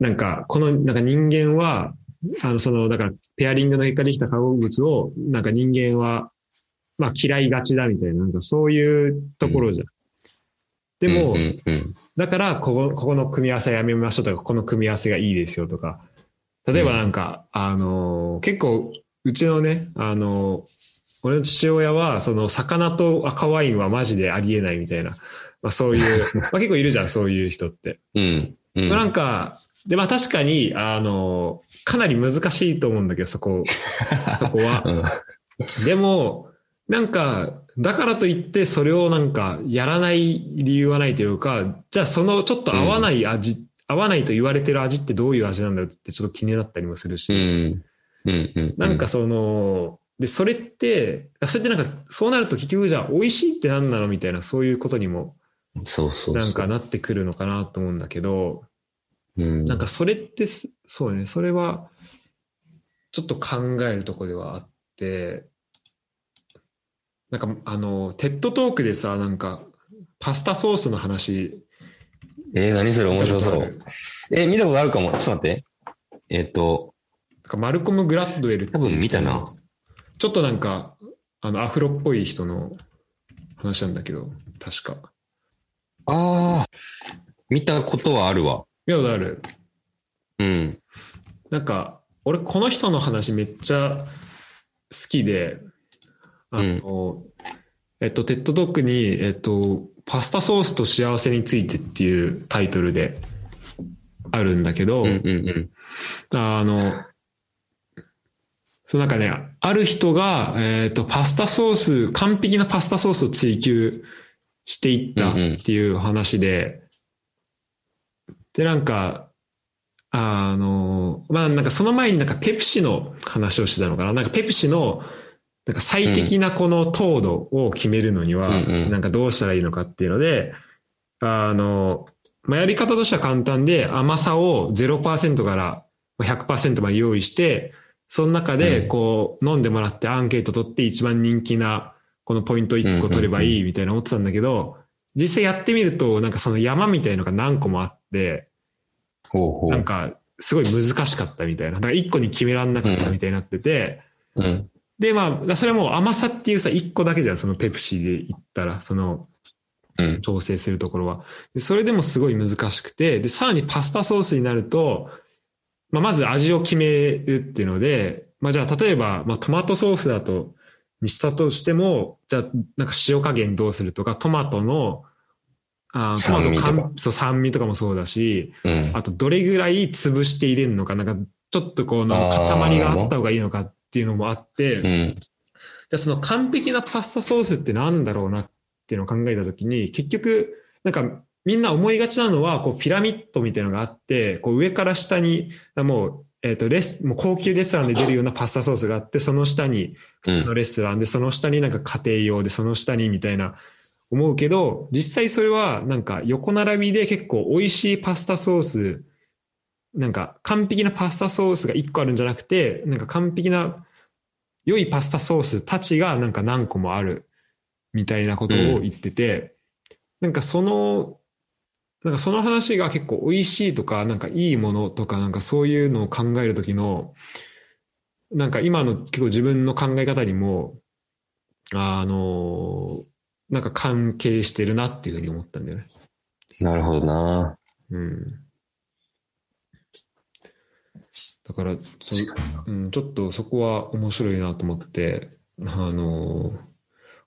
Speaker 2: なんかこの、なんか人間は、あのその、だからペアリングの結果できた化合物を、なんか人間は、まあ嫌いがちだみたいな、なんかそういうところじゃん。でも、
Speaker 1: うんうんうん
Speaker 2: だから、ここ、ここの組み合わせやめましょうとか、ここの組み合わせがいいですよとか。例えばなんか、あのー結構、うちのね、あのー俺の父親は、その、魚と赤ワインはマジでありえないみたいな。まあそういう、まあ結構いるじゃん、そういう人って。
Speaker 1: うん。うん。
Speaker 2: まあなんか、で、まあ確かに、あのーかなり難しいと思うんだけど、そこ、そこは。
Speaker 1: うん
Speaker 2: でも、なんか、だからといってそれをなんかやらない理由はないというか、じゃあそのちょっと合わない味、合わないと言われてる味ってどういう味なんだろうってちょっと気になったりもするし、
Speaker 1: うん。うん。うん。
Speaker 2: なんかその、で、それって、それってなんか、そうなると結局じゃあ美味しいって何なのみたいな、そういうことにも
Speaker 1: そうそう。
Speaker 2: なんかなってくるのかなと思うんだけど、
Speaker 1: うん、
Speaker 2: なんかそれってす、そうね、それは、ちょっと考えるとこではあって、なんかあの、テッドトークでさ、なんか、パスタソースの話、
Speaker 1: えー、何それ？面白そう。えー見たことあるかも。ちょっと待って。えっ、と、
Speaker 2: なんかマルコム・グラッドウェル
Speaker 1: 多分見たな。
Speaker 2: ちょっとなんか、あの、アフロっぽい人の話なんだけど、確か。
Speaker 1: ああ、見たことはあるわ。
Speaker 2: 見たことある
Speaker 1: うん。
Speaker 2: なんか、俺この人の話めっちゃ好きで、あの、えっと、 TED Talk に、えっと、パスタソースと幸せについてっていうタイトルであるんだけど、
Speaker 1: うんうんうん。
Speaker 2: あの、そうなんかね、ある人が、えっ、と、パスタソース、完璧なパスタソースを追求していったっていう話で、で、なんか、あの、まあなんかその前になんかペプシの話をしてたのかな。なんかペプシの、なんか最適なこの糖度を決めるのには、なんかどうしたらいいのかっていうので、あの、まあやり方としては簡単で甘さを0%から100%まで用意して、その中でこう飲んでもらってアンケート取って一番人気なこのポイント1個取ればいいみたいな思ってたんだけど、実際やってみるとなんかその山みたいのが何個もあって、
Speaker 1: ほうほう。
Speaker 2: なんかすごい難しかったみたいな。だから1個に決めらんなかったみたいになってて、
Speaker 1: うん。
Speaker 2: でまあ、それはもう甘さっていうさ、1個だけじゃん、そのペプシで言ったら、その
Speaker 1: うん。
Speaker 2: 調整するところは。でそれでもすごい難しくて、で、さらにパスタソースになると、まあ、まず味を決めるっていうので、まあ、じゃあ、例えば、まあ、トマトソースだと、にしたとしても、じゃあ、なんか塩加減どうするとか、トマトの、あートマト
Speaker 1: 酸味とか
Speaker 2: かんそう、酸味とかもそうだし、
Speaker 1: うん。
Speaker 2: あと、どれぐらい潰して入れるのか、なんか、ちょっとこの塊があった方がいいのかっていうのもあって、
Speaker 1: うん。
Speaker 2: じゃあその完璧なパスタソースってなんだろうなっていうのを考えたときに、結局、なんかみんな思いがちなのは、こうピラミッドみたいなのがあって、こう上から下に、もう、えっ、と、レス、もう高級レストランで出るようなパスタソースがあって、その下に普通のレストランで、その下になんか家庭用で、その下にみたいな思うけど、実際それはなんか横並びで結構美味しいパスタソース、なんか完璧なパスタソースが1個あるんじゃなくて、なんか完璧な良いパスタソースたちがなんか何個もあるみたいなことを言ってて、なんかその、なんかその話が結構美味しいとか、なんかいいものとか、なんかそういうのを考えるときの、なんか今の結構自分の考え方にも、あの、なんか関係してるなっていうふうに思ったんだよね。
Speaker 1: なるほどな。
Speaker 2: うん。だから、そううん、ちょっとそこは面白いなと思って、あの、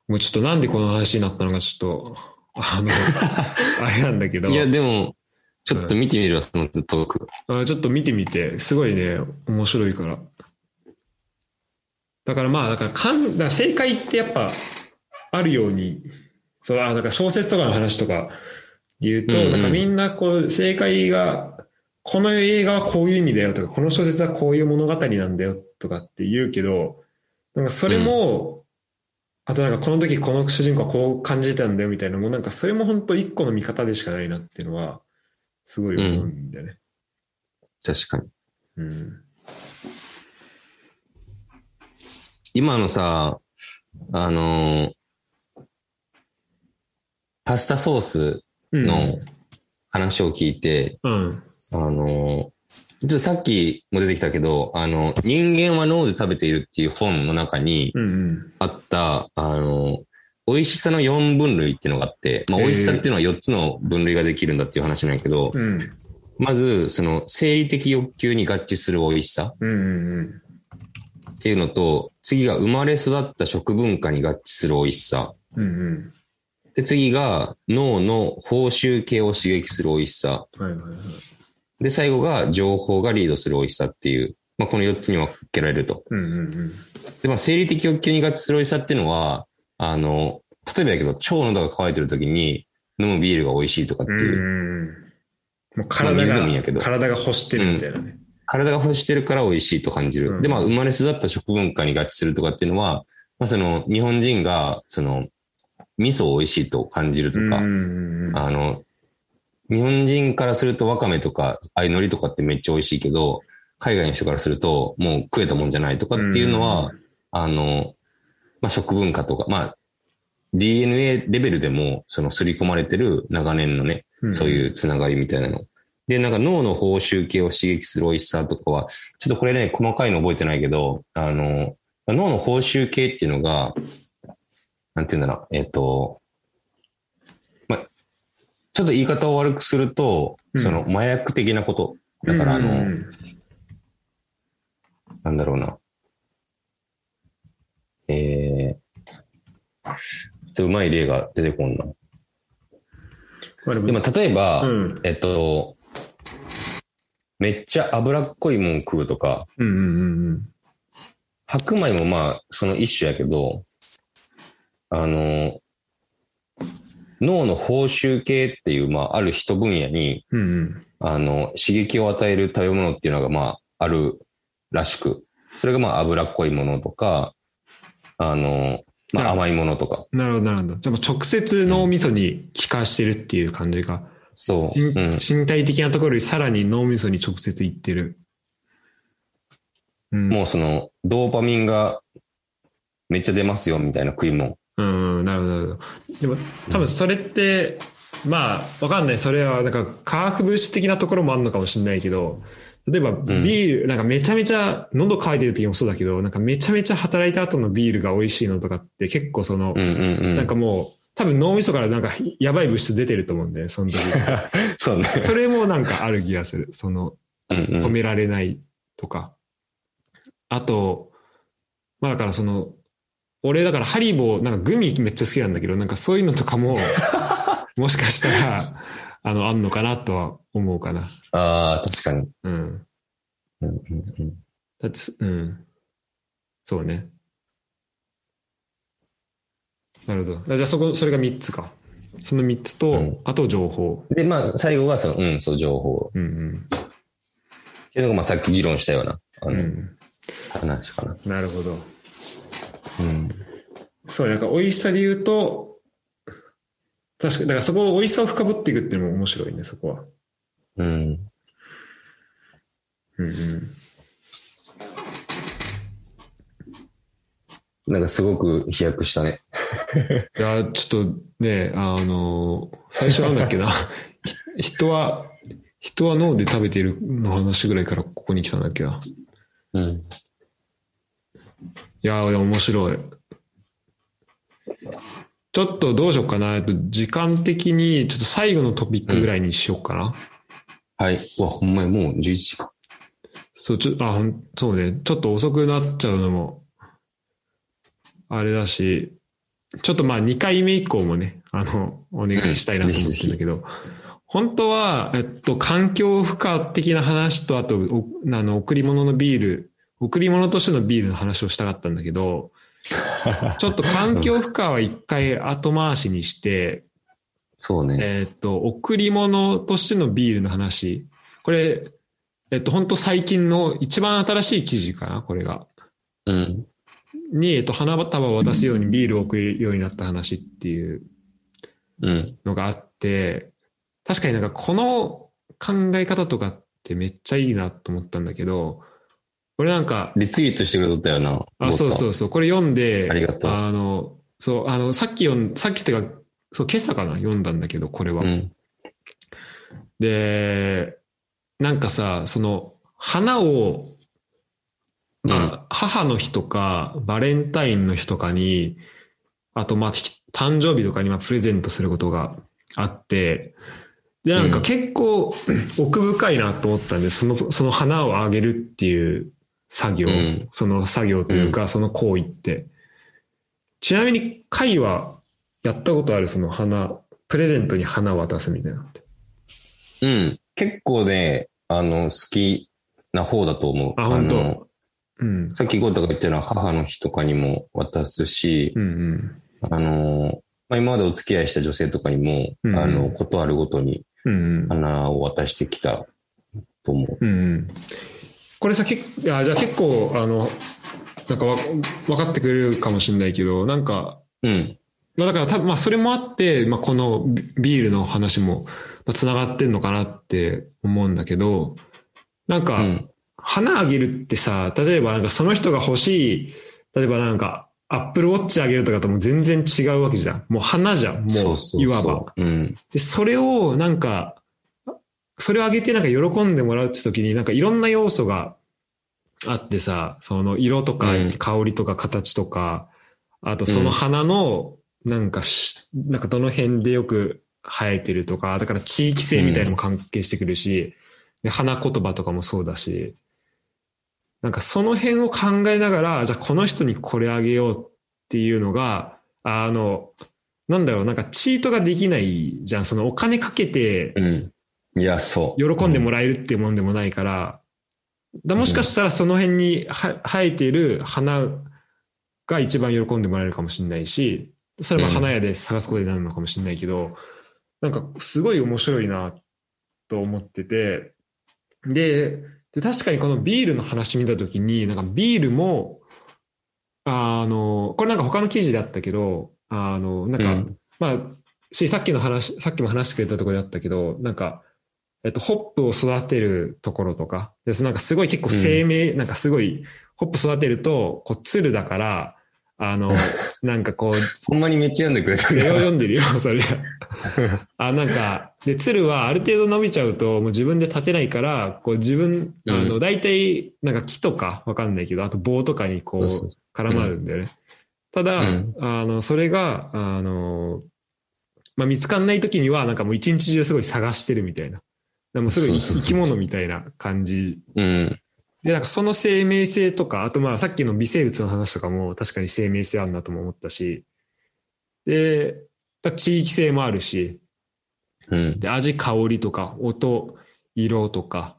Speaker 2: もうちょっとなんでこの話になったのかちょっと、あの、あれなんだけど、
Speaker 1: いや、でも、ちょっと見てみるわ、そのトーク。
Speaker 2: あちょっと見てみて、すごいね、面白いから。だからまあ、だからかん、だから正解ってやっぱあるように、そう、あ、だから小説とかの話とかで言うと、
Speaker 1: うんうん
Speaker 2: なんかみんなこう、正解が、この映画はこういう意味だよとか、この小説はこういう物語なんだよとかって言うけど、なんかそれも、あとなんかこの時この主人公はこう感じてたんだよみたいなのも、なんかそれも本当一個の見方でしかないなっていうのは、すごい思うんだよね。
Speaker 1: 確かに。
Speaker 2: うん。
Speaker 1: 今のさ、あのーパスタソース
Speaker 2: うん
Speaker 1: の話を聞いて、
Speaker 2: うん。
Speaker 1: あのーちょっとさっきも出てきたけど、あの、人間は脳で食べているっていう本の中に
Speaker 2: うんうん。
Speaker 1: あった、あの、美味しさの4分類っていうのがあって、まあ、美味しさっていうのは4つの分類ができるんだっていう話なんやけど、
Speaker 2: うん。
Speaker 1: まず、その、生理的欲求に合致する美味しさ。っていうのと、次が生まれ育った食文化に合致する美味しさ。
Speaker 2: うんうん。
Speaker 1: で、次が脳の報酬系を刺激する美味しさ。
Speaker 2: はいはいはい。
Speaker 1: で、最後が情報がリードする美味しさっていう、まあ、この4つに分けられると。
Speaker 2: うんうんうん。
Speaker 1: で、まあ、生理的欲求に合致する美味しさっていうのは、あの、例えばだけど、腸の喉が渇いてる時に飲むビールが美味しいとかって
Speaker 2: うん
Speaker 1: いう、
Speaker 2: うん。もう
Speaker 1: まあ
Speaker 2: 体
Speaker 1: 水でもいいんやけど
Speaker 2: が、体が欲してるみたいなね。
Speaker 1: 体が欲してるから美味しいと感じる。
Speaker 2: うん
Speaker 1: で、まあ、生まれ育った食文化に合致するとかっていうのは、まあ、その、日本人が、その、味噌を美味しいと感じるとか。あの、日本人からするとわかめとか、ああいう海苔とかってめっちゃ美味しいけど、海外の人からするともう食えたもんじゃないとかっていうのは、あの、まあ、食文化とか、まあ、DNA レベルでも、その刷り込まれてる長年のね、
Speaker 2: うん、
Speaker 1: そういうつながりみたいなの。で、なんか脳の報酬系を刺激する美味しさとかは、ちょっとこれね、細かいの覚えてないけど、あの、脳の報酬系っていうのが、なんていうんだろう、えっ、と、まあ、ちょっと言い方を悪くすると、
Speaker 2: うん
Speaker 1: その麻薬的なこと。だからあの、
Speaker 2: うんうん
Speaker 1: なんだろうな。えー、ちょっとうまい例が出てこんな。
Speaker 2: まあでも
Speaker 1: 例えば、
Speaker 2: うん。
Speaker 1: えっと、めっちゃ脂っこいもん食うとか、
Speaker 2: うんうんうんうん。
Speaker 1: 白米もまあ、その一種やけど、あの、脳の報酬系っていう、まあ、ある一分野に、
Speaker 2: うんうん。
Speaker 1: あの、刺激を与える食べ物っていうのが、まあ、あるらしく、それがまあ、脂っこいものとか、あの、まあ、
Speaker 2: あ
Speaker 1: 甘いものとか。
Speaker 2: なるほど、なるほど。じゃ直接脳みそに効かしてるっていう感じが。
Speaker 1: そう。
Speaker 2: 身
Speaker 1: うん。
Speaker 2: 身体的なところよりさらに脳みそに直接いってる。うん。
Speaker 1: もうその、ドーパミンがめっちゃ出ますよ、みたいな食い物。
Speaker 2: うん、うんなるほど、なるほど。でも、多分それって、まあ、わかんない。それは、なんか、化学物質的なところもあるのかもしれないけど、例えば、ビール、なんかめちゃめちゃ、喉乾いてる時もそうだけど、なんかめちゃめちゃ働いた後のビールが美味しいのとかって結構その
Speaker 1: う、んうんうん。
Speaker 2: なんかもう、多分脳みそからなんかやばい物質出てると思うんで、その時。
Speaker 1: そうね。
Speaker 2: それもなんかある気がする。その、
Speaker 1: うんうん
Speaker 2: 止められないとか。あと、まあだからその、俺だからハリボー、なんかグミめっちゃ好きなんだけど、なんかそういうのとかも、もしかしたら、あの、あんのかなとは思うかな。
Speaker 1: ああ、確かに。
Speaker 2: うん。
Speaker 1: うんうんうん
Speaker 2: だってす、うん。そうね。なるほど。じゃあそこ、それが3つか。その3つと、
Speaker 1: うん
Speaker 2: あと情報。
Speaker 1: で、まあ、最後がその、うん、そう、情報。
Speaker 2: うん
Speaker 1: っていうのが、まあ、さっき議論したような、あ
Speaker 2: うん。う
Speaker 1: の、
Speaker 2: ん。
Speaker 1: 話かな。
Speaker 2: なるほど。
Speaker 1: うん。
Speaker 2: そう、なんか美味しさで言うと、確かに、だからそこを美味しさを深掘っていくっていうのも面白いね、そこは。
Speaker 1: うん。
Speaker 2: うんうん。
Speaker 1: なんかすごく飛躍したね。
Speaker 2: いや、ちょっとね、あの、最初なんだっけな。ひ人は、人は脳で食べているの話ぐらいからここに来たんだっけな。
Speaker 1: うん。
Speaker 2: いやー、面白い。ちょっとどうしようかな。えっと、時間的に、ちょっと最後のトピックぐらいにしようかな。
Speaker 1: はい。うわ、ほんまにもう11時か。
Speaker 2: そう、ちょ、あ、ほんそうね。ちょっと遅くなっちゃうのも、あれだし、ちょっとまあ2回目以降もね、あの、お願いしたいなと思ってるんだけど、本当は、えっと、環境負荷的な話と、あと、おあの、贈り物のビール、贈り物としてのビールの話をしたかったんだけど、ちょっと環境負荷は一回後回しにして、
Speaker 1: そうね。
Speaker 2: えっと、贈り物としてのビールの話。これ、えっと、本当最近の一番新しい記事かな、これが。
Speaker 1: うん。
Speaker 2: に、えっと、花束を渡すようにビールを送るようになった話っていう
Speaker 1: うん。
Speaker 2: のがあって、確かになんかこの考え方とかってめっちゃいいなと思ったんだけど、俺なんか、
Speaker 1: リツイートしてくれとったよな。。
Speaker 2: あ、そうそううそう、これ読んで、
Speaker 1: ありがとう
Speaker 2: あの、そう、あの、さっき読ん、さっきってか、そう、今朝かな、読んだんだけど、これは。
Speaker 1: うん。
Speaker 2: で、なんかさ、その、花を、まあ、母の日とか、バレンタインの日とかに、あと、まあ、ひ誕生日とかにまあプレゼントすることがあって、で、なんか結構奥深いなと思ったんで、その、その花をあげるっていう作業、
Speaker 1: うん
Speaker 2: その作業というか、その行為って。ちなみに、会はやったことあるその花、プレゼントに花を渡すみたいなのって。
Speaker 1: うん。結構ね、あの、好きな方だと思う。
Speaker 2: あ本当？
Speaker 1: の
Speaker 2: うん。
Speaker 1: さっきゴータが言ったような母の日とかにも渡すし、
Speaker 2: うんうん。
Speaker 1: あの、まあ、今までお付き合いした女性とかにも、
Speaker 2: うん
Speaker 1: あの、ことあるごとに
Speaker 2: うんうん。
Speaker 1: 花を渡してきたと思う。
Speaker 2: うんうん。これさ、けあじゃあ結構、あの、なんかわ分かってくれるかもしれないけど、なんか、
Speaker 1: うん。
Speaker 2: まあだから多分、まあそれもあって、まあこのビビールの話も、まあ、繋がってんのかなって思うんだけど、なんか、
Speaker 1: うん。
Speaker 2: 花あげるってさ、例えばなんかその人が欲しい、例えばなんか、アップルウォッチあげるとかとも全然違うわけじゃん。もう花じゃん。もういわば。
Speaker 1: うん。
Speaker 2: で、それをなんか、それをあげてなんか喜んでもらうって時になんかいろんな要素があってさ、その色とか
Speaker 1: うん
Speaker 2: 香りとか形とか、あとその花のなんかし、なんかどの辺でよく生えてるとか、だから地域性みたいなのも関係してくるし、で花言葉とかもそうだし、なんかその辺を考えながら、じゃあこの人にこれあげようっていうのが、あの、なんだろう、なんかチートができないじゃん。そのお金かけて
Speaker 1: うん。いや、そう。
Speaker 2: 喜んでもらえるっていうもんでもないから、だもしかしたらその辺には生えている花が一番喜んでもらえるかもしれないし、それはまあ
Speaker 1: うん
Speaker 2: 花屋で探すことになるのかもしれないけど、なんかすごい面白いなと思ってて、で、で確かにこのビールの話見たときに、なんかビールも、あの、これなんか他の記事であったけど、あの、なんか、
Speaker 1: うん
Speaker 2: まあ、し、さっきの話、さっきも話してくれたところであったけど、なんか、えっと、ホップを育てるところとか、で、そのなんかすごい結構生命、なんかすごい、ホップ育てると、こう、ツルだから、あの、なんかこう、
Speaker 1: ほんまにめっちゃ読んでくれた
Speaker 2: 絵を
Speaker 1: ね。
Speaker 2: 読んでるよ、それ。あ、なんか、で、鶴はある程度伸びちゃうと、もう自分で立てないから、こう自分、あの、
Speaker 1: う
Speaker 2: 大体、なんか木とかわかんないけど、あと棒とかにこう、絡まるんだよね。ただ、
Speaker 1: うん
Speaker 2: あの、それが、あの、まあ、見つかんない時には、なんかもう一日中すごい探してるみたいな。でもすごい生き物みたいな感じ。
Speaker 1: うん。
Speaker 2: で、なんかその生命性とか、あとまあさっきの微生物の話とかも確かに生命性あるなとも思ったし、で、地域性もあるし、
Speaker 1: うん。
Speaker 2: で、味、香りとか、音、色とか、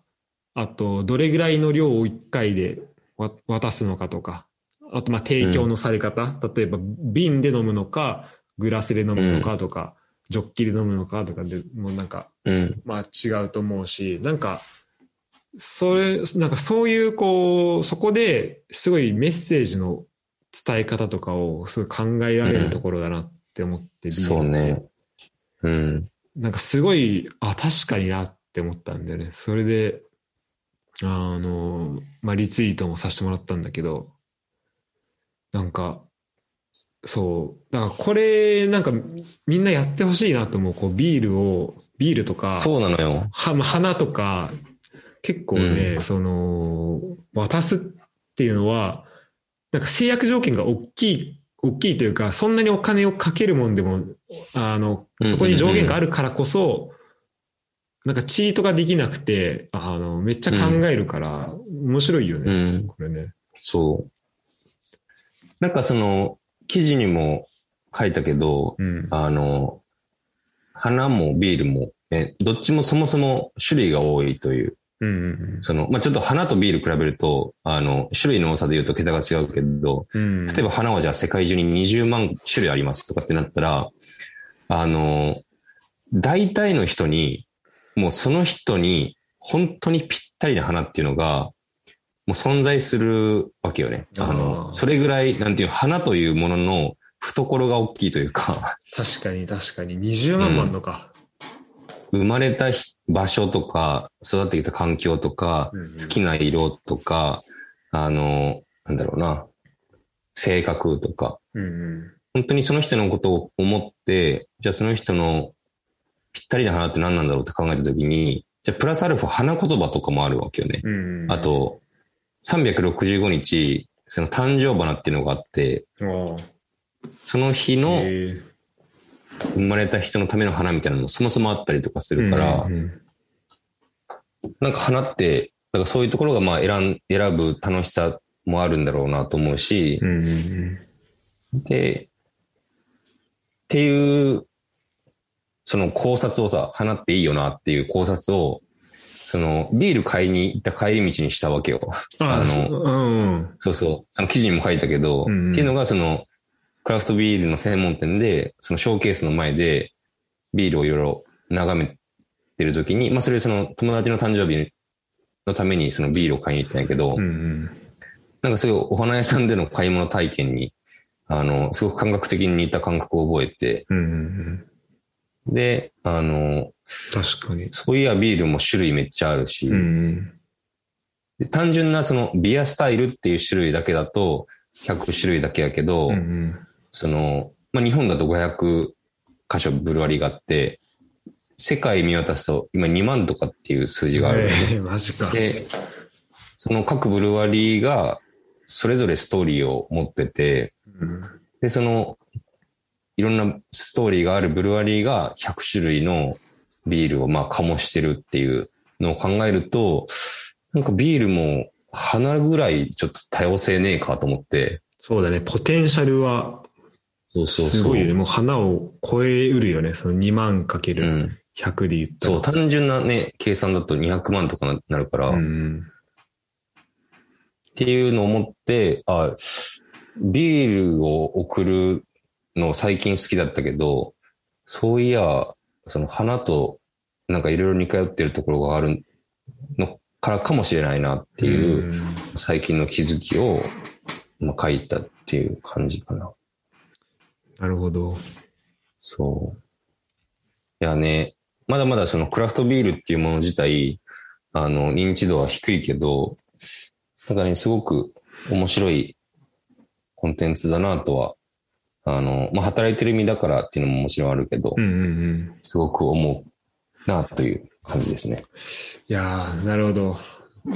Speaker 2: あと、どれぐらいの量を1回でわ渡すのかとか、あと、まあ、提供のされ方、例えば、瓶で飲むのか、グラスで飲むのかとか、ジョッキで飲むのかとかで、もうなんか、
Speaker 1: うん。
Speaker 2: まあ違うと思うし、なんか、それ、なんかそういうこう、そこですごいメッセージの伝え方とかをすごい考えられるところだなって思って、
Speaker 1: そうね。うん。
Speaker 2: なんかすごい、あ、確かになって思ったんだよね。それで、あの、まあリツイートもさせてもらったんだけど、なんか、そう。だからこれ、なんかみんなやってほしいなと思う。こうビールを、ビールとか、
Speaker 1: そうなのよ。
Speaker 2: は、まあ、花とか、結構ね、
Speaker 1: うん
Speaker 2: その、渡すっていうのは、なんか制約条件が大きい、大きいというか、そんなにお金をかけるもんでも、あの、そこに上限があるからこそ、なんかチートができなくて、あの、めっちゃ考えるから、面白いよ
Speaker 1: う
Speaker 2: ね、
Speaker 1: ん。
Speaker 2: これね。
Speaker 1: そう。なんかその、記事にも書いたけど、
Speaker 2: うん。
Speaker 1: あの、花もビールも、え、どっちもそもそも種類が多いという。
Speaker 2: うんうん
Speaker 1: その、まあ、ちょっと花とビール比べると、あの、種類の多さで言うと桁が違うけど、
Speaker 2: うん。
Speaker 1: 例えば花はじゃあ世界中に20万種類ありますとかってなったら、あの、大体の人に、もうその人に本当にぴったりな花っていうのが、もう存在するわけよね。あの、それぐらい、なんていう、花というものの懐が大きいというか、
Speaker 2: 確かに確かに。20万万のか。
Speaker 1: 生まれたひ場所とか、育ってきた環境とか、
Speaker 2: うんうん
Speaker 1: 好きな色とか、あの、なんだろうな、性格とか、
Speaker 2: うんうん。
Speaker 1: 本当にその人のことを思って、じゃあその人のぴったりな花って何なんだろうって考えたときに、じゃあプラスアルファ花言葉とかもあるわけよね。
Speaker 2: うんうん。
Speaker 1: あ、と、365日、その誕生花っていうのがあって、その日の生まれた人のための花みたいなのもそもそもあったりとかするから、なんか花って、なんかそういうところがまあ選ん選ぶ楽しさもあるんだろうなと思うし、で、っていう、その考察をさ、花っていいよなっていう考察を、そのビール買いに行った帰り道にしたわけよ。
Speaker 2: あの、
Speaker 1: あの
Speaker 2: そううん。
Speaker 1: そうそう。その記事にも書いたけど、
Speaker 2: うんうん
Speaker 1: っていうのがその、クラフトビールの専門店で、そのショーケースの前で、ビールをいろいろ眺めてるときに、まあそれその友達の誕生日のためにそのビールを買いに行ったんやけど、
Speaker 2: うんうん。
Speaker 1: なんかすごいお花屋さんでの買い物体験に、あの、すごく感覚的に似た感覚を覚えて、
Speaker 2: うんうんうん。
Speaker 1: で、あの、
Speaker 2: 確かに。
Speaker 1: そういやビールも種類めっちゃあるし、
Speaker 2: うん
Speaker 1: 単純なそのビアスタイルっていう種類だけだと100種類だけやけど、
Speaker 2: うんうん。
Speaker 1: その、まあ、日本だと500箇所ブルワリーがあって、世界見渡すと今2万とかっていう数字がある。
Speaker 2: えーマジか。
Speaker 1: で、その各ブルワリーがそれぞれストーリーを持ってて、
Speaker 2: うん
Speaker 1: で、その、いろんなストーリーがあるブルワリーが100種類のビールをまあ醸してるっていうのを考えると、なんかビールも花ぐらいちょっと多様性ねえかと思って、
Speaker 2: そうだね。ポテンシャルは
Speaker 1: そうそうそう。
Speaker 2: すごいよね。もう花を超えうるよね。その2万かける
Speaker 1: うん。
Speaker 2: 100で言ったら。
Speaker 1: そう、単純なね、計算だと200万とかななるから、っ
Speaker 2: うん。
Speaker 1: ていうのを思って、あ、ビールを送るの最近好きだったけど、そういや、その花となんかいろいろ似通ってるところがあるのからかもしれないなっていう、
Speaker 2: うん
Speaker 1: 最近の気づきを、まあ、書いたっていう感じかな。
Speaker 2: なるほど。
Speaker 1: そう。いやね、まだまだそのクラフトビールっていうもの自体、あの、認知度は低いけど、なんかね、すごく面白いコンテンツだなとは、あの、まあ、働いてる身だからっていうのももちろんあるけど、
Speaker 2: うんうんうん。
Speaker 1: すごく思うなという感じですね。
Speaker 2: いやー、なるほど。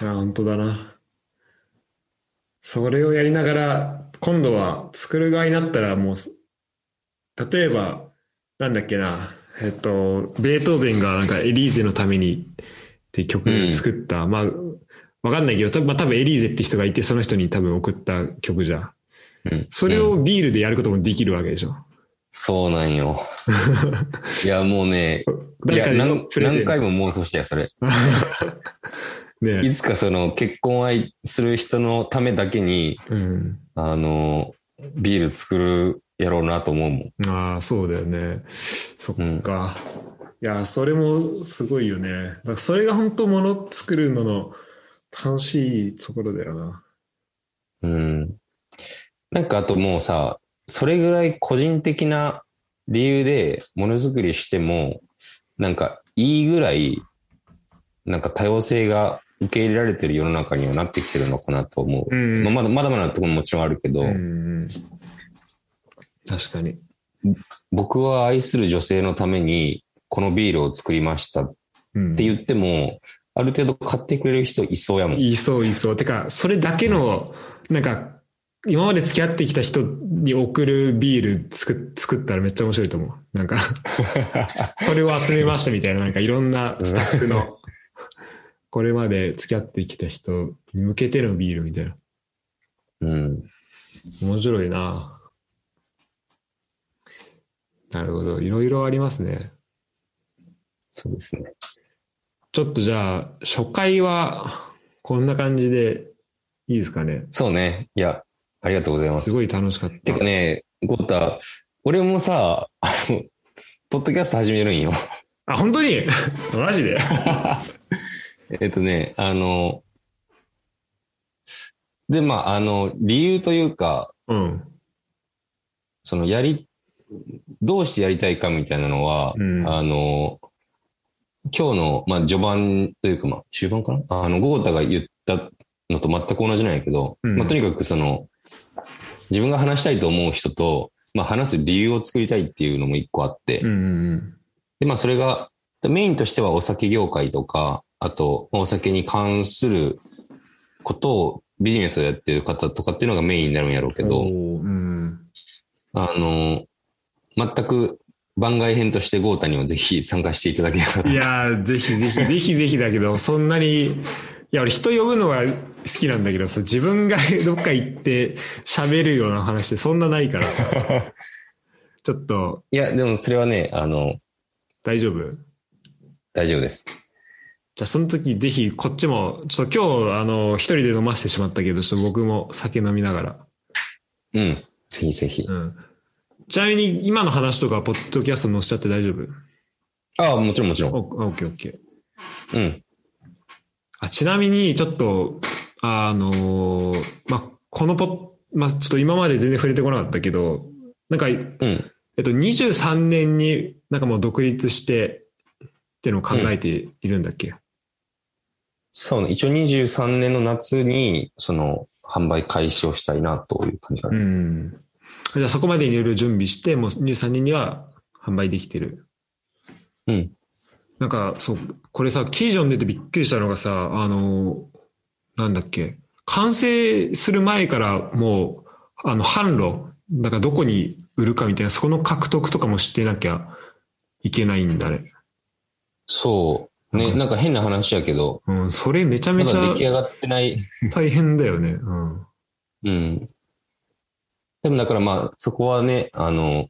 Speaker 2: あー、本当だな。それをやりながら、今度は作る側になったらもう、例えば、なんだっけな、えっと、ベートーベンがなんかエリーゼのためにって曲作った、まあ、わかんないけど、たまあ、多分エリーゼって人がいて、その人に多分送った曲じゃん。
Speaker 1: うん。
Speaker 2: それ
Speaker 1: うん
Speaker 2: をビールでやることもできるわけでしょ。
Speaker 1: そうなんよ。いや、もうね、いや何何回も妄想したよ、それ。
Speaker 2: ね
Speaker 1: いつかその結婚愛する人のためだけに、
Speaker 2: うん。
Speaker 1: あの、ビール作るやろうなと思うもん。
Speaker 2: ああ、そうだよね。そっか。いや、それもすごいよね。だからそれが本当もの作るのの楽しいところだよな。
Speaker 1: うん。なんかあともうさ、それぐらい個人的な理由でものづくりしても、なんかいいぐらい、なんか多様性が受け入れられてる世の中にはなってきてるのかなと思う。
Speaker 2: ん
Speaker 1: まあ、まだまだまだなところももちろんあるけど。
Speaker 2: 確かに。
Speaker 1: 僕は愛する女性のためにこのビールを作りましたっ
Speaker 2: うん
Speaker 1: て言っても、ある程度買ってくれる人いそうやもん。
Speaker 2: いそういそう。てか、それだけの、なんか、今まで付き合ってきた人に送るビール作作ったらめっちゃ面白いと思う。なんか、それを集めましたみたいな、なんかいろんなスタッフの、これまで付き合ってきた人に向けてのビールみたいな。
Speaker 1: うん。
Speaker 2: 面白いななるほど。いろいろありますね。
Speaker 1: そうですね。
Speaker 2: ちょっとじゃあ、初回はこんな感じでいいですかね？
Speaker 1: そうね。いや、ありがとうございます。
Speaker 2: すごい楽しかった。
Speaker 1: てかね、ゴータ、俺もさ、あの、ポッドキャスト始めるんよ。
Speaker 2: あ、本当に？マジで？
Speaker 1: えっとね、あの、で、まあ、あの、理由というか、
Speaker 2: うん。
Speaker 1: その、やり、どうしてやりたいかみたいなのは、
Speaker 2: うん
Speaker 1: あの、今日の、まあ、序盤というか、まあ、中盤かな？あの、ゴータが言ったのと全く同じなんやけど、
Speaker 2: うん
Speaker 1: まあ、とにかくその、自分が話したいと思う人と、まあ、話す理由を作りたいっていうのも一個あって、
Speaker 2: うんうん
Speaker 1: で、まあ、それが、メインとしてはお酒業界とか、あと、まあお酒に関することをビジネスをやってる方とかっていうのがメインになるんやろうけ
Speaker 2: うん。
Speaker 1: ど、
Speaker 2: うん。
Speaker 1: あの、全く番外編としてゴータにはぜひ参加していただければ
Speaker 2: い
Speaker 1: な。
Speaker 2: やー、ぜひぜひ、ぜひぜひだけど、そんなに、いや、俺人呼ぶのは好きなんだけどさ、自分がどっか行って喋るような話ってそんなないからさ、ちょっと
Speaker 1: いや、でもそれはね、あの、
Speaker 2: 大丈夫？
Speaker 1: 大丈夫です。
Speaker 2: じゃあその時ぜひこっちも、ちょっと今日あの、一人で飲ませてしまったけど、ちょっと僕も酒飲みながら。
Speaker 1: うん。ぜひぜひ。
Speaker 2: うん。ちなみに今の話とか、ポッドキャストに載せちゃって大丈夫？
Speaker 1: ああ、もちろんもちろん。
Speaker 2: おオッケーオッケー。
Speaker 1: うん。
Speaker 2: あ、ちなみに、ちょっと、あのーま、このポッ、ま、ちょっと今まで全然触れてこなかったけど、なんか、え
Speaker 1: うん。
Speaker 2: っと、23年になんかもう独立してっていうのを考えているんだっけ、
Speaker 1: そうね。一応23年の夏に、その、販売開始をしたいなという感じか
Speaker 2: う
Speaker 1: な。
Speaker 2: ん。じゃあそこまでにいろいろ準備して、もう23年には販売できてる。
Speaker 1: うん。
Speaker 2: なんか、そう、これさ、記事読んでてびっくりしたのがさ、あの、なんだっけ、完成する前からもう、あの、販路、なんかどこに売るかみたいな、そこの獲得とかもしてなきゃいけないんだね。
Speaker 1: そう。ね、なんか変な話やけど、
Speaker 2: うん、それめちゃ
Speaker 1: ま
Speaker 2: めちゃ
Speaker 1: だ出来上がってない。
Speaker 2: 大変だよね。うん。
Speaker 1: うん。でもだからまあ、そこはね、あの、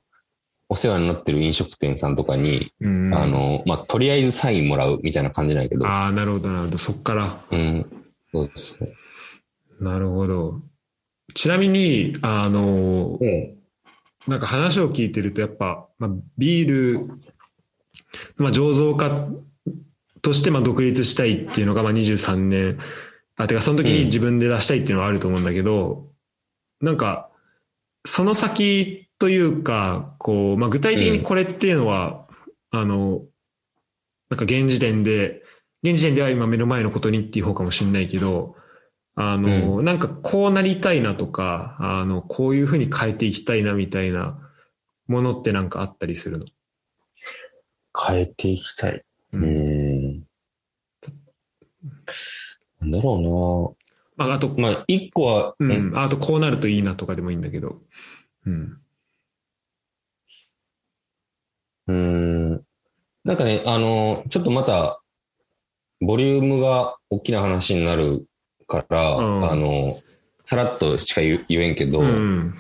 Speaker 1: お世話になってる飲食店さんとかに、
Speaker 2: うん。
Speaker 1: あの、まあ、とりあえずサインもらうみたいな感じなんやけど。
Speaker 2: ああ、なるほど、なるほど。そっから。
Speaker 1: うん。そうそう。
Speaker 2: なるほど。ちなみに、あの、なんか話を聞いてると、やっぱ、まあ、ビール、まあ、醸造家としてまあ独立したいっていうのがまあ23年、あ、てかその時に自分で出したいっていうのはあると思うんだけど、なんか、その先というか、こう、まあ、具体的にこれっていうのは、あの、なんか現時点で、現時点では今目の前のことにっていう方かもしれないけど、あの、なんかこうなりたいなとか、あの、こういうふうに変えていきたいなみたいなものってなんかあったりするの？
Speaker 1: 変えていきたい。
Speaker 2: う
Speaker 1: うんん。なんだろ
Speaker 2: まあ、あと。
Speaker 1: まあ、一個は、
Speaker 2: う
Speaker 1: うん
Speaker 2: ん、あとこうなるといいなとかでもいいんだけど。うん。
Speaker 1: うん。なんかね、あの、ちょっとまた、ボリュームが大きな話になるから、
Speaker 2: うん
Speaker 1: あの、さらっとしか言言えんけど、
Speaker 2: うん。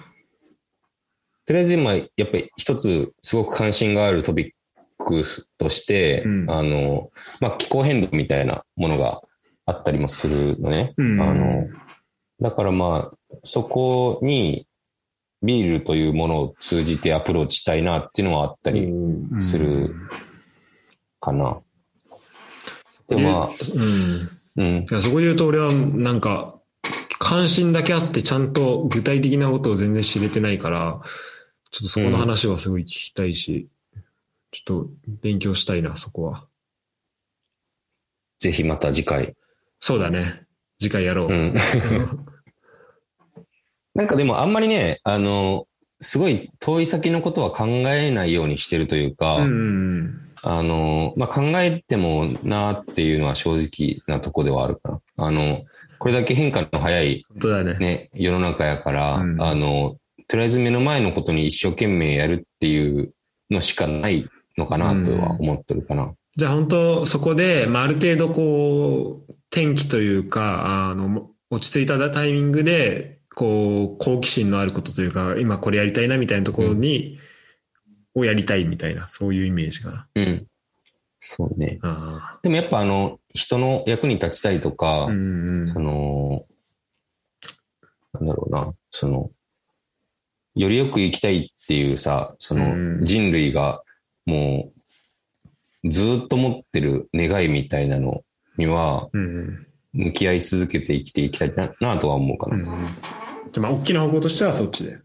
Speaker 1: とりあえず今、やっぱり一つすごく関心があるトピックとして、
Speaker 2: うん
Speaker 1: あの、まあ、気候変動みたいなものがあったりもするのね。
Speaker 2: うん
Speaker 1: あの、だからまあ、そこにビールというものを通じてアプローチしたいなっていうのはあったりするかな。でもまあ、
Speaker 2: うん。
Speaker 1: うん
Speaker 2: い。やそこで言うと俺はなんか、関心だけあってちゃんと具体的なことを全然知れてないから、ちょっとそこの話はすごい聞きたいし、ちょっと勉強したいな、そこは。
Speaker 1: ぜひまた次回。
Speaker 2: そうだね。次回やろう。
Speaker 1: うん。なんかでもあんまりね、あの、すごい遠い先のことは考えないようにしてるというか、
Speaker 2: うん。
Speaker 1: あの、まあ、考えてもなっていうのは正直なとこではあるかな。あの、これだけ変化の早い
Speaker 2: ね。
Speaker 1: ね、世の中やから、
Speaker 2: うん
Speaker 1: あの、とりあえず目の前のことに一生懸命やるっていうのしかないのかなとは思ってるかな。
Speaker 2: じゃあ本当そこで、まあ、ある程度こう、天気というか、あの、落ち着いたタイミングで、こう、好奇心のあることというか、今これやりたいなみたいなところに、をやりたいみたいな、そういうイメージかな。
Speaker 1: うん。そうね。
Speaker 2: あ
Speaker 1: でもやっぱあの、人の役に立ちたいとか、
Speaker 2: あ。うんうん
Speaker 1: その、なんだろうな、その、よりよく生きたいっていうさ、その
Speaker 2: うん
Speaker 1: 人類がもうずーっと持ってる願いみたいなのには。向き合い続けて生きていきたいななとは思うかな。
Speaker 2: うんうん。じゃあまあ、大きな方向としてはそっちで。っ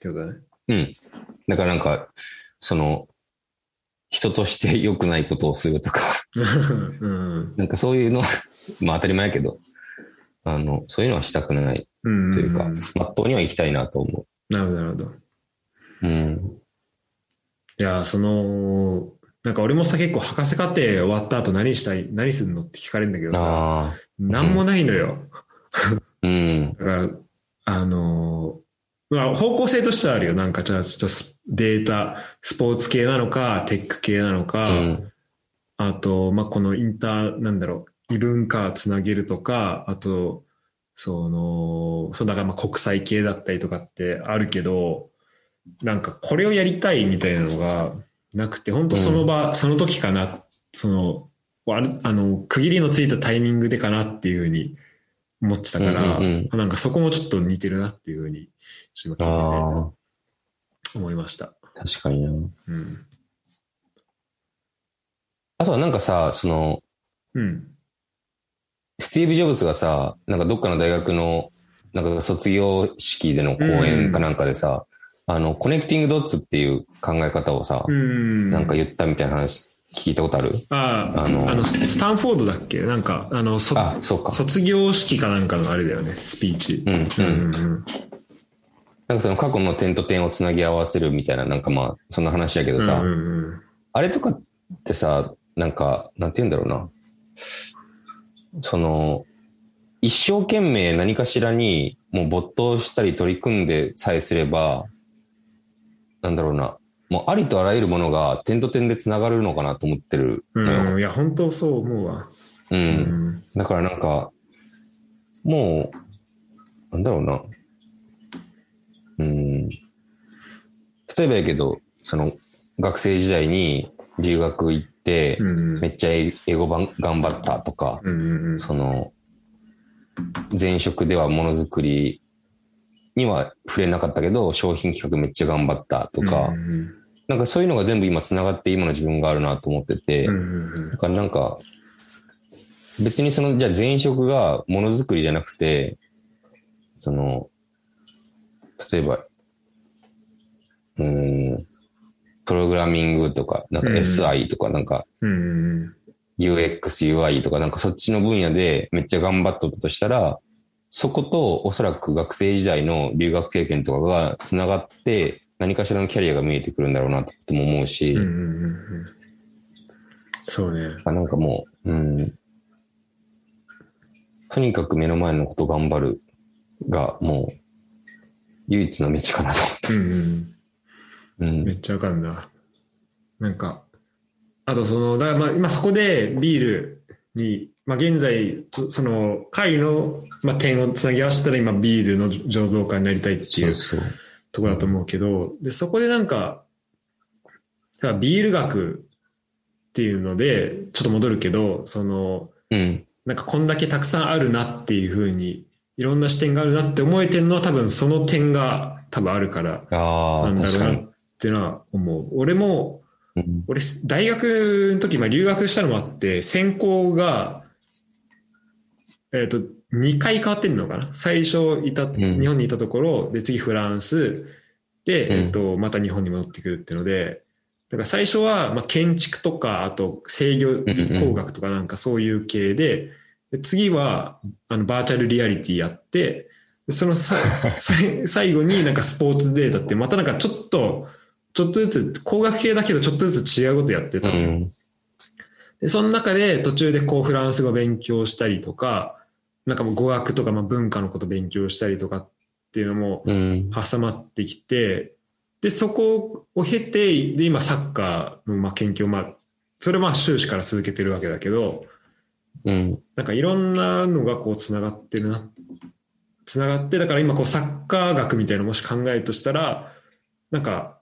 Speaker 2: てことだね。
Speaker 1: うん。だからなんか、その、人として良くないことをするとか、
Speaker 2: うん
Speaker 1: なんかそういうの、まあ当たり前やけど、あの、そういうのはしたくない
Speaker 2: うん。
Speaker 1: というか、
Speaker 2: ん
Speaker 1: まっとうには生きたいなと思
Speaker 2: なるほど、なるほど。
Speaker 1: う。うん。
Speaker 2: いや、その、なんか俺もさ、結構博士課程終わった後何したい、何するのって聞かれるんだけどさ。なんもないのよ。
Speaker 1: うん。
Speaker 2: だから、あのーまあ、方向性としてはあるよ。なんか、じゃあ、ちょっとスデータ、スポーツ系なのか、テック系なの
Speaker 1: う
Speaker 2: か、
Speaker 1: ん。
Speaker 2: あと、まあ、このインター、なんだろう、異文化つなげるとか、あと、その、そうだからまあ国際系だったりとかってあるけど、なんかこれをやりたいみたいなのがなくて、本当その場、その時かな、その、あるあの、区切りのついたタイミングでかなっていうふうに思ってたから、
Speaker 1: うんうん
Speaker 2: なんかそこもちょっと似てるなっていうふうに、今聞い
Speaker 1: あ
Speaker 2: てて思いました。
Speaker 1: あ、確かにな。
Speaker 2: うん。
Speaker 1: あとはなんかさ、その、
Speaker 2: うん。
Speaker 1: スティーブ・ジョブズがさ、なんかどっかの大学の、なんか卒業式での講演かなんかでさ、あの、コネクティングドッツっていう考え方をさ、
Speaker 2: うん。
Speaker 1: なんか言ったみたいな話聞いたことある？
Speaker 2: ああ、
Speaker 1: あの
Speaker 2: あの、ススタンフォードだっけ？なんか、あの、そ
Speaker 1: あ、そうか。
Speaker 2: 卒業式かなんかのあれだよね、スピーチ。
Speaker 1: うん、
Speaker 2: う
Speaker 1: うん。
Speaker 2: んうん
Speaker 1: なんかその過去の点と点をつなぎ合わせるみたいな、なんかまあ、そんな話やけどさ、
Speaker 2: うんうん
Speaker 1: あれとかってさ、なんか、なんて言うんだろうな。その、一生懸命何かしらにもう没頭したり取り組んでさえすれば、なんだろうな。もうありとあらゆるものが点と点でつながるのかなと思ってる
Speaker 2: うん。いや、本当そう思うわ。
Speaker 1: うん。
Speaker 2: うん。
Speaker 1: だからなんか、もう、なんだろうな。うん。例えばやけど、その、学生時代に留学行って、
Speaker 2: うん
Speaker 1: めっちゃ英英語ばん頑張ったとか、
Speaker 2: うん。
Speaker 1: その、前職ではものづくりには触れなかったけど、商品企画めっちゃ頑張ったとか、
Speaker 2: うん
Speaker 1: なんかそういうのが全部今繋がって今の自分があるなと思ってて、だからなんか、別にその、じゃあ前職がものづくりじゃなくて、その、例えば、うーん、プログラミングとか、なんか
Speaker 2: うん
Speaker 1: SI とか、なんか UX、UI とか、なんかそっちの分野でめっちゃ頑張っとったとしたら、そことおそらく学生時代の留学経験とかが繋がって、何かしらのキャリアが見えてくるんだろうなってことも思うし、
Speaker 2: うんうんうんうんそうね。
Speaker 1: あなんかもう、うん。とにかく目の前のこと頑張るが、もう、唯一の道かなと
Speaker 2: うんうん
Speaker 1: 思って。うん
Speaker 2: めっ。ちゃわかんな。なんか、あとその、だからまあ今そこでビールに、まあ現在、そその会の、まあ、点をつなぎ合わせたら今ビールの醸造家になりたいっていう。ところだと思うけど、で、そこでなんか、ビール学っていうので、ちょっと戻るけど、その、
Speaker 1: うん。
Speaker 2: なんかこんだけたくさんあるなっていうふうに、いろんな視点があるなって思えてるのは多分その点が多分あるから
Speaker 1: ああ、
Speaker 2: なんだ。ろうなっていうのは思う。俺も、
Speaker 1: うん
Speaker 2: 俺、大学の時、まあ留学したのもあって、専攻が、えっ、と、2回変わってんのかな？最初いた、
Speaker 1: ん。
Speaker 2: 日本にいたところ、で、次フランス、で、
Speaker 1: うん。
Speaker 2: えっ、と、また日本に戻ってくるっていうので、だから最初は、まあ、建築とか、あと制御工学とかなんかそういう系で、で次は、あの、バーチャルリアリティやって、でそのさ 最後になんかスポーツデータって、またなんかちょっと、ちょっとずつ、工学系だけどちょっとずつ違うことやってたの。
Speaker 1: うん。
Speaker 2: で、その中で途中でこうフランス語勉強したりとか、なんかもう語学とかまあ文化のこと勉強したりとかっていうのも
Speaker 1: うん。
Speaker 2: 挟まってきて、で、そこを経て、で、今サッカーのまあ研究をまあ、それはまあ修士から続けてるわけだけど、
Speaker 1: うん。
Speaker 2: なんかいろんなのがこう繋がってるな。繋がって、だから今こうサッカー学みたいなのもし考えるとしたら、なんか、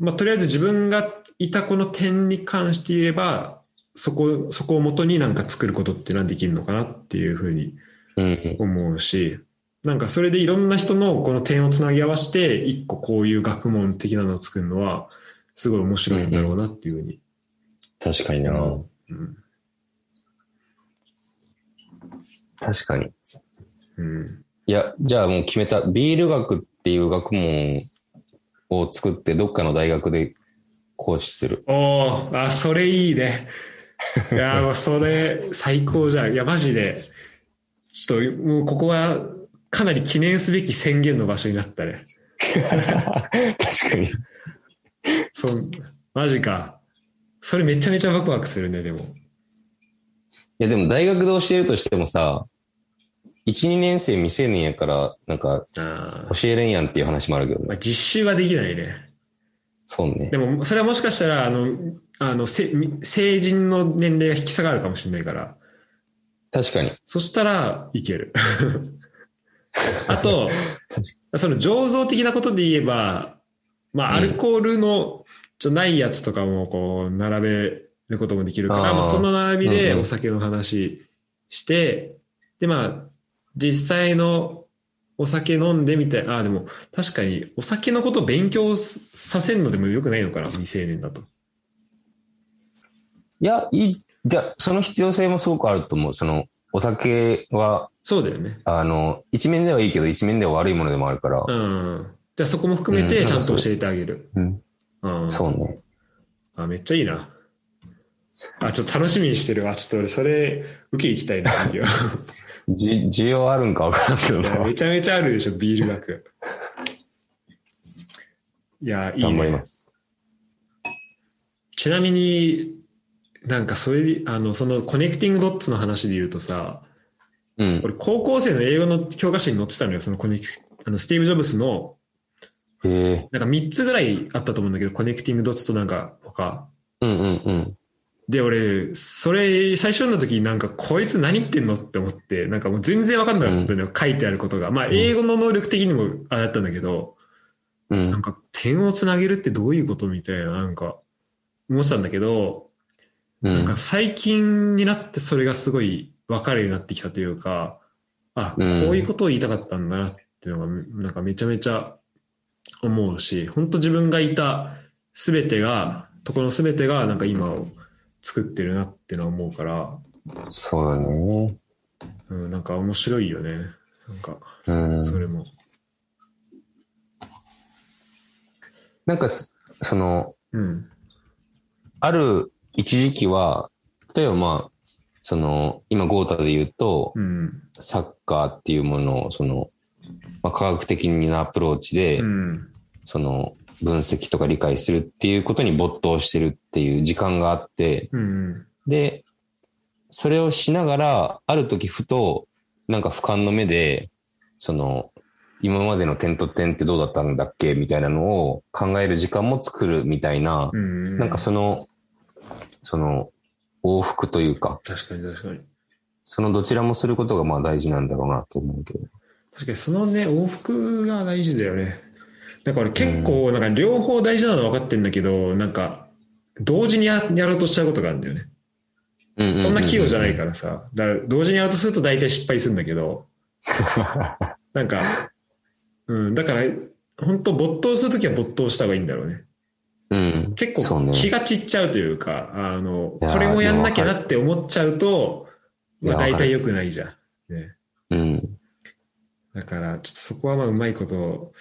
Speaker 2: まあとりあえず自分がいたこの点に関して言えば、そこ、そこを元になんか作ることっていうのはできるのかなっていうふうに
Speaker 1: うん。
Speaker 2: 思うし、なんかそれでいろんな人のこの点をつなぎ合わせて、一個こういう学問的なのを作るのは、すごい面白いんだろうなっていうふうに。
Speaker 1: 確かにな。
Speaker 2: うん。
Speaker 1: 確かに。
Speaker 2: うん。
Speaker 1: いや、じゃあもう決めた。ビール学っていう学問を作って、どっかの大学で講師する。
Speaker 2: おお、あ、それいいね。いや、もうそれ最高じゃん。いや、マジで、ちょっと、もうここはかなり記念すべき宣言の場所になったね。
Speaker 1: 確かに。
Speaker 2: そう、マジか。それめちゃめちゃワクワクするね、でも。
Speaker 1: いや、でも大学で教えるとしてもさ、1、2年生未成年やから、なんか、教えれんやんっていう話もあるけど
Speaker 2: まあ、
Speaker 1: ね。
Speaker 2: 実習はできないね。
Speaker 1: そうね
Speaker 2: で。も、それはもしかしたら、あの、あの、せ成人の年齢が引き下がるかもしれないから。
Speaker 1: 確かに。
Speaker 2: そしたらいける。あと、その醸造的なことで言えば、まあ、アルコールのじゃないやつとかもこう、並べることもできるから、その並びでお酒の話して、で、まあ、実際のお酒飲んでみたい。ああ、でも、確かに、お酒のことを勉強させるのでもよくないのかな、未成年だと。
Speaker 1: いや、いい。じゃあその必要性もすごくあると思う。その、お酒は、
Speaker 2: そうだよね。
Speaker 1: あの、一面ではいいけど、一面では悪いものでもあるから。
Speaker 2: うん。じゃあそこも含め
Speaker 1: うん
Speaker 2: てちゃんと教えてあげる。
Speaker 1: うん。
Speaker 2: うん。
Speaker 1: そうね。
Speaker 2: あ、めっちゃいいな。あ、ちょっと楽しみにしてるわ。ちょっと俺、それ、受け行きたいな、次は
Speaker 1: じ需要あるんかわからんけど。
Speaker 2: めちゃめちゃあるでしょ、ビール学。いや、いい
Speaker 1: 頑張り
Speaker 2: ね
Speaker 1: ま。す。
Speaker 2: ちなみに、なんかそれで、あの、そのコネクティングドッツの話で言うとさ、
Speaker 1: うん。
Speaker 2: 俺、高校生の英語の教科書に載ってたのよ、そのコネク、あの、スティーブ・ジョブスの、
Speaker 1: へえ。
Speaker 2: なんか3つぐらいあったと思うんだけど、コネクティングドッツとなんか他。
Speaker 1: うんうんうん。
Speaker 2: で、俺、それ、最初の時になんか、こいつ何言ってんのって思って、なんかもう全然わかんなかったのよ、書いてあることが。まあ、英語の能力的にもあれだったんだけど、
Speaker 1: うん
Speaker 2: なん。か、点をつなげるってどういうことみたいな、なんか、思ってたんだけど、
Speaker 1: うん
Speaker 2: なんか。最近になってそれがすごい分かるようになってきたというか、あ、
Speaker 1: うん
Speaker 2: こういうことを言いたかったんだなっていうのが、なんかめちゃめちゃ思うし、本当自分がいたすべてが、ところすべてがなんか今を作ってるなってのは思うから、
Speaker 1: そうだね。
Speaker 2: うん、なんか面白いよね。なんか、
Speaker 1: うん
Speaker 2: それも。
Speaker 1: なんかす、その、
Speaker 2: うん。あ
Speaker 1: ある一時期は、例えばまあ、その、今、ゴータで言うと、
Speaker 2: うん。
Speaker 1: サッカーっていうものを、その、まあ、科学的なアプローチで、
Speaker 2: うん。
Speaker 1: その、分析とか理解するっていうことに没頭してるっていう時間があって、
Speaker 2: うん。
Speaker 1: で、それをしながら、ある時ふと、なんか俯瞰の目で、その、今までの点と点ってどうだったんだっけみたいなのを考える時間も作るみたいな、
Speaker 2: うん。
Speaker 1: なんかその、その、往復というか、
Speaker 2: 確かに確かに。
Speaker 1: そのどちらもすることがまあ大事なんだろうなと思うけど。
Speaker 2: 確かにそのね、往復が大事だよね。だから俺結構、なんか両方大事なのは分かってんだけど、なんか、同時にややろうとしちゃうことがあるんだよね。
Speaker 1: うんうん
Speaker 2: こんな器用じゃないからさ。だから同時にやろうとすると大体失敗するんだけど、なんか、うん、だから、本当没頭するときは没頭した方がいいんだろうね。
Speaker 1: うん。
Speaker 2: 結構気が散っちゃうというか、あの、
Speaker 1: いやー
Speaker 2: これもやんなきゃなって思っちゃうと、まあ大体良くないじゃん。ね。
Speaker 1: うん。
Speaker 2: だから、ちょっとそこはまあうまいこと、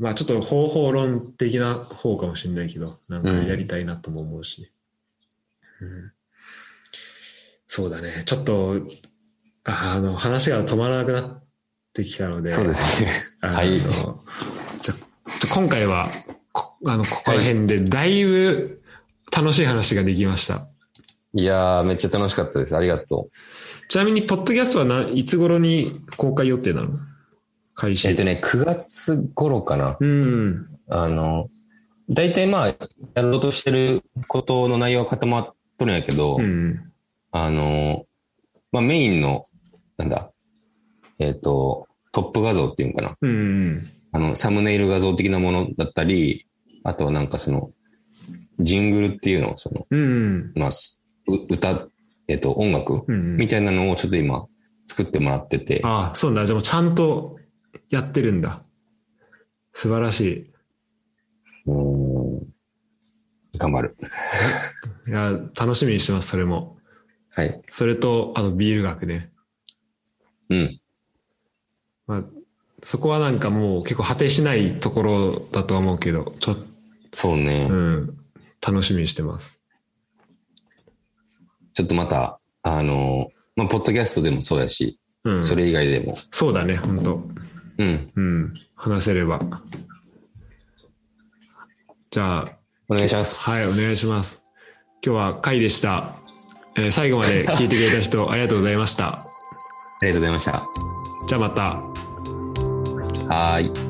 Speaker 2: まあちょっと方法論的な方かもしれないけど、なんかやりたいなとも思うし。うんそうだね。ちょっと、ああの、話が止まらなくなってきたので、
Speaker 1: そうですね。はい
Speaker 2: じゃちょ今回は、こあの、ここら辺でだいぶ楽しい話ができました。
Speaker 1: いやー、めっちゃ楽しかったです。ありがと
Speaker 2: ちなみに、ポッドキャストはないつ頃に公開予定なの？開
Speaker 1: う。
Speaker 2: 始。
Speaker 1: えっとね、9月頃かな。
Speaker 2: うん。
Speaker 1: あの、大体まあ、やろうとしてることの内容は固まっとるんやけど、
Speaker 2: うん。
Speaker 1: あの、まあメインの、なんだ、えっ、と、トップ画像っていうのかな。
Speaker 2: うん。
Speaker 1: あの、サムネイル画像的なものだったり、あとはなんかその、ジングルっていうのを、その、
Speaker 2: うん。
Speaker 1: まあ、歌、えっ、と、音楽
Speaker 2: うん。
Speaker 1: みたいなのをちょっと今、作ってもらってて、
Speaker 2: ああ、そうなんだ。じゃあもうちゃんとやってるんだ。素晴らし
Speaker 1: うーん頑張る。
Speaker 2: い。いや、楽しみにしてます、それも。
Speaker 1: はい。
Speaker 2: それと、あの、ビール学ね。
Speaker 1: うん。
Speaker 2: まあ、そこはなんかもう結構果てしないところだとは思うけど、ちょっ
Speaker 1: そうね。
Speaker 2: と、うん、楽しみにしてます。
Speaker 1: ちょっとまた、あの、まあ、ポッドキャストでもそうやし、
Speaker 2: うん。
Speaker 1: それ以外でも、
Speaker 2: そうだね、本当
Speaker 1: うん、
Speaker 2: うん。話せれば。じゃあ、
Speaker 1: お願いします。
Speaker 2: はい、お願いします。今日は回でした。えー最後まで聞いてくれた人、ありがとうございました。
Speaker 1: ありがとうございました。
Speaker 2: じゃあまた。
Speaker 1: はーい。